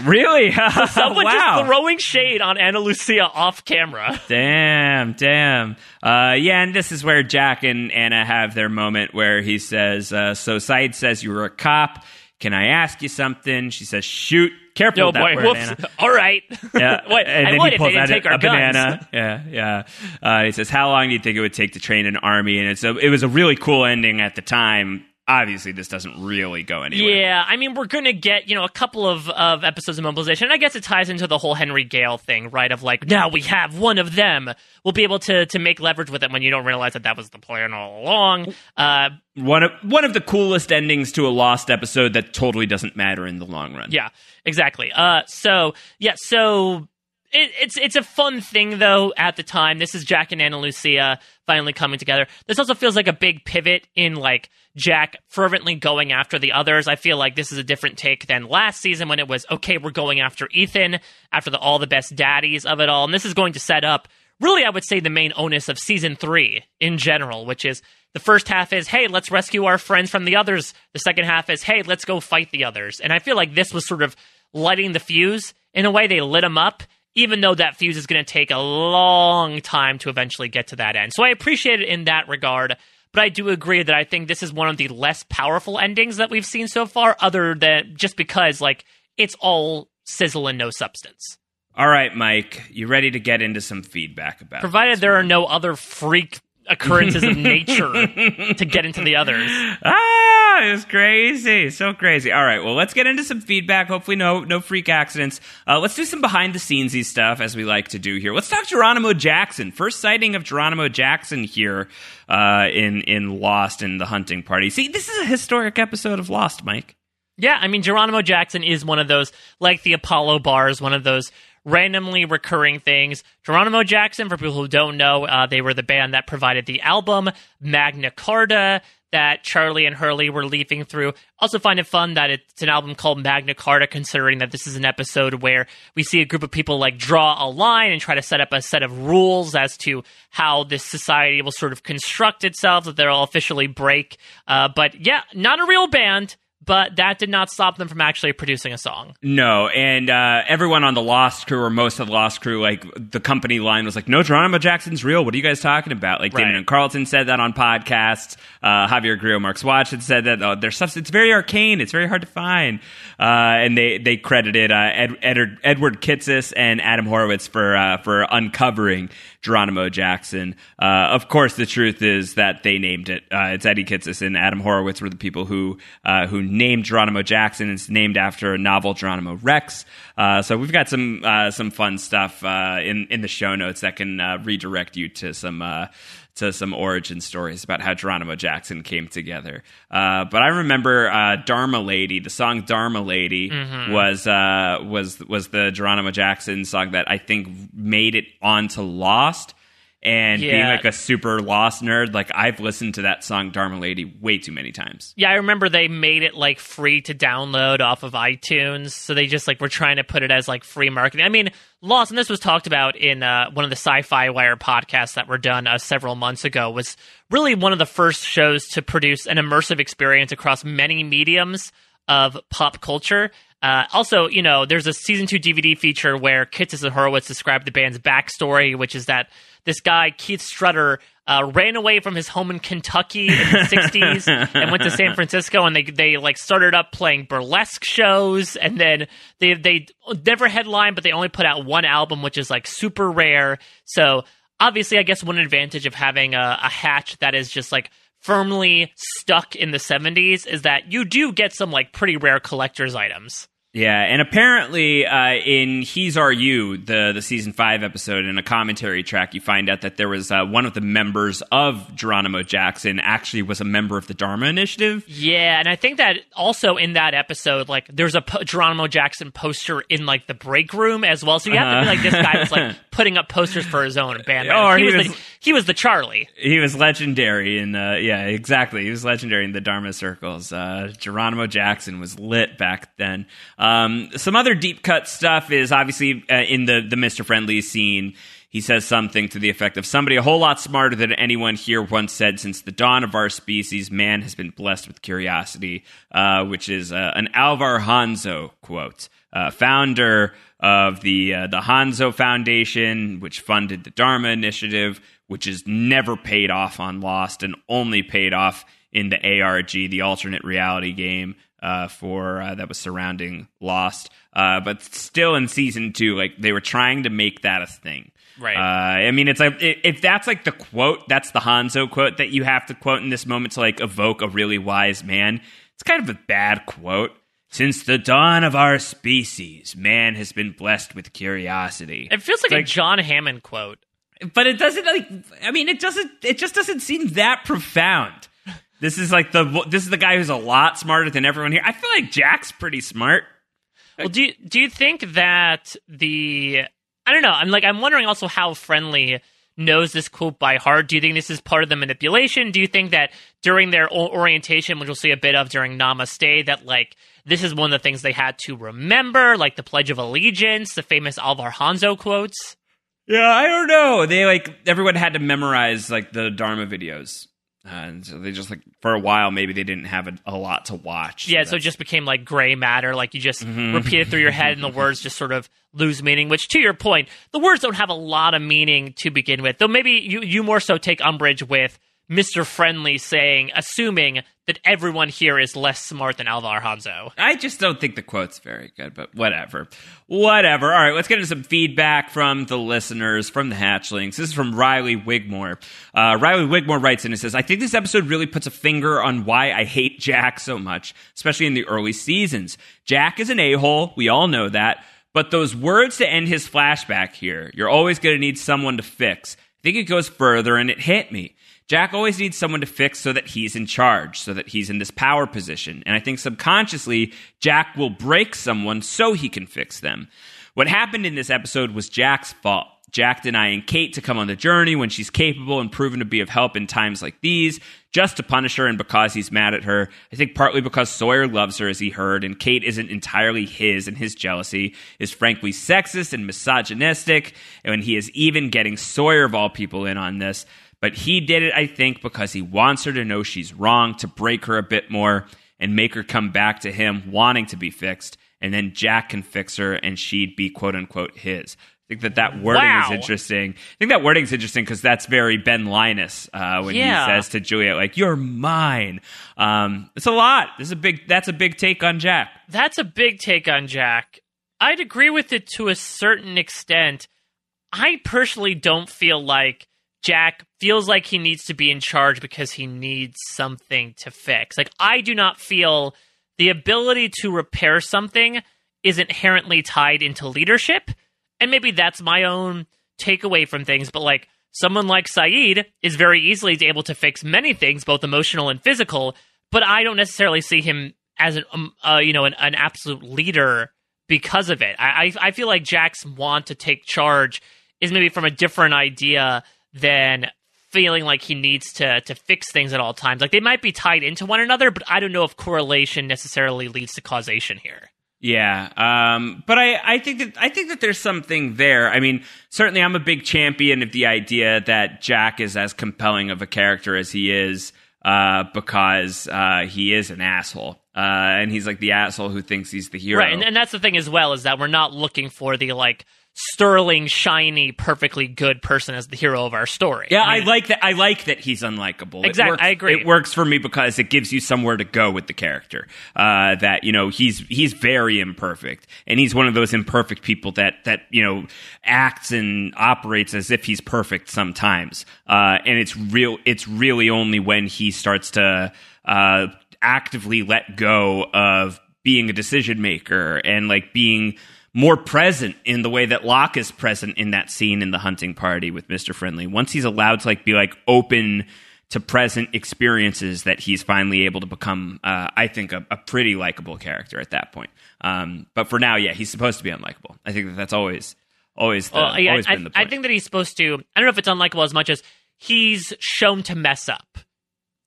Really? [laughs] Someone wow. just throwing shade on Ana Lucia off camera. [laughs] Damn, damn. Uh, yeah, and this is where Jack and Ana have their moment where he says, uh, So Sayid says you were a cop. Can I ask you something? She says, Shoot. Careful Oh boy, word, whoops. Ana. [laughs] All right. Yeah, Wait, and would he if pulls they didn't out take a, our a guns. banana. Yeah, yeah. Uh, he says, "How long do you think it would take to train an army?" And it's a, it was a really cool ending at the time. Obviously, this doesn't really go anywhere. Yeah, I mean, we're going to get, you know, a couple of, of episodes of mobilization. And I guess it ties into the whole Henry Gale thing, right? Of like, now we have one of them. We'll be able to to make leverage with it when you don't realize that that was the plan all along. Uh, One of one of the coolest endings to a lost episode that totally doesn't matter in the long run. yeah, exactly. Uh, so, yeah, so it, it's it's a fun thing though. At the time, this is Jack and Ana Lucia finally coming together. This also feels like a big pivot in like Jack fervently going after the others. I feel like this is a different take than last season when it was okay, we're going after Ethan after the all the best daddies of it all, and this is going to set up really, I would say the main onus of season three in general, which is. The first half is, hey, let's rescue our friends from the others. The second half is, hey, let's go fight the others. And I feel like this was sort of lighting the fuse. In a way, they lit them up even though that fuse is going to take a long time to eventually get to that end. So I appreciate it in that regard. But I do agree that I think this is one of the less powerful endings that we've seen so far, other than just because, like, it's all sizzle and no substance. All right, Mike, you ready to get into some feedback about Provided there one? are no other freak occurrences of nature [laughs] to get into the others. Ah, it was crazy, so crazy. All right, well, let's get into some feedback. Hopefully, no no freak accidents. Uh, let's do some behind the scenesy stuff as we like to do here. Let's talk Geronimo Jackson. First sighting of Geronimo Jackson here uh, in in Lost in the hunting party. See, this is a historic episode of Lost, Mike. Yeah, I mean, Geronimo Jackson is one of those, like the Apollo bars, one of those randomly recurring things. Geronimo Jackson, for people who don't know, uh, they were the band that provided the album Magna Carta that Charlie and Hurley were leafing through. Also, find it fun that it's an album called Magna Carta, considering that this is an episode where we see a group of people like draw a line and try to set up a set of rules as to how this society will sort of construct itself that they'll officially break. Uh, but yeah, not a real band. But that did not stop them from actually producing a song. No, and uh, everyone on the Lost crew, or most of the Lost crew, like the company line was like, "No, Geronimo Jackson's real. What are you guys talking about?" Like Right. Damon and Carlton said that on podcasts. Uh, Javier Grillo-Marxuach had said that oh, their stuff. It's very arcane. It's very hard to find. Uh, and they they credited uh, Ed, Ed, Edward Kitsis and Adam Horowitz for uh, for uncovering Geronimo Jackson. Uh, of course, the truth is that they named it. Uh, it's Eddie Kitsis and Adam Horowitz were the people who uh, who named Geronimo Jackson. It's named after a novel, Geronimo Rex. Uh, so we've got some uh, some fun stuff uh, in in the show notes that can redirect you to some. To some origin stories about how Geronimo Jackson came together. Uh, but I remember uh, Dharma Lady, the song Dharma Lady Mm-hmm. was uh, was was the Geronimo Jackson song that I think made it onto Lost. And being like a super Lost nerd, like I've listened to that song Dharma Lady way too many times. Yeah, I remember they made it like free to download off of iTunes. So they just like were trying to put it as like free marketing. I mean, Lost, and this was talked about in uh, one of the Sci-Fi Wire podcasts that were done uh, several months ago, was really one of the first shows to produce an immersive experience across many mediums of pop culture. Uh, also, you know, there's a season two DVD feature where Kitsis and Horowitz describe the band's backstory, which is that this guy Keith Strutter uh, ran away from his home in Kentucky in the [laughs] '60s and went to San Francisco, and they they like started up playing burlesque shows, and then they they never headlined, but they only put out one album, which is like super rare. So obviously, I guess one advantage of having a, a hatch that is just like firmly stuck in the 70s is that you do get some like pretty rare collector's items. Yeah, and apparently uh, in He's Our You, the the season five episode, in a commentary track, you find out that there was uh, one of the members of Geronimo Jackson actually was a member of the Dharma Initiative. Yeah, and I think that also in that episode, like there's a po- Geronimo Jackson poster in like the break room as well. So you have to be like this guy was like putting up posters for his own [laughs] band. Uh-huh. He, he was, was- the, he was the Charlie. He was legendary in uh, yeah, exactly. He was legendary in the Dharma circles. Uh, Geronimo Jackson was lit back then. Um, some other deep cut stuff is obviously uh, in the the Mister Friendly scene. He says something to the effect of somebody a whole lot smarter than anyone here once said. Since the dawn of our species, man has been blessed with curiosity, uh, which is uh, an Alvar Hanso quote, uh, founder of the uh, the Hanso Foundation, which funded the Dharma Initiative, which has never paid off on Lost and only paid off in the ARG, the alternate reality game uh, for uh, that was surrounding Lost. Uh, but still, in season two, like they were trying to make that a thing. Right. Uh, I mean, it's like if that's like the quote, that's the Hanso quote that you have to quote in this moment to like evoke a really wise man. It's kind of a bad quote. Since the dawn of our species, man has been blessed with curiosity. It feels like, Like- a John Hammond quote. but it doesn't like i mean it doesn't it just doesn't seem that profound this is like the this is the guy who's a lot smarter than everyone here i feel like jack's pretty smart Well, do you, do you think that the I don't know? I'm like I'm wondering also how friendly knows this quote by heart. Do you think this is part of the manipulation? Do you think that during their orientation, which we'll see a bit of during Namaste, that like this is one of the things they had to remember, like the Pledge of Allegiance, the famous Alvar Hanso quotes? yeah i don't know they like everyone had to memorize like the dharma videos Uh, and so they just like for a while maybe they didn't have a, a lot to watch. Yeah, so it just became like gray matter. Like you just Mhm. repeat it through your head, and the words just sort of lose meaning. Which, to your point, the words don't have a lot of meaning to begin with. Though maybe you you more so take umbrage with Mister Friendly saying, assuming that everyone here is less smart than Alvar Hanso. I just don't think the quote's very good, but whatever. Whatever. All right, let's get into some feedback from the listeners, from the hatchlings. This is from Riley Wigmore. Uh, Riley Wigmore writes in and says, I think this episode really puts a finger on why I hate Jack so much, especially in the early seasons. Jack is an a hole. We all know that. But those words to end his flashback here, you're always going to need someone to fix. I think it goes further and it hit me. Jack always needs someone to fix so that he's in charge, so that he's in this power position. And I think subconsciously, Jack will break someone so he can fix them. What happened in this episode was Jack's fault. Jack denying Kate to come on the journey when she's capable and proven to be of help in times like these, just to punish her and because he's mad at her. I think partly because Sawyer loves her, as he heard, and Kate isn't entirely his, and his jealousy is frankly sexist and misogynistic, and he is even getting Sawyer, of all people, in on this. But he did it, I think, because he wants her to know she's wrong, to break her a bit more and make her come back to him wanting to be fixed. And then Jack can fix her and she'd be quote unquote his. I think that that wording Wow. is interesting. I think that wording is interesting because that's very Ben Linus uh, when Yeah. he says to Juliet, like, you're mine. Um, it's a lot. This is a big, that's a big take on Jack. That's a big take on Jack. I'd agree with it to a certain extent. I personally don't feel like Jack feels like he needs to be in charge because he needs something to fix. Like, I do not feel the ability to repair something is inherently tied into leadership. And maybe that's my own takeaway from things, but like someone like Sayid is very easily able to fix many things, both emotional and physical, but I don't necessarily see him as an um, uh, you know an, an absolute leader because of it. I, I I feel like Jack's want to take charge is maybe from a different idea than feeling like he needs to to fix things at all times. Like they might be tied into one another, but I don't know if correlation necessarily leads to causation here. Yeah, um, but I, I think that I think that there's something there. I mean, certainly, I'm a big champion of the idea that Jack is as compelling of a character as he is uh, because uh, he is an asshole, uh, and he's like the asshole who thinks he's the hero. Right, and, and that's the thing as well is that we're not looking for the like sterling, shiny, perfectly good person as the hero of our story. Yeah, I mean, like that. I like that he's unlikable. Exactly, works- I agree. It works for me because it gives you somewhere to go with the character. Uh, that you know he's he's very imperfect, and he's one of those imperfect people that that you know acts and operates as if he's perfect sometimes. Uh, and it's real. It's really only when he starts to uh, actively let go of being a decision maker and like being more present in the way that Locke is present in that scene in the hunting party with Mr. Friendly. Once he's allowed to like be like open to present experiences that he's finally able to become uh, I think a, a pretty likable character at that point. Um, but for now, yeah, he's supposed to be unlikable. I think that that's always always the, Well, yeah, always I, been the I think that he's supposed to. I don't know if it's unlikable as much as he's shown to mess up,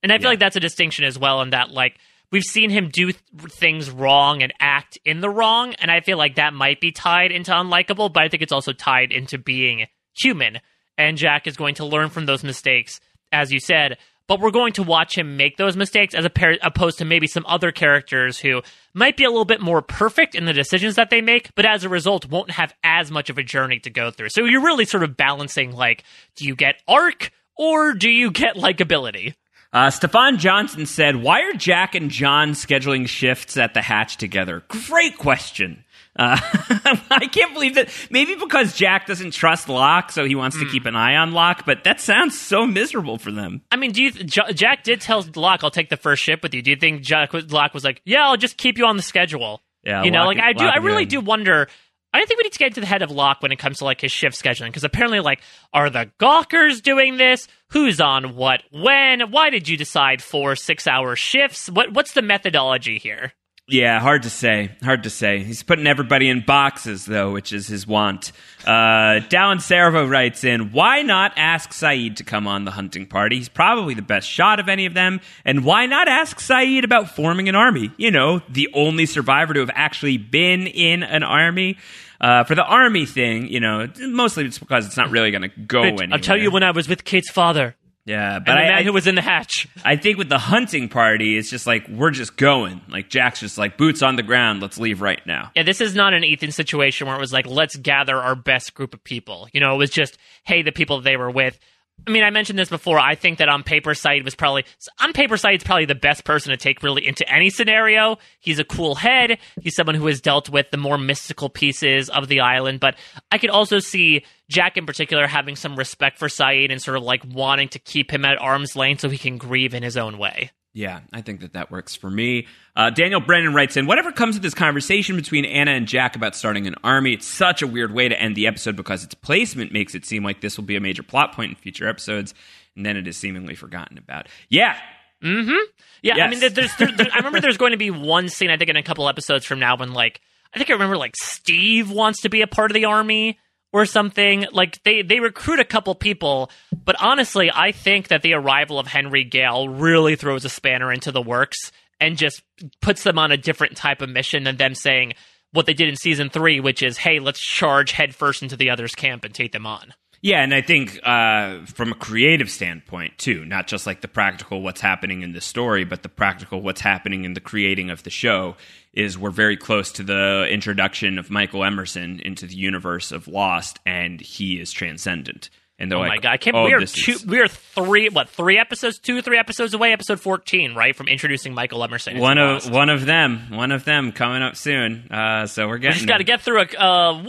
and I feel Yeah. like that's a distinction as well. In that, like, we've seen him do th- things wrong and act in the wrong, and I feel like that might be tied into unlikable. But I think it's also tied into being human. And Jack is going to learn from those mistakes, as you said. But we're going to watch him make those mistakes as a opposed to maybe some other characters who might be a little bit more perfect in the decisions that they make, but as a result won't have as much of a journey to go through. So you're really sort of balancing like, do you get arc or do you get likability? Uh, Stefan Johnson said, Why are Jack and John scheduling shifts at the hatch together? Great question. Uh, [laughs] I can't believe that. Maybe because Jack doesn't trust Locke, so he wants to keep an eye on Locke, but that sounds so miserable for them. I mean, do you th- J- Jack did tell Locke, "I'll take the first ship with you." Do you think Jack was- Locke was like, "Yeah, I'll just keep you on the schedule"? Yeah, you know, like I do. lock I really do wonder. I don't think we need to get into the head of Locke when it comes to like his shift scheduling because apparently, like, are the Gawkers doing this? Who's on what? When? Why did you decide four six-hour shifts? What What's the methodology here? Yeah, hard to say. Hard to say. He's putting everybody in boxes, though, which is his want. Uh, Dallin Servo writes in, Why not ask Sayid to come on the hunting party? He's probably the best shot of any of them. And why not ask Sayid about forming an army? You know, the only survivor to have actually been in an army. Uh, for the army thing, you know, mostly it's because it's not really going to go Bitch, anywhere. I'll tell you when I was with Kate's father. Yeah, but I, man who was in the hatch. [laughs] I think with the hunting party, it's just like we're just going. Like Jack's just like boots on the ground. Let's leave right now. Yeah, this is not an Ethan situation where it was like, let's gather our best group of people. You know, it was just, hey, the people they were with. I mean, I mentioned this before. I think that on paper, Sayid was probably on paper. Sayid's probably the best person to take really into any scenario. He's a cool head. He's someone who has dealt with the more mystical pieces of the island. But I could also see Jack in particular having some respect for Sayid and sort of like wanting to keep him at arm's length so he can grieve in his own way. Yeah, I think that that works for me. Uh, Daniel Brennan writes in Whatever comes of this conversation between Ana and Jack about starting an army, it's such a weird way to end the episode because its placement makes it seem like this will be a major plot point in future episodes, and then it is seemingly forgotten about. Yeah. Mm hmm. Yeah, I mean, there- there's, there, there- I remember there's going to be one scene, I think, in a couple episodes from now when, like, I think I remember, like, Steve wants to be a part of the army or something. Like, they, they recruit a couple people, but honestly, I think that the arrival of Henry Gale really throws a spanner into the works and just puts them on a different type of mission than them saying what they did in season three, which is, hey, let's charge headfirst into the other's camp and take them on. Yeah, and I think uh, from a creative standpoint too, not just like the practical what's happening in the story, but the practical what's happening in the creating of the show is we're very close to the introduction of Michael Emerson into the universe of Lost, and he is transcendent. And they're Oh like, my god! I can't. oh, we are two. is- We are three. What three episodes? Two, three episodes away. Episode fourteen, right, from introducing Michael Emerson. one of Lost. one of them, one of them coming up soon. Uh, so we're We just got to get through a uh, one,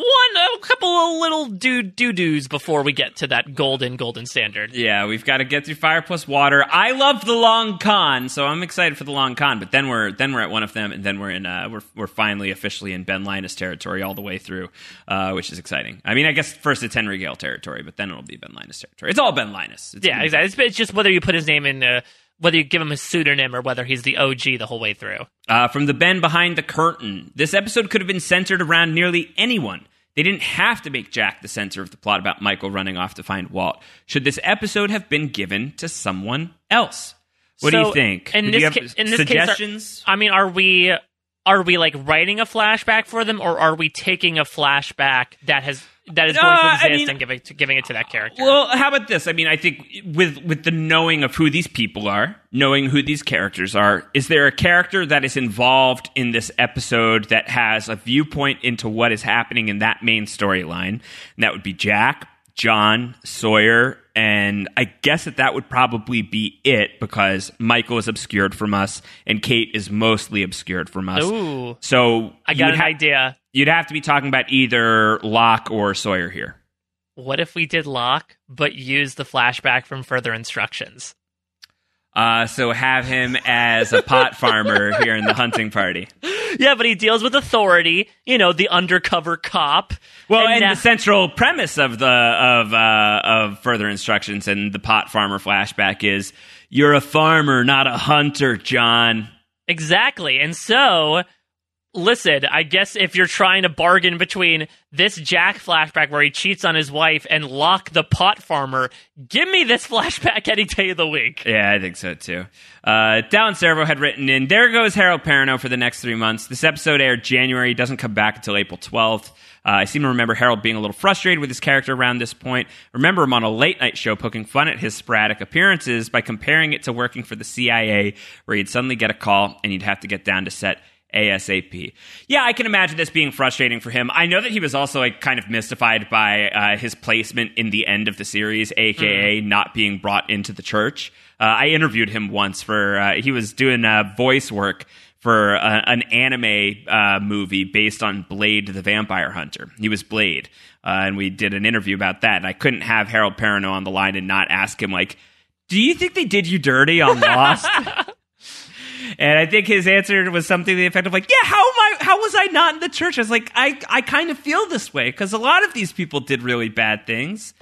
a couple of little doo doo doos before we get to that golden golden standard. Yeah, we've got to get through Fire Plus Water. I love the long con, so I'm excited for the long con. But then we're then we're at one of them, and then we're in uh, we're we're finally officially in Ben Linus territory all the way through, uh, which is exciting. I mean, I guess first it's Henry Gale territory, but then it'll be Ben Linus territory. It's all Ben Linus. It's Yeah, exactly. It's, it's just whether you put his name in, uh, whether you give him a pseudonym or whether he's the OG the whole way through. Uh, from the Ben behind the curtain, this episode could have been centered around nearly anyone. They didn't have to make Jack the center of the plot about Michael running off to find Walt. Should this episode have been given to someone else? What do you think? In do this, you ca- in this suggestions? case, are, I mean, are we are we like writing a flashback for them, or are we taking a flashback that has that is going Uh, to I exist mean- and giving giving it to that character? Well, how about this? I mean, I think with with the knowing of who these people are, knowing who these characters are, is there a character that is involved in this episode that has a viewpoint into what is happening in that main storyline? And that would be Jack, John, Sawyer, and I guess that that would probably be it because Michael is obscured from us and Kate is mostly obscured from us. Ooh. So I got an ha- idea. You'd have to be talking about either Locke or Sawyer here. What if we did Locke, but use the flashback from further instructions? Uh, so have him as a pot [laughs] farmer here in the hunting party. Yeah, but he deals with authority. You know, the undercover cop. Well, and, now- the central premise of the of uh, of further instructions and the pot farmer flashback is you're a farmer, not a hunter, John. Exactly. And so, listen, I guess if you're trying to bargain between this Jack flashback where he cheats on his wife and Locke the pot farmer, give me this [laughs] flashback any day of the week. Yeah, I think so too. Uh, Dallin Servo had written in, There goes Harold Perrineau for the next three months. This episode aired January, doesn't come back until April 12th. Uh, I seem to remember Harold being a little frustrated with his character around this point. Remember him on a late night show poking fun at his sporadic appearances by comparing it to working for the CIA, where he'd suddenly get a call and he'd have to get down to set ASAP. Yeah, I can imagine this being frustrating for him. I know that he was also like kind of mystified by uh, his placement in the end of the series, aka not being brought into the church. Uh, I interviewed him once for uh, he was doing uh, voice work for uh, an anime uh, movie based on Blade the Vampire Hunter. He was Blade, uh, and we did an interview about that. And I couldn't have Harold Perrineau on the line and not ask him like, "Do you think they did you dirty on Lost?" [laughs] And I think his answer was something to the effect of like, "Yeah, how am I? How was I not in the church?" I was like, "I I kind of feel this way because a lot of these people did really bad things."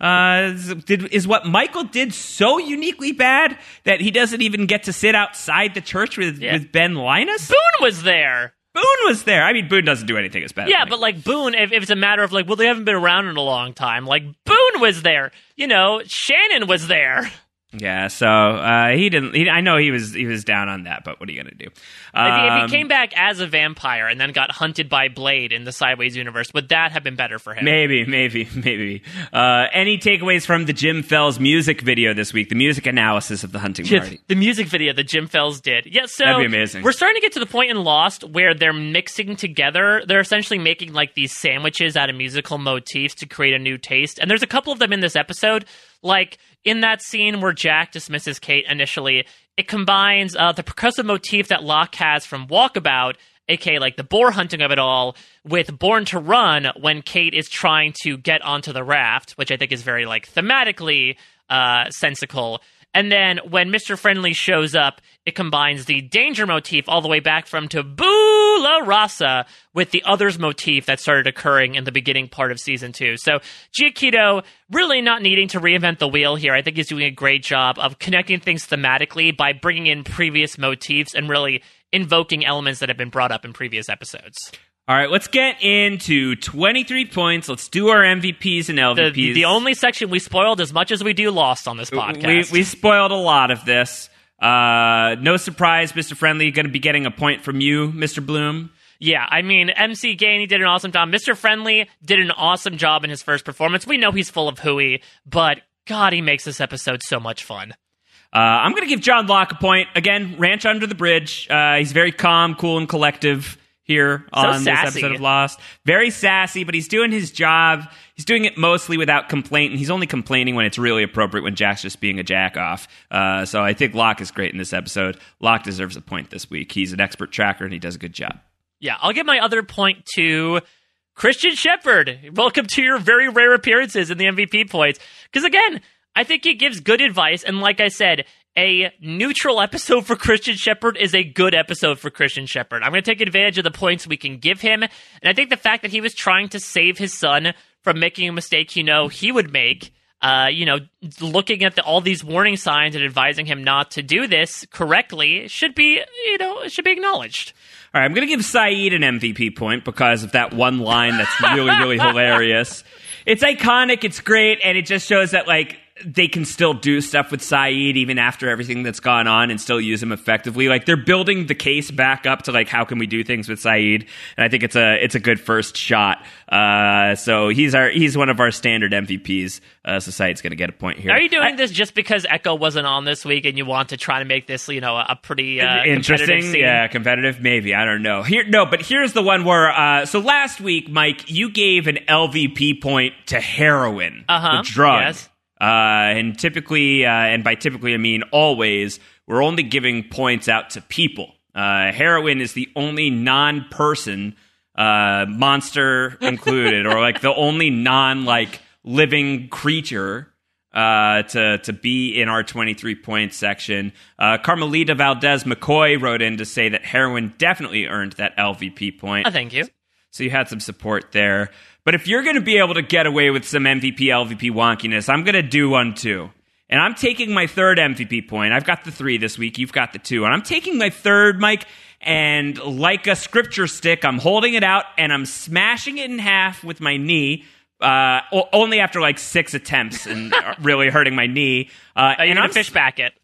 Uh, did is what Michael did so uniquely bad that he doesn't even get to sit outside the church with Yeah. with Ben Linus? Boone was there. Boone was there. I mean, Boone doesn't do anything as bad. Yeah, but like Boone, if, if it's a matter of like, well, they haven't been around in a long time, like Boone was there. You know, Shannon was there. Yeah, so uh, he didn't. He, I know he was he was down on that, but what are you gonna do? If he, if Um, he came back as a vampire and then got hunted by Blade in the Sideways universe, would that have been better for him? Maybe, maybe, [laughs] maybe. Uh, any takeaways from the Jim Fells music video this week? The music analysis of the hunting Yeah, party. the music video that Jim Fells did. Yeah, so That'd be amazing. We're starting to get to the point in Lost where they're mixing together. They're essentially making like these sandwiches out of musical motifs to create a new taste. And there's a couple of them in this episode. Like in that scene where Jack dismisses Kate initially, it combines uh, the percussive motif that Locke has from Walkabout. aka like the boar hunting of it all, with Born to Run when Kate is trying to get onto the raft, which I think is very like thematically uh, sensical. And then when Mr. Friendly shows up, it combines the danger motif all the way back from Tabula Rasa with the others motif that started occurring in the beginning part of season two. So Giacchino really not needing to reinvent the wheel here. I think he's doing a great job of connecting things thematically by bringing in previous motifs and really invoking elements that have been brought up in previous episodes. All right, let's get into 23 points. Let's do our MVPs and The, the only section we spoiled as much as we do Lost on this podcast. We, we spoiled a lot of this. Uh, no surprise, Mr. Friendly, going to be getting a point from you, Mr. Bloom. Yeah, I mean, MC Gainey did an awesome job. Mr. Friendly did an awesome job in his first performance. We know he's full of hooey, but God, he makes this episode so much fun. Uh, I'm going to give John Locke a point. Again, Ranch Under the Bridge. Uh, he's very calm, cool, and collective here on this sassy. episode of Lost. Very sassy, but he's doing his job. He's doing it mostly without complaint, and he's only complaining when it's really appropriate when Jack's just being a jack off. Uh, so I think Locke is great in this episode. Locke deserves a point this week. He's an expert tracker, and he does a good job. Yeah, I'll give my other point to Christian Shephard. Welcome to your very rare appearances in the MVP points. Because again, I think he gives good advice, and like I said, a neutral episode for Christian Shephard is a good episode for Christian Shephard. I'm going to take advantage of the points we can give him, and I think the fact that he was trying to save his son from making a mistake you know he would make. Uh, you know, looking at the, all these warning signs and advising him not to do this correctly should be, you know, should be acknowledged. All right, I'm going to give Sayid an MVP point because of that one line that's really, really [laughs] hilarious. It's iconic, it's great, and it just shows that, like, they can still do stuff with Sayid even after everything that's gone on and still use him effectively. Like they're building the case back up to like how can we do things with Sayid, and I think it's a it's a good first shot. Uh, so he's our he's one of our standard MVPs. Uh, so Sayid's going to get a point here. Are you doing I- this just because Eko wasn't on this week and you want to try to make this, you know, a pretty uh, interesting scene? yeah competitive maybe i don't know here no but here's the one where uh so last week mike you gave an lvp point to heroin Uh-huh, the drug yes. Uh and typically uh and by typically i mean always we're only giving points out to people uh heroin is the only non-person uh monster [laughs] included or like the only non like living creature uh, to to be in our 23 point section. Uh, Carmelita Valdez McCoy wrote in to say that heroin definitely earned that LVP point. Oh, thank you. So you had some support there. But if you're going to be able to get away with some MVP LVP wonkiness, I'm going to do one too. And I'm taking my third MVP point. I've got the three this week. You've got the two. And I'm taking my third, Mike, and like a scripture stick, I'm holding it out and I'm smashing it in half with my knee. Uh, only after like six attempts and [laughs] really hurting my knee. Uh, you and going I'm fish back it?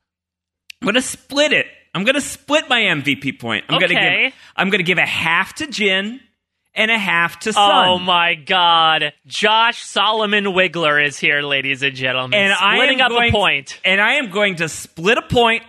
I'm gonna split it. I'm gonna split my MVP point. I'm gonna Okay. give I'm gonna give a half to Jin and a half to oh Sun. Oh my God! Josh Solomon Wigler is here, ladies and gentlemen. and I am up going, a point. And I am going to split a point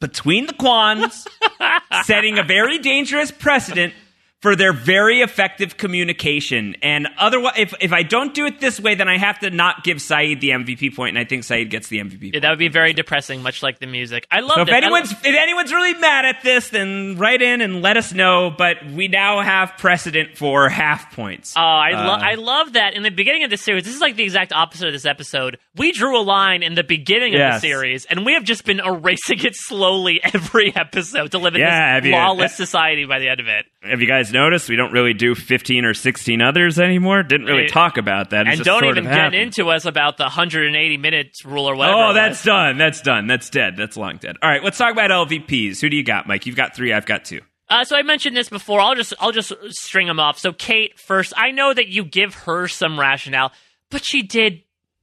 between the Kwons, [laughs] setting a very dangerous precedent for their very effective communication. And otherwise, if, if I don't do it this way, then I have to not give Sayid the MVP point, and I think Sayid gets the MVP Yeah, point. that would be very depressing, much like the music. I love So if this. I anyone's if anyone's really mad at this, then write in and let us know. But we now have precedent for half points. Oh, I, lo- Uh, I love that. In the beginning of the series, this is like the exact opposite of this episode. We drew a line in the beginning of the series, and we have just been erasing it slowly [laughs] every episode to live in Yeah, this you- lawless society by the end of it. Have you guys noticed we don't really do fifteen or sixteen others anymore? Didn't really talk about that. And don't even get happened. into us about the 180 minutes rule or whatever. Oh, that's done. That's done. That's dead. That's long dead. All right, let's talk about LVPs. Who do you got, Mike? You've got three. I've got two. Uh, so I mentioned this before. I'll just I'll just string them off. So Kate first. I know that you give her some rationale, but she did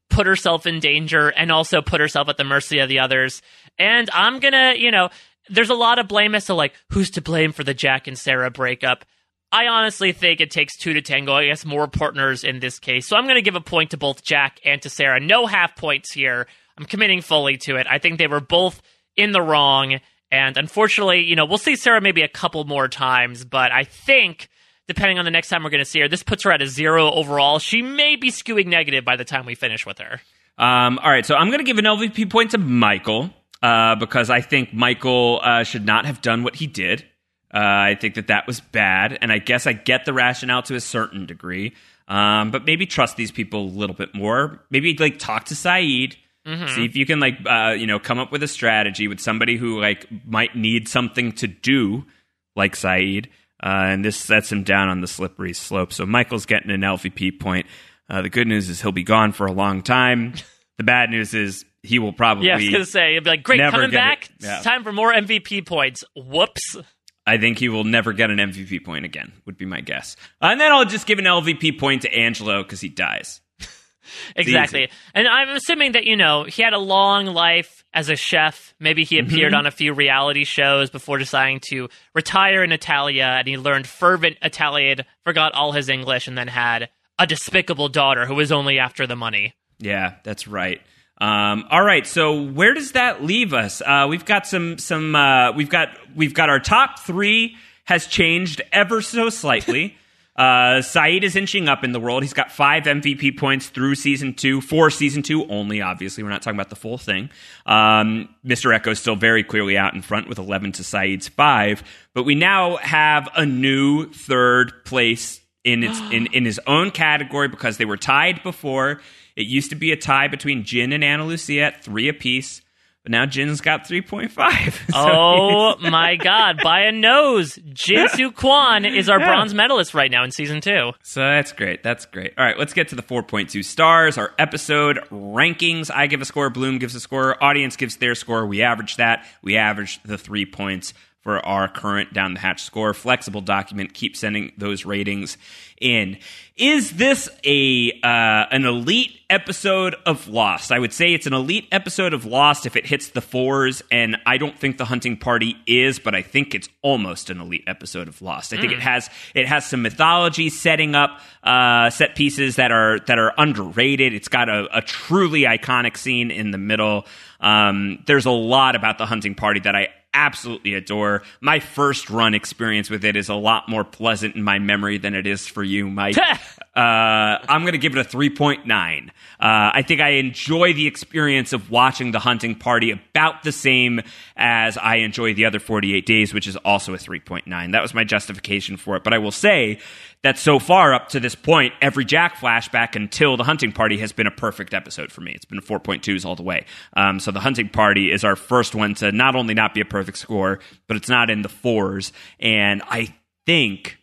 put herself in danger and also put herself at the mercy of the others. And I'm gonna, you know, there's a lot of blame as to like who's to blame for the Jack and Sarah breakup. I honestly think it takes two to tango. I guess more partners in this case. So I'm going to give a point to both Jack and to Sarah. No half points here. I'm committing fully to it. I think they were both in the wrong. And unfortunately, you know, we'll see Sarah maybe a couple more times, but I think depending on the next time we're going to see her, this puts her at a zero overall. She may be skewing negative by the time we finish with her. Um, all right, so I'm going to give an LVP point to Michael uh, because I think Michael uh, should not have done what he did. Uh, I think that that was bad, and I guess I get the rationale to a certain degree. Um, but maybe trust these people a little bit more. Maybe like talk to Sayid. Mm-hmm. See if you can like uh, you know come up with a strategy with somebody who like might need something to do, like Sayid, uh, and this sets him down on the slippery slope. So Michael's getting an LVP point. Uh, the good news is he'll be gone for a long time. [laughs] The bad news is he will probably. Yeah, I was going to say, it'd be like, great, coming back. Yeah. It's time for more MVP points. Whoops. I think he will never get an MVP point again. Would be my guess. And then I'll just give an LVP point to Angelo because he dies. [laughs] Exactly. And I'm assuming that, you know, he had a long life as a chef. Maybe he appeared Mm-hmm. on a few reality shows before deciding to retire in Italia and he learned fervent Italian, forgot all his English, and then had a despicable daughter who was only after the money. Yeah, that's right. Um, all right, so where does that leave us? Uh, we've got some some uh, we've got we've got our top three has changed ever so slightly. [laughs] Uh, Sayid is inching up in the world. He's got five MVP points through season two, for season two only. Obviously, we're not talking about the full thing. Um, Mr. Eko is still very clearly out in front with 11 to Sayid's five, but we now have a new third place in its [gasps] in, in his own category because they were tied before. It used to be a tie between Jin and Ana Lucia at three apiece, but now Jin's got 3.5. [laughs] So Oh my god, by a nose. Jin-Soo Kwon is our bronze medalist right now in season two. So that's great. That's great. All right, let's get to the 4.2 stars. Our episode rankings. I give a score. Bloom gives a score. Audience gives their score. We average that. We average the three points for our current down the hatch score. Flexible document. Keep sending those ratings in. Is this a uh, an elite episode of Lost? I would say it's an elite episode of Lost if it hits the fours, and I don't think the hunting party is, but I think it's almost an elite episode of Lost. I think it has it has some mythology setting up uh, set pieces that are that are underrated. It's got a, a truly iconic scene in the middle. Um, there's a lot about the hunting party that I absolutely adore. My first run experience with it is a lot more pleasant in my memory than it is for you, Mike. [laughs] uh, I'm going to give it a 3.9. Uh, I think I enjoy the experience of watching the hunting party about the same as I enjoy the other 48 days, which is also a 3.9. That was my justification for it. But I will say that so far up to this point, every Jack flashback until the hunting party has been a perfect episode for me. It's been 4.2s all the way. Um, so the hunting party is our first one to not only not be a perfect score, but it's not in the fours. And I think,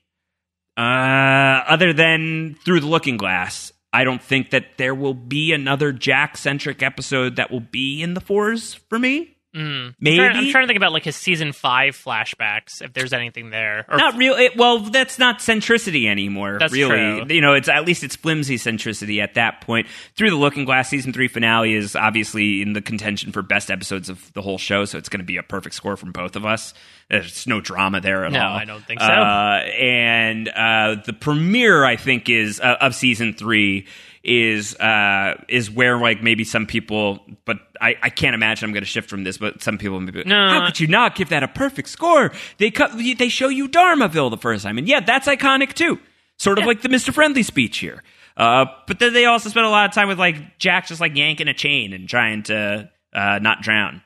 uh, other than through the looking glass, I don't think that there will be another Jack centric episode that will be in the fours for me. Mm. Maybe. I'm trying, I'm trying to think about like his season five flashbacks, if there's anything there. Or not real. It, well, that's not centricity anymore. That's really. true. You know, it's at least it's flimsy centricity at that point. Through the Looking Glass season three finale is obviously in the contention for best episodes of the whole show, so it's going to be a perfect score from both of us. There's no drama there at No, all. I don't think so. Uh, and uh, the premiere, I think, is uh, of season three is uh, is where like maybe some people, but I, I can't imagine I'm going to shift from this. But some people maybe, No. how could you not give that a perfect score? They cut, they show you Dharmaville the first time, and yeah, that's iconic too. Sort of like the Mr. Friendly speech here. Uh, but then they also spent a lot of time with like Jack just like yanking a chain and trying to uh, not drown.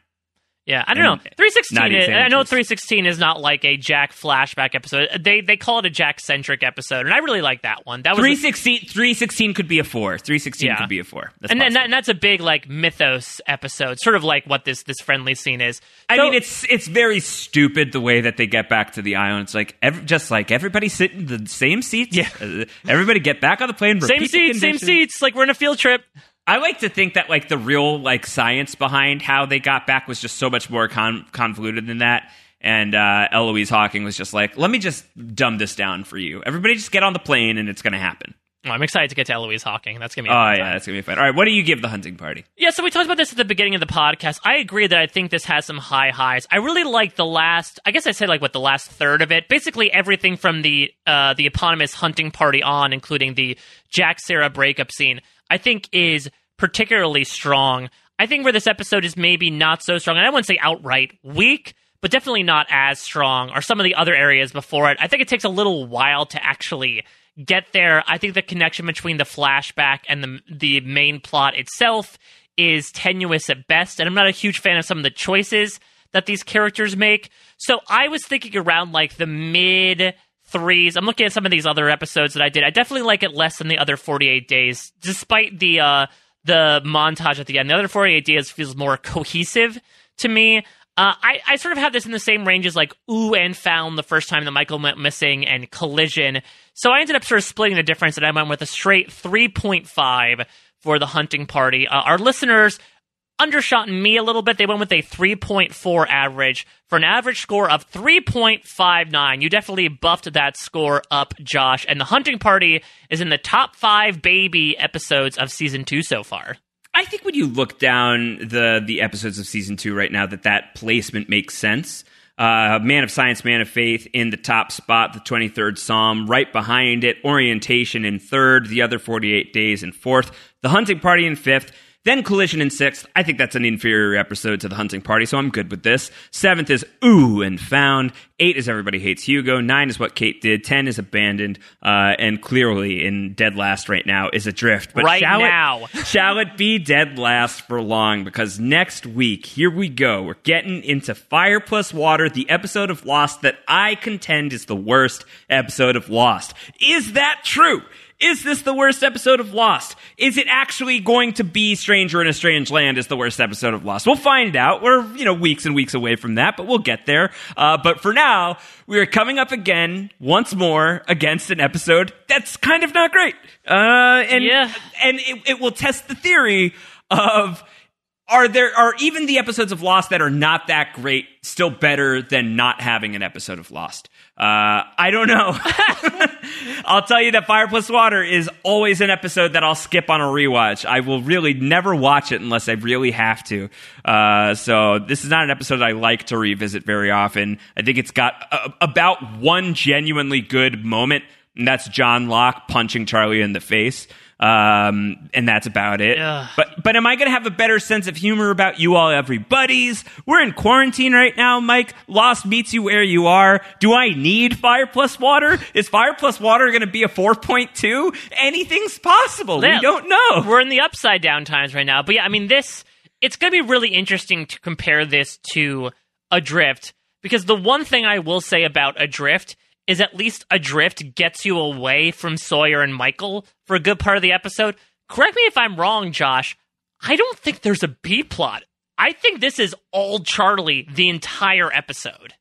Yeah, I don't know. 316. Is, I know 316 is not like a Jack flashback episode. They they call it a Jack centric episode, and I really like that one. That was 316, 316 could be a four. 316 Yeah. could be a four. That's and then that, and that's a big like mythos episode, sort of like what this this friendly scene is. I So- mean, it's it's very stupid the way that they get back to the island. It's like ev- just like everybody sit in the same seats. Yeah. Uh, everybody get back on the plane. same seats, same seats. Like we're in a field trip. I like to think that like the real like science behind how they got back was just so much more con- convoluted than that. And uh, Eloise Hawking was just like, "Let me just dumb this down for you. Everybody just get on the plane, and it's going to happen." Oh, I'm excited to get to Eloise Hawking. That's gonna be. Oh yeah, that's gonna be fun. All right, what do you give the hunting party? Yeah, so we talked about this at the beginning of the podcast. I agree that I think this has some high highs. I really like the last. I guess I said like what the last third of it. Basically everything from the uh, the eponymous hunting party on, including the Jack Sarah breakup scene. I think is particularly strong. I think where this episode is maybe not so strong, and I wouldn't say outright weak, but definitely not as strong, are some of the other areas before it. I think it takes a little while to actually get there. I think the connection between the flashback and the the main plot itself is tenuous at best, and I'm not a huge fan of some of the choices that these characters make. So I was thinking around like the mid threes. I'm looking at some of these other episodes that I did. I definitely like it less than the other 48 days, despite the uh the montage at the end. The other 48 days feels more cohesive to me. Uh, I, I sort of have this in the same range as like Ooh and Found the first time that Michael went missing and Collision. So I ended up sort of splitting the difference and I went with a straight 3.5 for the hunting party. Uh, our listeners undershot me a little bit. They went with a 3.4 average for an average score of 3.59. You definitely buffed that score up, Josh. And the hunting party is in the top five baby episodes of season two so far. I think when you look down the the episodes of season two right now, that that placement makes sense. Uh, Man of Science, Man of Faith in the top spot, the 23rd Psalm right behind it, Orientation in third, the other 48 days in fourth, the Hunting Party in fifth, then Collision in sixth. I think that's an inferior episode to the Hunting Party, so I'm good with this. Seventh is Ooh and Found. Eight is Everybody Hates Hugo. Nine is What Kate Did. Ten is Abandoned. Uh, and clearly in dead last right now is Adrift. But Right shall now. It, [laughs] shall it be dead last for long? Because next week, here we go. We're getting into Fire Plus Water, the episode of Lost that I contend is the worst episode of Lost. Is that true? Is this the worst episode of Lost? Is it actually going to be Stranger in a Strange Land is the worst episode of Lost? We'll find out. We're, you know, weeks and weeks away from that, but we'll get there. Uh, but for now, we are coming up again, once more, against an episode that's kind of not great. Uh, and, Yeah. and it, it will test the theory of are there are even the episodes of Lost that are not that great still better than not having an episode of Lost? Uh, I don't know. [laughs] I'll tell you that Fire Plus Water is always an episode that I'll skip on a rewatch. I will really never watch it unless I really have to. Uh, so this is not an episode I like to revisit very often. I think it's got a, about one genuinely good moment, and that's John Locke punching Charlie in the face. Um, and that's about it. Ugh. But but am I going to have a better sense of humor about you all, everybody's? We're in quarantine right now, Mike. Lost meets you where you are. Do I need Fire Plus Water? Is Fire Plus Water going to be a 4.2? Anything's possible. Yeah. We don't know. We're in the upside down times right now. But yeah, I mean, this, it's going to be really interesting to compare this to Adrift because the one thing I will say about Adrift is at least Adrift gets you away from Sawyer and Michael for a good part of the episode. Correct me if I'm wrong, Josh. I don't think there's a B plot. I think this is all Charlie the entire episode.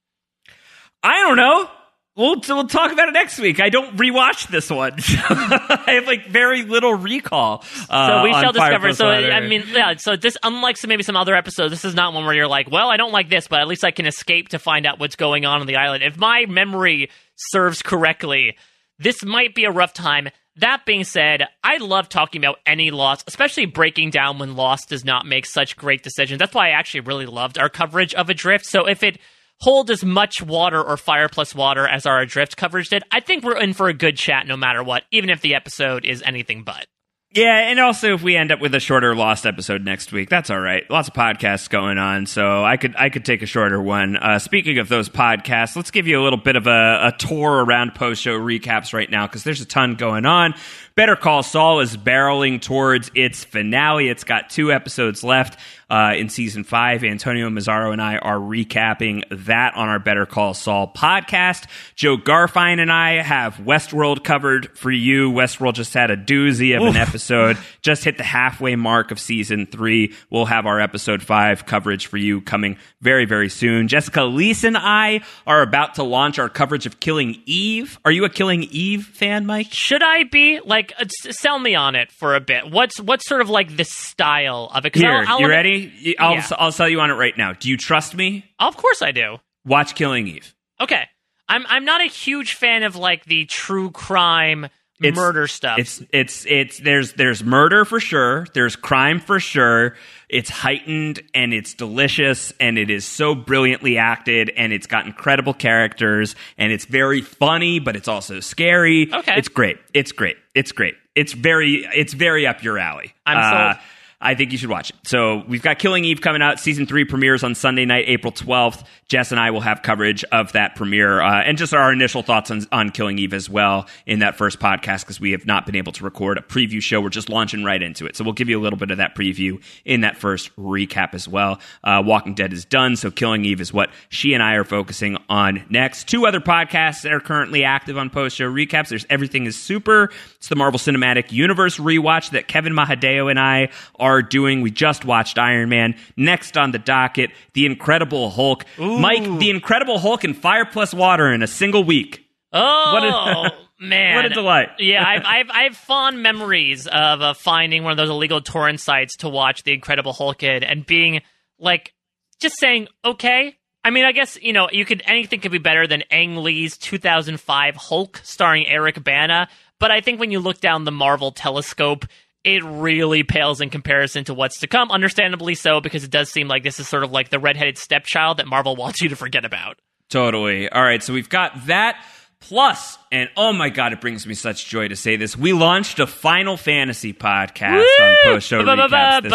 I don't know. We'll, we'll talk about it next week. I don't rewatch this one. [laughs] I have like very little recall. Uh, So we shall discover. So. I mean, yeah. So this, unlike some, maybe some other episodes, this is not one where you're like, well, I don't like this, but at least I can escape to find out what's going on on the island. If my memory serves correctly, this might be a rough time. That being said, I love talking about any loss, especially breaking down when loss does not make such great decisions. That's why I actually really loved our coverage of Adrift. So if it hold as much water or fire plus water as our Adrift coverage did, I think we're in for a good chat no matter what, even if the episode is anything but. Yeah, and also if we end up with a shorter lost episode next week, that's all right. Lots of podcasts going on, so I could I could take a shorter one. Uh, speaking of those podcasts, let's give you a little bit of a, a tour around post show recaps right now because there's a ton going on. Better Call Saul is barreling towards its finale. It's got two episodes left uh, in season five. Antonio Mazzaro and I are recapping that on our Better Call Saul podcast. Joe Garfine and I have Westworld covered for you. Westworld just had a doozy of an episode, [laughs] just hit the halfway mark of season three. We'll have our episode five coverage for you coming very, very soon. Jessica Liese and I are about to launch our coverage of Killing Eve. Are you a Killing Eve fan, Mike? Should I be like uh, sell me on it for a bit? What's what's sort of like the style of it? Here, I'll- I'll you ready? I'll, Yeah. I'll sell you on it right now. Do you trust me? Of course I do. Watch Killing Eve. Okay. I'm I'm not a huge fan of like the true crime It's- murder stuff. It's it's it's there's there's murder for sure. There's crime for sure. It's heightened and it's delicious and it is so brilliantly acted and it's got incredible characters and it's very funny but it's also scary. Okay. It's great. It's great. It's great. It's very it's very up your alley. I'm Uh, sold. I think you should watch it. So we've got Killing Eve coming out. Season three premieres on Sunday night, April 12th. Jess and I will have coverage of that premiere uh, and just our initial thoughts on, on Killing Eve as well in that first podcast because we have not been able to record a preview show. We're just launching right into it. So we'll give you a little bit of that preview in that first recap as well. Uh, Walking Dead is done. So Killing Eve is what she and I are focusing on next. Two other podcasts that are currently active on post show recaps. There's Everything is Super. It's the Marvel Cinematic Universe rewatch that Kevin Mahadeo and I are doing. We just watched Iron Man. Next on the docket, The Incredible Hulk. Mike, The Incredible Hulk and Fire Plus Water in a single week. Oh What a- man, [laughs] what a delight. Yeah, I've, [laughs] I've I have fond memories of uh, finding one of those illegal torrent sites to watch The Incredible Hulk in and being like, just saying, okay. I mean, I guess you know you could anything could be better than Ang Lee's 2005 Hulk starring Eric Bana, but I think when you look down the Marvel telescope. It really pales in comparison to what's to come, understandably so, because it does seem like this is sort of like the redheaded stepchild that Marvel wants you to forget about. Totally. All right, so we've got that. Plus, and oh my god, it brings me such joy to say this. We launched a Final Fantasy podcast on post show recaps this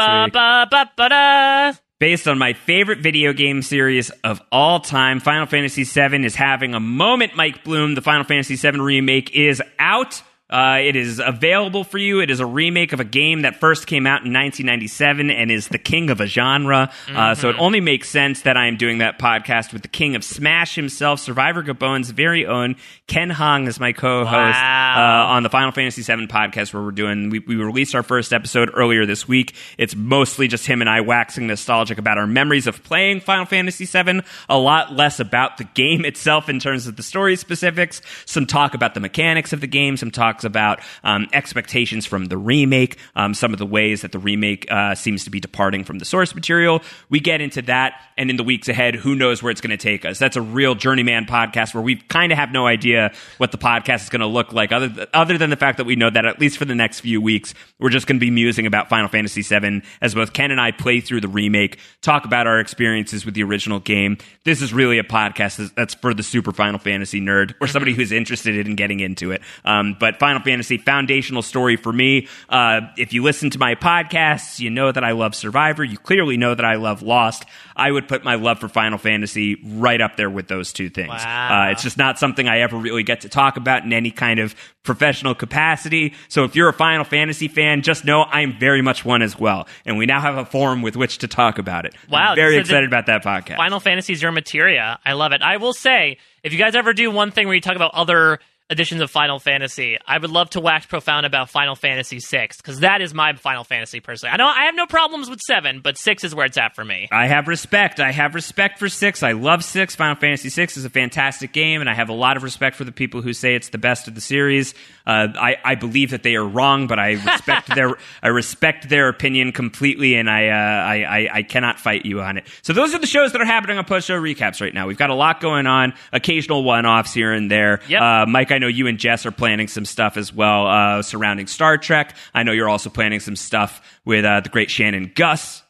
week. Based on my favorite video game series of all time, Final Fantasy VII is having a moment, Mike Bloom. The Final Fantasy VII remake is out. Uh, it is available for you. It is a remake of a game that first came out in 1997 and is the king of a genre. Uh, so it only makes sense that I am doing that podcast with the king of Smash himself, Survivor Gabon's very own Ken Hoang as my co-host Wow. uh, on the Final Fantasy VII podcast, where we're doing. We, we released our first episode earlier this week. It's mostly just him and I waxing nostalgic about our memories of playing Final Fantasy VII. A lot less about the game [laughs] itself in terms of the story specifics. Some talk about the mechanics of the game. Some talks about um, expectations from the remake. Um, some of the ways that the remake uh, seems to be departing from the source material. We get into that, and in the weeks ahead, who knows where it's going to take us? That's a real journeyman podcast where we kind of have no idea what the podcast is going to look like, other th- other than the fact that we know that at least for the next few weeks, we're just going to be musing about Final Fantasy VII as both Ken and I play through the remake, talk about our experiences with the original game. This is really a podcast that's- for the super Final Fantasy nerd or somebody who's interested in getting into it. Um, but Final Fantasy foundational story for me. Uh, if you listen to my podcasts, you know that I love Survivor. You clearly know that I love Lost. I would put my love for Final Fantasy right up there with those two things. Wow. Uh, it's just not something I ever really get to talk about in any kind of professional capacity. So if you're a Final Fantasy fan, just know I'm very much one as well. And we now have a forum with which to talk about it. Wow, I'm very so excited about that podcast. Final Fantasy's your materia. I love it. I will say, if you guys ever do one thing where you talk about other editions of Final Fantasy, I would love to wax profound about Final Fantasy VI because that is my Final Fantasy personally. I know I have no problems with seven, but six is where it's at for me. I have respect. I have respect for six. I love six. Final Fantasy six is a fantastic game, and I have a lot of respect for the people who say it's the best of the series. Uh, I, I believe that they are wrong, but I respect [laughs] their I respect their opinion completely, and I, uh, I, I I cannot fight you on it. So those are the shows that are happening on post show recaps right now. We've got a lot going on, occasional one offs here and there. Yep. Uh, Mike, I know you and Jess are planning some stuff as well uh, surrounding Star Trek. I know you're also planning some stuff with uh, the great Shannon Guss.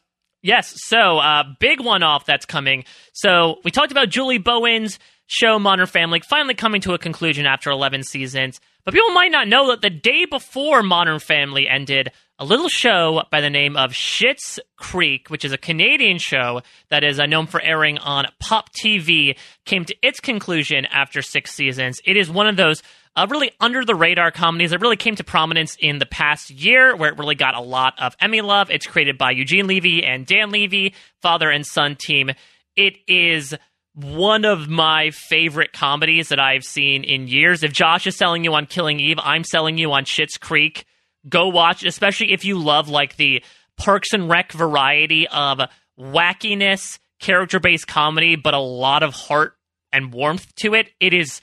Yes, so uh, big one off that's coming. So we talked about Julie Bowen's show Modern Family finally coming to a conclusion after 11 seasons. But people might not know that the day before Modern Family ended, a little show by the name of Schitt's Creek, which is a Canadian show that is uh, known for airing on Pop TV, came to its conclusion after six seasons. It is one of those uh, really under the radar comedies that really came to prominence in the past year, where it really got a lot of Emmy love. It's created by Eugene Levy and Dan Levy, father and son team. It is one of my favorite comedies that I've seen in years. If Josh is selling you on Killing Eve, I'm selling you on Schitt's Creek. Go watch, especially if you love like the Parks and Rec variety of wackiness, character based comedy, but a lot of heart and warmth to it. It is.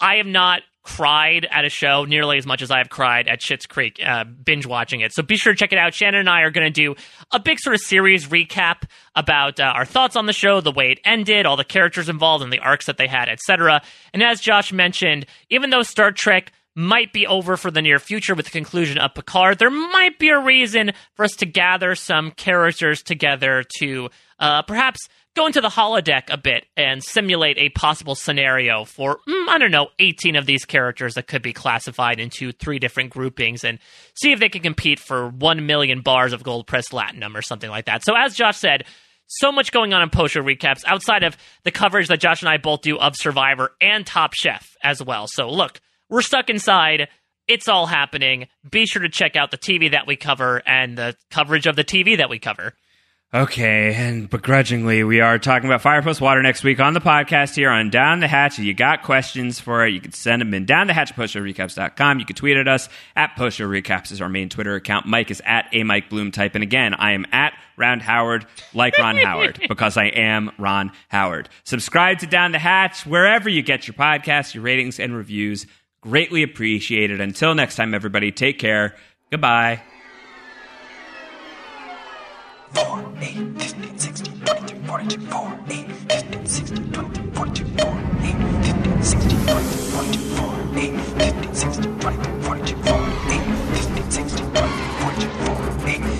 I have not cried at a show nearly as much as I have cried at Schitt's Creek uh, binge watching it. So be sure to check it out. Shannon and I are going to do a big sort of series recap about uh, our thoughts on the show, the way it ended, all the characters involved, and the arcs that they had, etc. And as Josh mentioned, even though Star Trek might be over for the near future with the conclusion of Picard, there might be a reason for us to gather some characters together to uh, perhaps go into the holodeck a bit and simulate a possible scenario for mm, I don't know 18 of these characters that could be classified into three different groupings and see if they can compete for 1 million bars of gold press latinum or something like that. So as Josh said, so much going on in post show recaps outside of the coverage that Josh and I both do of Survivor and Top Chef as well. So look, we're stuck inside. It's all happening. Be sure to check out the TV that we cover and the coverage of the TV that we cover. Okay, and begrudgingly, we are talking about Fire Firepost Water next week on the podcast here on Down the Hatch. If you got questions for it, you can send them in down the hatch at postshowrecaps.com. You can tweet at us at postshowrecaps is our main Twitter account. Mike is at a Mike Bloom type. And again, I am at Round Howard, like Ron [laughs] Howard, because I am Ron Howard. Subscribe to Down the Hatch wherever you get your podcasts, your ratings, and reviews. Greatly appreciated. Until next time, everybody, take care. Goodbye. 4, 8, 15, 16, 42, 4, 8, 15, 16, 42, 4, 8, 15, 16, 42, 4, 8, 15, 16, 42, 4, 8, 15, 16, 42, 4, 8,